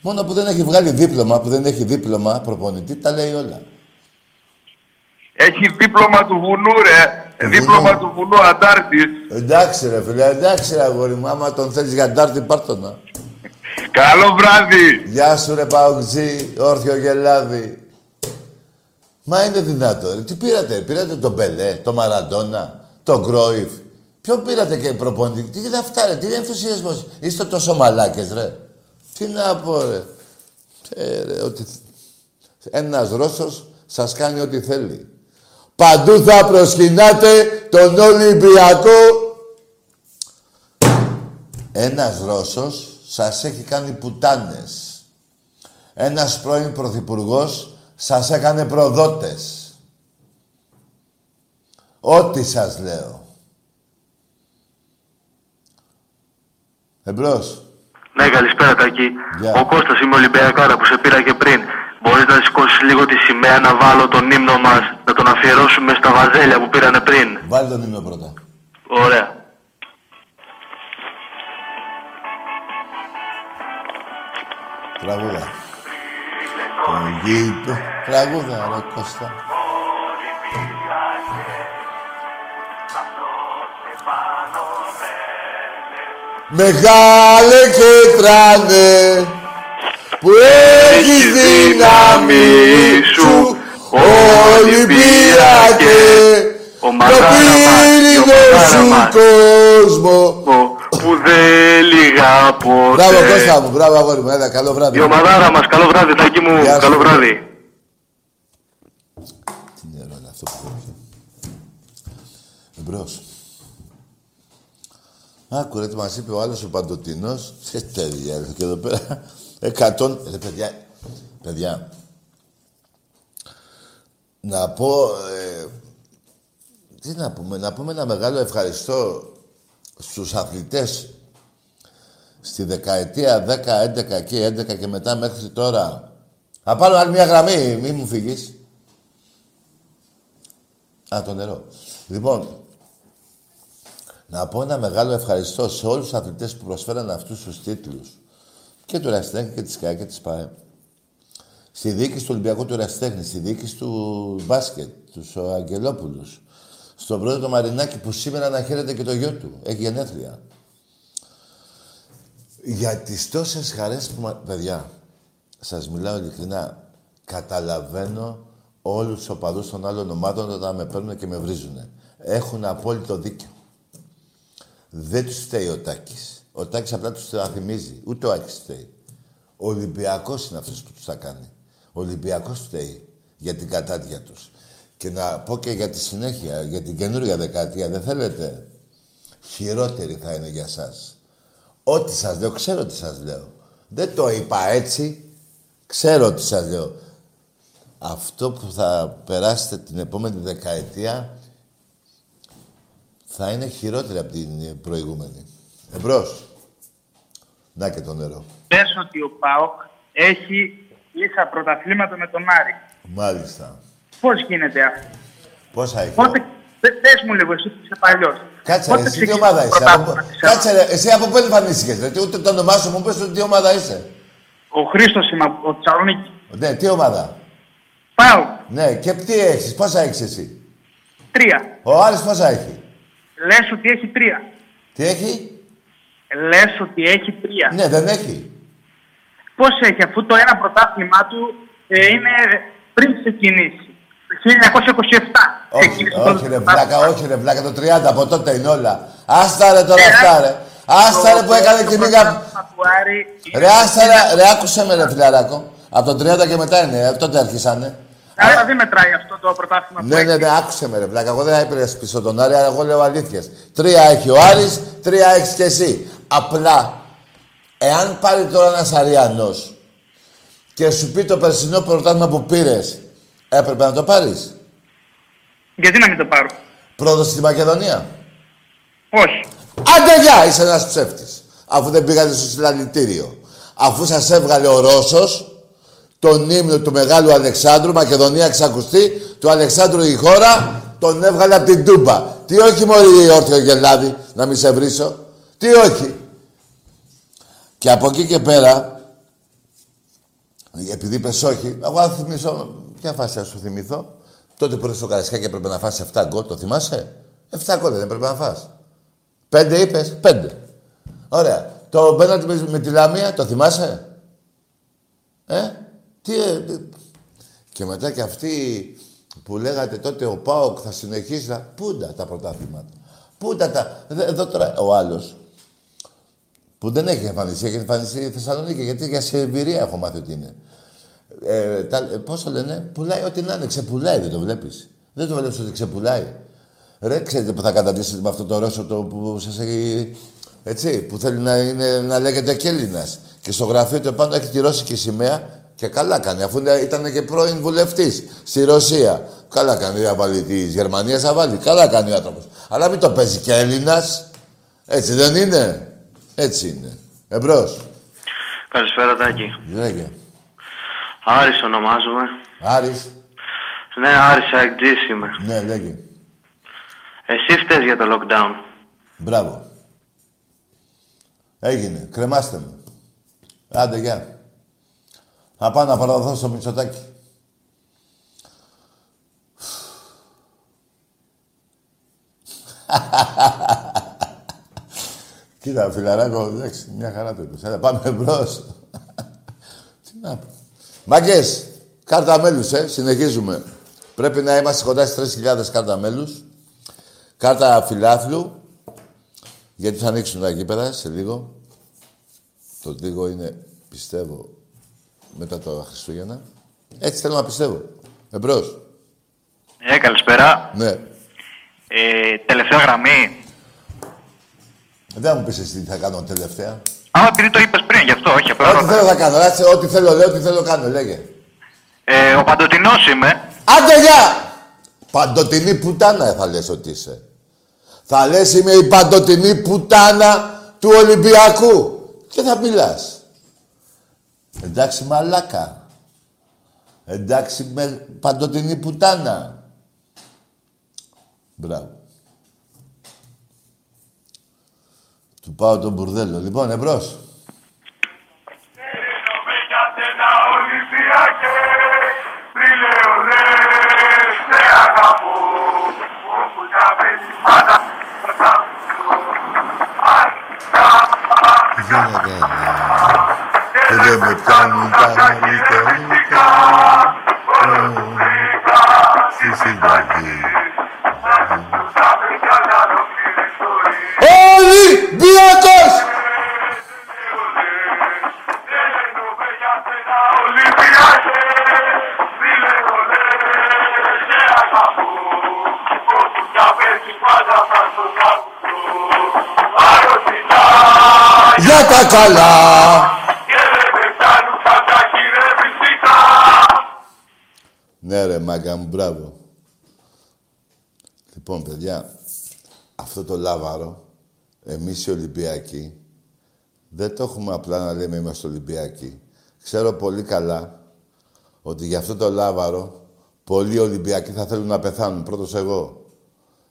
μόνο που δεν έχει βγάλει δίπλωμα, που δεν έχει δίπλωμα προπονητή, τα λέει όλα. Έχει δίπλωμα του βουνού, ρε. Δίπλωμα του βουνού Αντάρτης. Εντάξει, ρε φίλε, εντάξει, ρε αγόρι μου. Άμα τον θέλεις για ντάρτη, πάρ' τον, να. Καλό βράδυ. Γεια σου, ρε Παουτζή, όρθιο γελάδι. Μα είναι δυνατό, ρε. Τι πήρατε, πήρατε τον Μπελέ, τον Μαραντόνα, τον Γκρόιφ. Ποιον πήρατε και προπονητή, τι είναι αυτά, ρε, τι είναι ενθουσιασμός. Είστε τόσο μαλάκες, ρε. Τι να πω, ρε. Ε, ρε ότι... Ένας Ρώσος σας κάνει ό,τι θέλει. Παντού θα προσκυνάτε τον Ολυμπιακό. Ένας Ρώσος σας έχει κάνει πουτάνες. Ένας πρώην Πρωθυπουργός σας έκανε προδότες. Ό,τι σας λέω. Εμπρός. Ναι, καλησπέρα Τάκη. Γεια. Ο Κώστας είμαι Ολυμπιακάρα που σε πήρα και πριν. Μπορείς να σηκώσεις λίγο τη σημαία να βάλω τον ύμνο μας, να τον αφιερώσουμε στα βαζέλια που πήρανε πριν. Βάλει τον ύμνο πρώτα. Ωραία. Τραγούδα. Τον γήπο. Τραγούδα, ρε Κώστα. Μεγάλε και τράνε που έχεις δύναμη σου Ολυμπιακέ το πύρινο σου κόσμο που δεν λιγά ποτέ. Μπράβο Κώστα μου, μπράβο αγόρι μου, έλα, καλό βράδυ. Η ομαδάρα μας, καλό βράδυ, Τάκη μου, Γεια σου. καλό βράδυ. Τι νερό είναι αυτό που έπιε. Εμπρός. Άκου ρε τι μας είπε ο άλλος ο Παντοτινός. Σε τέλεια ρε, και εδώ πέρα. Εκατόν... Ρε παιδιά, παιδιά. Να πω... Ε, τι να πούμε, να πούμε ένα μεγάλο ευχαριστώ στους αθλητές στη δεκαετία 10, 11 και 11 και μετά μέχρι τώρα. Θα πάρω άλλη μια γραμμή, μη μου φύγεις. Α, το νερό. Λοιπόν, να πω ένα μεγάλο ευχαριστώ σε όλους τους αθλητές που προσφέραν αυτούς τους τίτλους. Και του Ραστέχνη και της ΚΑΕ και της ΠΑΕ. Στη διοίκηση του Ολυμπιακού του Ραστέχνη, στη διοίκηση του μπάσκετ, τους Αγγελόπουλους. Στον πρόεδρο του Μαρινάκη που σήμερα να χαίρεται και το γιο του. Έχει γενέθλια. Για τις τόσες χαρές που... μα- Παιδιά, σας μιλάω ειλικρινά, καταλαβαίνω όλους τους οπαδούς των άλλων ομάδων όταν με παίρνουν και με βρίζουν. Έχουν απόλυτο δίκιο. Δεν τους φταίει ο Τάκης. Ο Τάκης απλά τους τα θυμίζει. Ούτε ο Άκης φταίει. Ο Ολυμπιακός είναι αυτός που τους τα κάνει. Ο Ολυμπιακός φταίει για την κατάδια τους. Και να πω και για τη συνέχεια, για την καινούργια δεκαετία. Δεν θέλετε. Χειρότερη θα είναι για σας. Ό,τι σας λέω, ξέρω τι σας λέω. Δεν το είπα έτσι. Ξέρω τι σας λέω. Αυτό που θα περάσετε την επόμενη δεκαετία θα είναι χειρότερη από την προηγούμενη. Εμπρός. Να και το νερό. Πες ότι ο ΠΑΟΚ έχει ίσα πρωταθλήματα με τον Άρη. Μάλιστα. Πώς γίνεται αυτό; Πόσα έχει; Πότε, πε- πες μου λίγο, εσύ που είσαι παλιός. Κάτσε, Πότε ρε, εσύ τι ξεκίνησε ομάδα το είσαι. πρωτάθλημα Από... της Κάτσε, ρε, εσύ από πού εμφανίστηκες, ρε. Τι- Ούτε το όνομά σου μου πες τι ομάδα είσαι. Ο Χρήστος είμαι από Θεσσαλονίκη. Ναι, τι ομάδα; Πάω. Ναι, και τι έχεις, πόσα έχεις εσύ; Τρία. Ο Άρης πόσα έχει; Λες ότι έχει τρία. Τι έχει; Λες ότι έχει τρία. Ναι, δεν έχει. Πώς έχει, αφού το ένα πρωτάθλημά του ε, είναι πριν ξεκινήσει. Το 1927. Όχι, ξεκίνησε το όχι ρε πρωτάθλημα. βλάκα, όχι ρε βλάκα, το 30 από τότε είναι όλα. Άστα ρε τώρα αυτά ρε. Άστα ρε που έκανε και μίγα... του Άρη Ρε άστα ρε, ρε άκουσε με ρε φιλαράκο. Από το 30 και μετά είναι, ε, τότε αρχίσανε. Άρα δεν μετράει αυτό το πρωτάθλημα που Ναι, ναι, ναι, άκουσε με ρε βλάκα. Εγώ δεν έπαιρνες πίσω τον Άρη, αλλά εγώ λέω αλήθειες. Τρία έχει ο Άρης, τρία έχεις και εσύ. Απλά, εάν πάρει τώρα ένας Αριανός και σου πει το περσινό πρωτάθλημα που πήρες, έπρεπε να το πάρεις; Γιατί να μην το πάρω; Πρόδοση στη Μακεδονία. Όχι. Άντε γεια, είσαι ένας ψεύτης. Αφού δεν πήγατε στο συλλαλητήριο. Αφού σας έβγαλε ο Ρώσος τον ύμνο του Μεγάλου Αλεξάνδρου, Μακεδονία εξακουστεί, του Αλεξάνδρου η χώρα, τον έβγαλε από την Τούμπα. Τι όχι μωρή όρθιο γελάδι, να μην σε βρίσω. Τι όχι. Και από εκεί και πέρα, επειδή είπες όχι, εγώ θα θυμηθώ, ποια φάση θα σου θυμηθώ. Τότε που ήρθες στο Καραϊσκάκι έπρεπε να φας 7 γκολ, το θυμάσαι; 7 γκολ δεν έπρεπε να φας. Πέντε είπες, πέντε. Ωραία. Το πέναλτι με, με τη Λαμία, το θυμάσαι; Ε, τι, ε, τι- Και μετά και αυτοί που λέγατε τότε ο Πάοκ θα συνεχίσει να... Πούντα τα πρωτάθληματα; Πούντα τα... Δε- Εδώ τώρα ο άλλος που δεν έχει εμφανιστεί, έχει εμφανιστεί η Θεσσαλονίκη, γιατί για σε εμπειρία έχω μάθει ότι είναι. Ε, τα, ε, πώς το λένε, πουλάει ό,τι να είναι, ξεπουλάει, δεν το βλέπεις. Δεν το βλέπεις ότι ξεπουλάει. Ρε, ξέρετε που θα καταντήσετε με αυτό το Ρώσο το που σας έχει... Έτσι, που θέλει να, είναι, να λέγεται και Έλληνας. Και στο γραφείο του επάνω έχει τη ρώσικη σημαία και καλά κάνει, αφού είναι- ήταν και πρώην βουλευτής στη Ρωσία. Καλά κάνει, να βάλει της Γερμανίας, θα βάλει. Καλά κάνει ο άνθρωπος. Αλλά μην το παίζει και Έλληνας. Έτσι δεν είναι. Έτσι είναι. Εμπρός. Καλησπέρα Τάκη. Λέγε. Άρης ονομάζομαι. Άρης. Ναι, Άρης Αγκτζής είμαι. Ναι, λέγε. Εσύ φταίς για το lockdown. Μπράβο. Έγινε. Κρεμάστε με. Άντε, γεια. Θα πάω να παραδοθώ στο Μητσοτάκι. Κοίτα, φιλαράκο, εντάξει, μια χαρά το είπες. Έλα, πάμε μπρος. Τι να πω. Μάγκες, κάρτα μέλους, ε, συνεχίζουμε. Πρέπει να είμαστε κοντά στις 3.000 κάρτα μέλους. Κάρτα φιλάθλου, γιατί θα ανοίξουν τα γήπεδα σε λίγο. Το λίγο είναι, πιστεύω, μετά το Χριστούγεννα. Έτσι θέλω να πιστεύω. Εμπρός. Ε, καλησπέρα. Ναι. Ε, τελευταία γραμμή. Δεν θα μου πεις εσύ τι θα κάνω τελευταία. Α, επειδή το είπες πριν, γι' αυτό, όχι. απλά Ό,τι ρωτάω. θέλω θα κάνω. Ράτσε, ό,τι θέλω λέω, ό,τι θέλω κάνω. Λέγε. Ε, ο Παντοτινός είμαι. Άντε γεια! Παντοτινή πουτάνα θα λες ότι είσαι. Θα λες είμαι η παντοτινή πουτάνα του Ολυμπιακού. Και θα μιλάς. Εντάξει μαλάκα. Εντάξει με παντοτινή πουτάνα. Μπράβο. Του πάω τον μπουρδέλο. Λοιπόν, εμπρός. Και δεν με πιάνουν τα νωρίτερα στη συνταγή. Ολυμπιακός! Για τα καλά! Ναι ρε μάγκα μου, μπράβο. Λοιπόν, παιδιά, αυτό το λάβαρο, εμείς οι Ολυμπιακοί, δεν το έχουμε απλά να λέμε είμαστε Ολυμπιακοί. Ξέρω πολύ καλά ότι για αυτό το λάβαρο πολλοί Ολυμπιακοί θα θέλουν να πεθάνουν, πρώτος εγώ.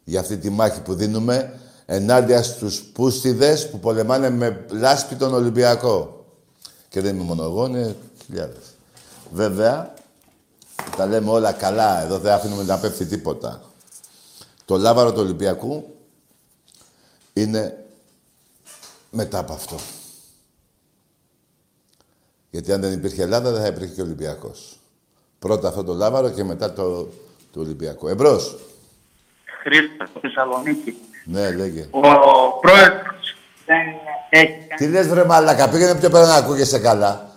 Για αυτή τη μάχη που δίνουμε ενάντια στους πούστιδες που πολεμάνε με λάσπη τον Ολυμπιακό. Και δεν είμαι μόνο εγώ, είναι χιλιάδες. Βέβαια, τα λέμε όλα καλά, εδώ δεν αφήνουμε να πέφτει τίποτα. Το λάβαρο του Ολυμπιακού είναι μετά από αυτό. Γιατί αν δεν υπήρχε Ελλάδα, δεν θα υπήρχε και Ολυμπιακός. Πρώτα αυτό το λάβαρο και μετά το, το Ολυμπιακό. Εμπρός. Χρήστος, Θεσσαλονίκη. Ναι, λέγε. Ο πρόεδρος δεν έχει Τι λες βρε μαλάκα, πήγαινε πιο πέρα να ακούγεσαι καλά.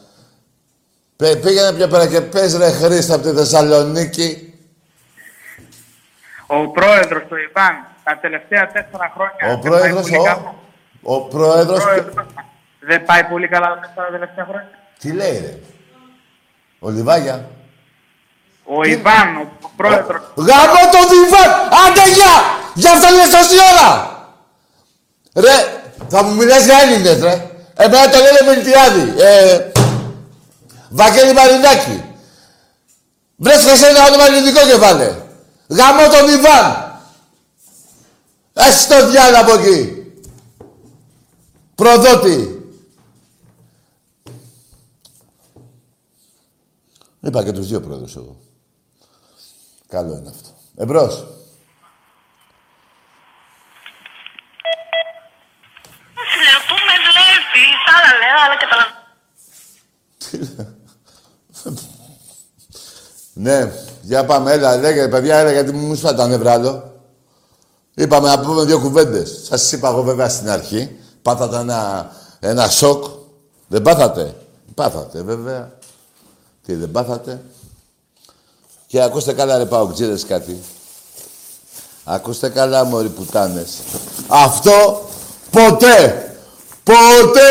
Πέ- Πήγαινε πιο πέρα και πες ρε Χρήστο από τη Θεσσαλονίκη. Ο πρόεδρος του Ιβάν τα τελευταία τέσσερα χρόνια Ο δεν πάει πρόεδρος, πολύ ο, καλά. ο πρόεδρος... Δεν πάει πολύ καλά τα τέσσερα τελευταία χρόνια. Τι λέει ρε; Ο Λιβάγια. Ο Ιβάν, ο πρόεδρος. Γαμώ το Ιβάν! Άντε γεια! Γι' αυτό λες τόση ώρα! Ρε, θα μου μιλάς για Έλληνες, ρε. Εμένα το λένε Μιλτιάδη. Ε, Βαγγέλη Μαρινάκη. Βρες σε ένα όνομα ελληνικό και βάλε. Γαμώ τον Ιβάν. Ας το διάλο από εκεί. Προδότη. Είπα και τους δύο πρόεδρους εγώ. Καλό είναι αυτό. Εμπρός. Πού με βλέπεις, άλλα λέω, άλλα καταλαβαίνω. (laughs) Ναι, για πάμε, έλα, λέγε, παιδιά, έλα, γιατί μου σπάει τα νευρά άλλο. Είπαμε να πούμε δύο κουβέντες. Σας είπα εγώ βέβαια στην αρχή. Πάθατε ένα, ένα σοκ. Δεν πάθατε; Πάθατε, βέβαια. Τι, δεν πάθατε; Και ακούστε καλά, ρε Παοκτζίδες, κάτι; Ακούστε καλά, μωροί πουτάνες. Αυτό ποτέ, ποτέ,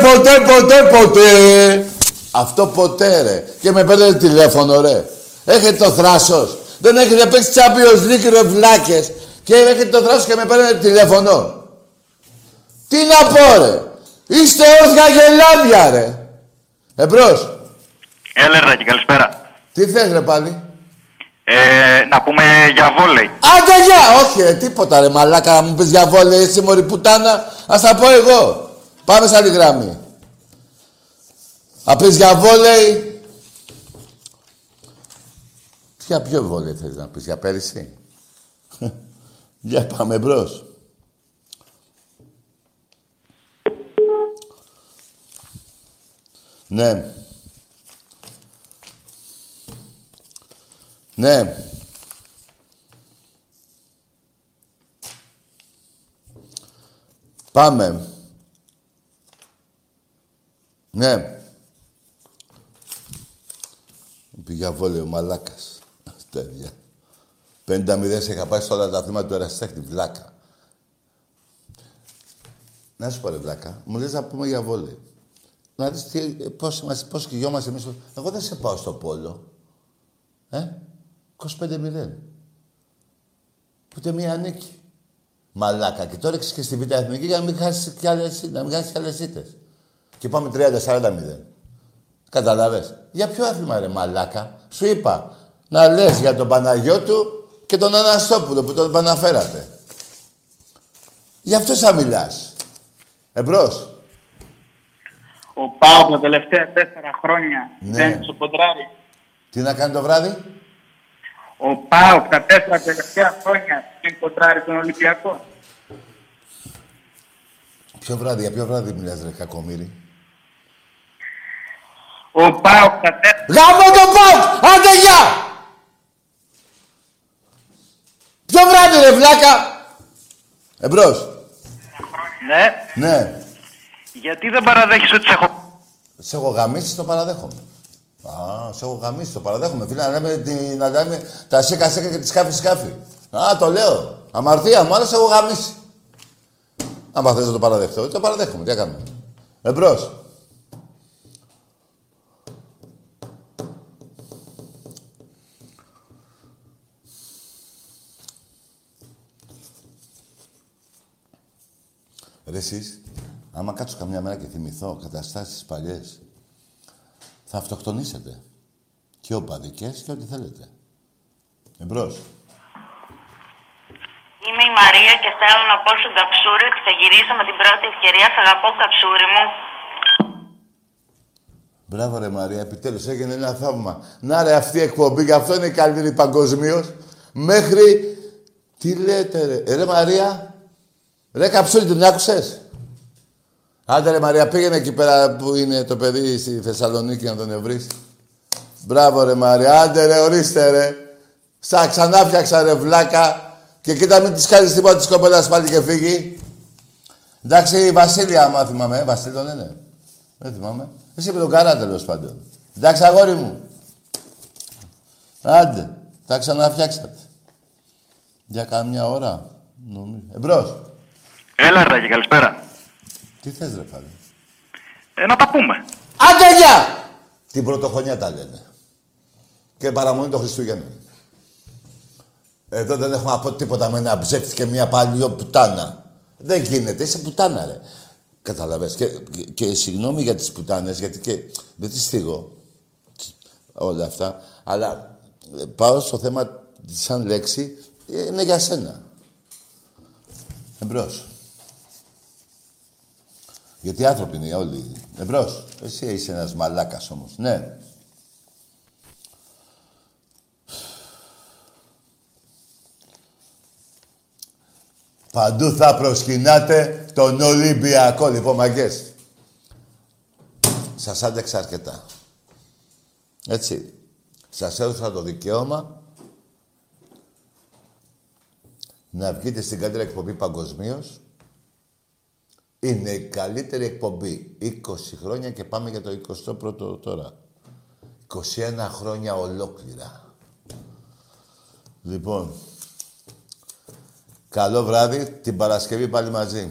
ποτέ, ποτέ, ποτέ. Αυτό ποτέ, ρε. Και με παίρνετε τηλέφωνο, ρε. Έχετε το θράσος. Δεν έχετε παίξει Champions League, ρε βλάκες. Και έχετε το θράσος και με παίρνετε τηλέφωνο. Τι να πω, ρε. Είστε όρθια γελάδια, ρε. Εμπρός. Έλα, Ράκη, καλησπέρα. Τι θες, ρε, πάλι; Ε, να πούμε για βόλεϊ. Άντε γεια! Όχι, ρε, τίποτα ρε μαλάκα, να μου πεις για βόλεϊ, εσύ μωρή πουτάνα, ας τα πω εγώ. Πάμε σε άλλη γράμμη. Θα πεις για βόλεϊ... Για ποιο βόλεϊ θέλεις να πεις, για πέρυσι; Για πάμε μπρος. Ναι. Ναι. Πάμε. Ναι. Πήγα βόλιο μαλάκας. Αυτά 50-0 σε είχα πάει σε όλα τα θύματα του Εραστέχνη. Βλάκα. Να σου πω ρε βλάκα, μου λες να πούμε για βόλιο. Να δεις τι, πώς, είμαστε, πώς κυγιόμαστε εμείς. Εγώ δεν σε πάω στο πόλο. Ε, 25-0. Ούτε μία νίκη. Μαλάκα. Και τώρα και στη Β' Εθνική για να μην χάσεις κι άλλες, να μην χάσεις κι άλλες ήττες. Και πάμε 30-40-0. Καταλάβες. Για ποιο άθλημα ρε μαλάκα. Σου είπα να λες για τον Παναγιώτου και τον Αναστόπουλο που τον παναφέρατε. Γι' αυτό θα μιλάς. Εμπρός. Ο Πάο τα τελευταία τέσσερα χρόνια Ναι. δεν σου κοντράρει. Τι να κάνει το βράδυ; Ο Πάο τα τέσσερα τελευταία χρόνια δεν κοντράρει τον Ολυμπιακό. Ποιο βράδυ, για ποιο βράδυ μιλάς ρε κακομύρι. Ο Πάο τα τέσσερα. Γάμο το ΠΑΟΚ! Άντε γεια! Ποιο βράδυ ρε βλάκα! Εμπρός. Ναι. Ναι. Γιατί δεν παραδέχεις ότι σε έχω... Σε έχω γαμίσει, το παραδέχομαι. Α, σε έχω γαμίσει, το παραδέχομαι. Φίλε, να λέμε, τη- να λέμε τα σέκα σέκα και τη σκάφη σκάφη. Α, το λέω. Αμαρτία μου, αλλά σε έχω γαμίσει. Αν θες να το παραδεχτώ, το παραδέχομαι. Τι έκαμε. Εμπρός. Ρε εσείς, άμα κάτσω καμιά μέρα και θυμηθώ καταστάσεις παλιές, θα αυτοκτονήσετε. Και οπαδικές και ό,τι θέλετε. Εμπρός. Είμαι η Μαρία και θέλω να πω στον Καψούρη ότι θα γυρίσω με την πρώτη ευκαιρία. Σ' αγαπώ, Καψούρη μου. Μπράβο ρε Μαρία, επιτέλους έγινε ένα θαύμα. Να ρε αυτή η εκπομπή, γι' αυτό είναι η καλύτερη παγκοσμίως. Μέχρι... Τι λέτε ρε. Ε, ρε Μαρία. Ρε Καψούλη, την άκουσες; Άντε ρε Μαρία, πήγαινε εκεί πέρα που είναι το παιδί στη Θεσσαλονίκη να τον ευρείς. Μπράβο ρε Μαρία, άντε ρε, ορίστε ρε. Στα ξανά φτιάξα ρε βλάκα. Και κοίτα μην της κάνεις τίποτα της κοπέλας πάλι και φύγει. Εντάξει, η Βασίλεια, άμα θυμάμαι. Ε, Βασίλειο δεν είναι. Δεν θυμάμαι. Εσύ με τον καρά τέλος πάντων. Εντάξει, αγόρι μου. Άντε, τα ξαναφτιάξατε. Για καμιά ώρα. Νομίζω. Εμπρός. Έλα, Ρτάκη, καλησπέρα. Τι θες ρε πάλι; Ε, να τα πούμε. Άντε γεια! Την πρωτοχρονιά τα λένε. Και παραμονή των Χριστούγεννων. Εδώ δεν έχουμε να πω τίποτα με ένα ψεύτη και μια παλιό πουτάνα. Δεν γίνεται, είσαι πουτάνα ρε. Καταλαβες. Και, και, και συγγνώμη για τις πουτάνες, γιατί και δεν τις θίγω όλα αυτά. Αλλά ε, πάω στο θέμα σαν λέξη, ε, είναι για σένα. Εμπρός. Γιατί άνθρωποι είναι όλοι. Εμπρός. Εσύ είσαι ένας μαλάκας όμως. Ναι. Παντού θα προσκυνάτε τον Ολυμπιακό. Λοιπόν, μαγκές. Σας άντεξα αρκετά. Έτσι. Σας έδωσα το δικαίωμα να βγείτε στην καλύτερη εκπομπή παγκοσμίως. Είναι η καλύτερη εκπομπή. 20 χρόνια και πάμε για το 21ο τώρα. 21 χρόνια ολόκληρα. Λοιπόν, καλό βράδυ. Την Παρασκευή πάλι μαζί.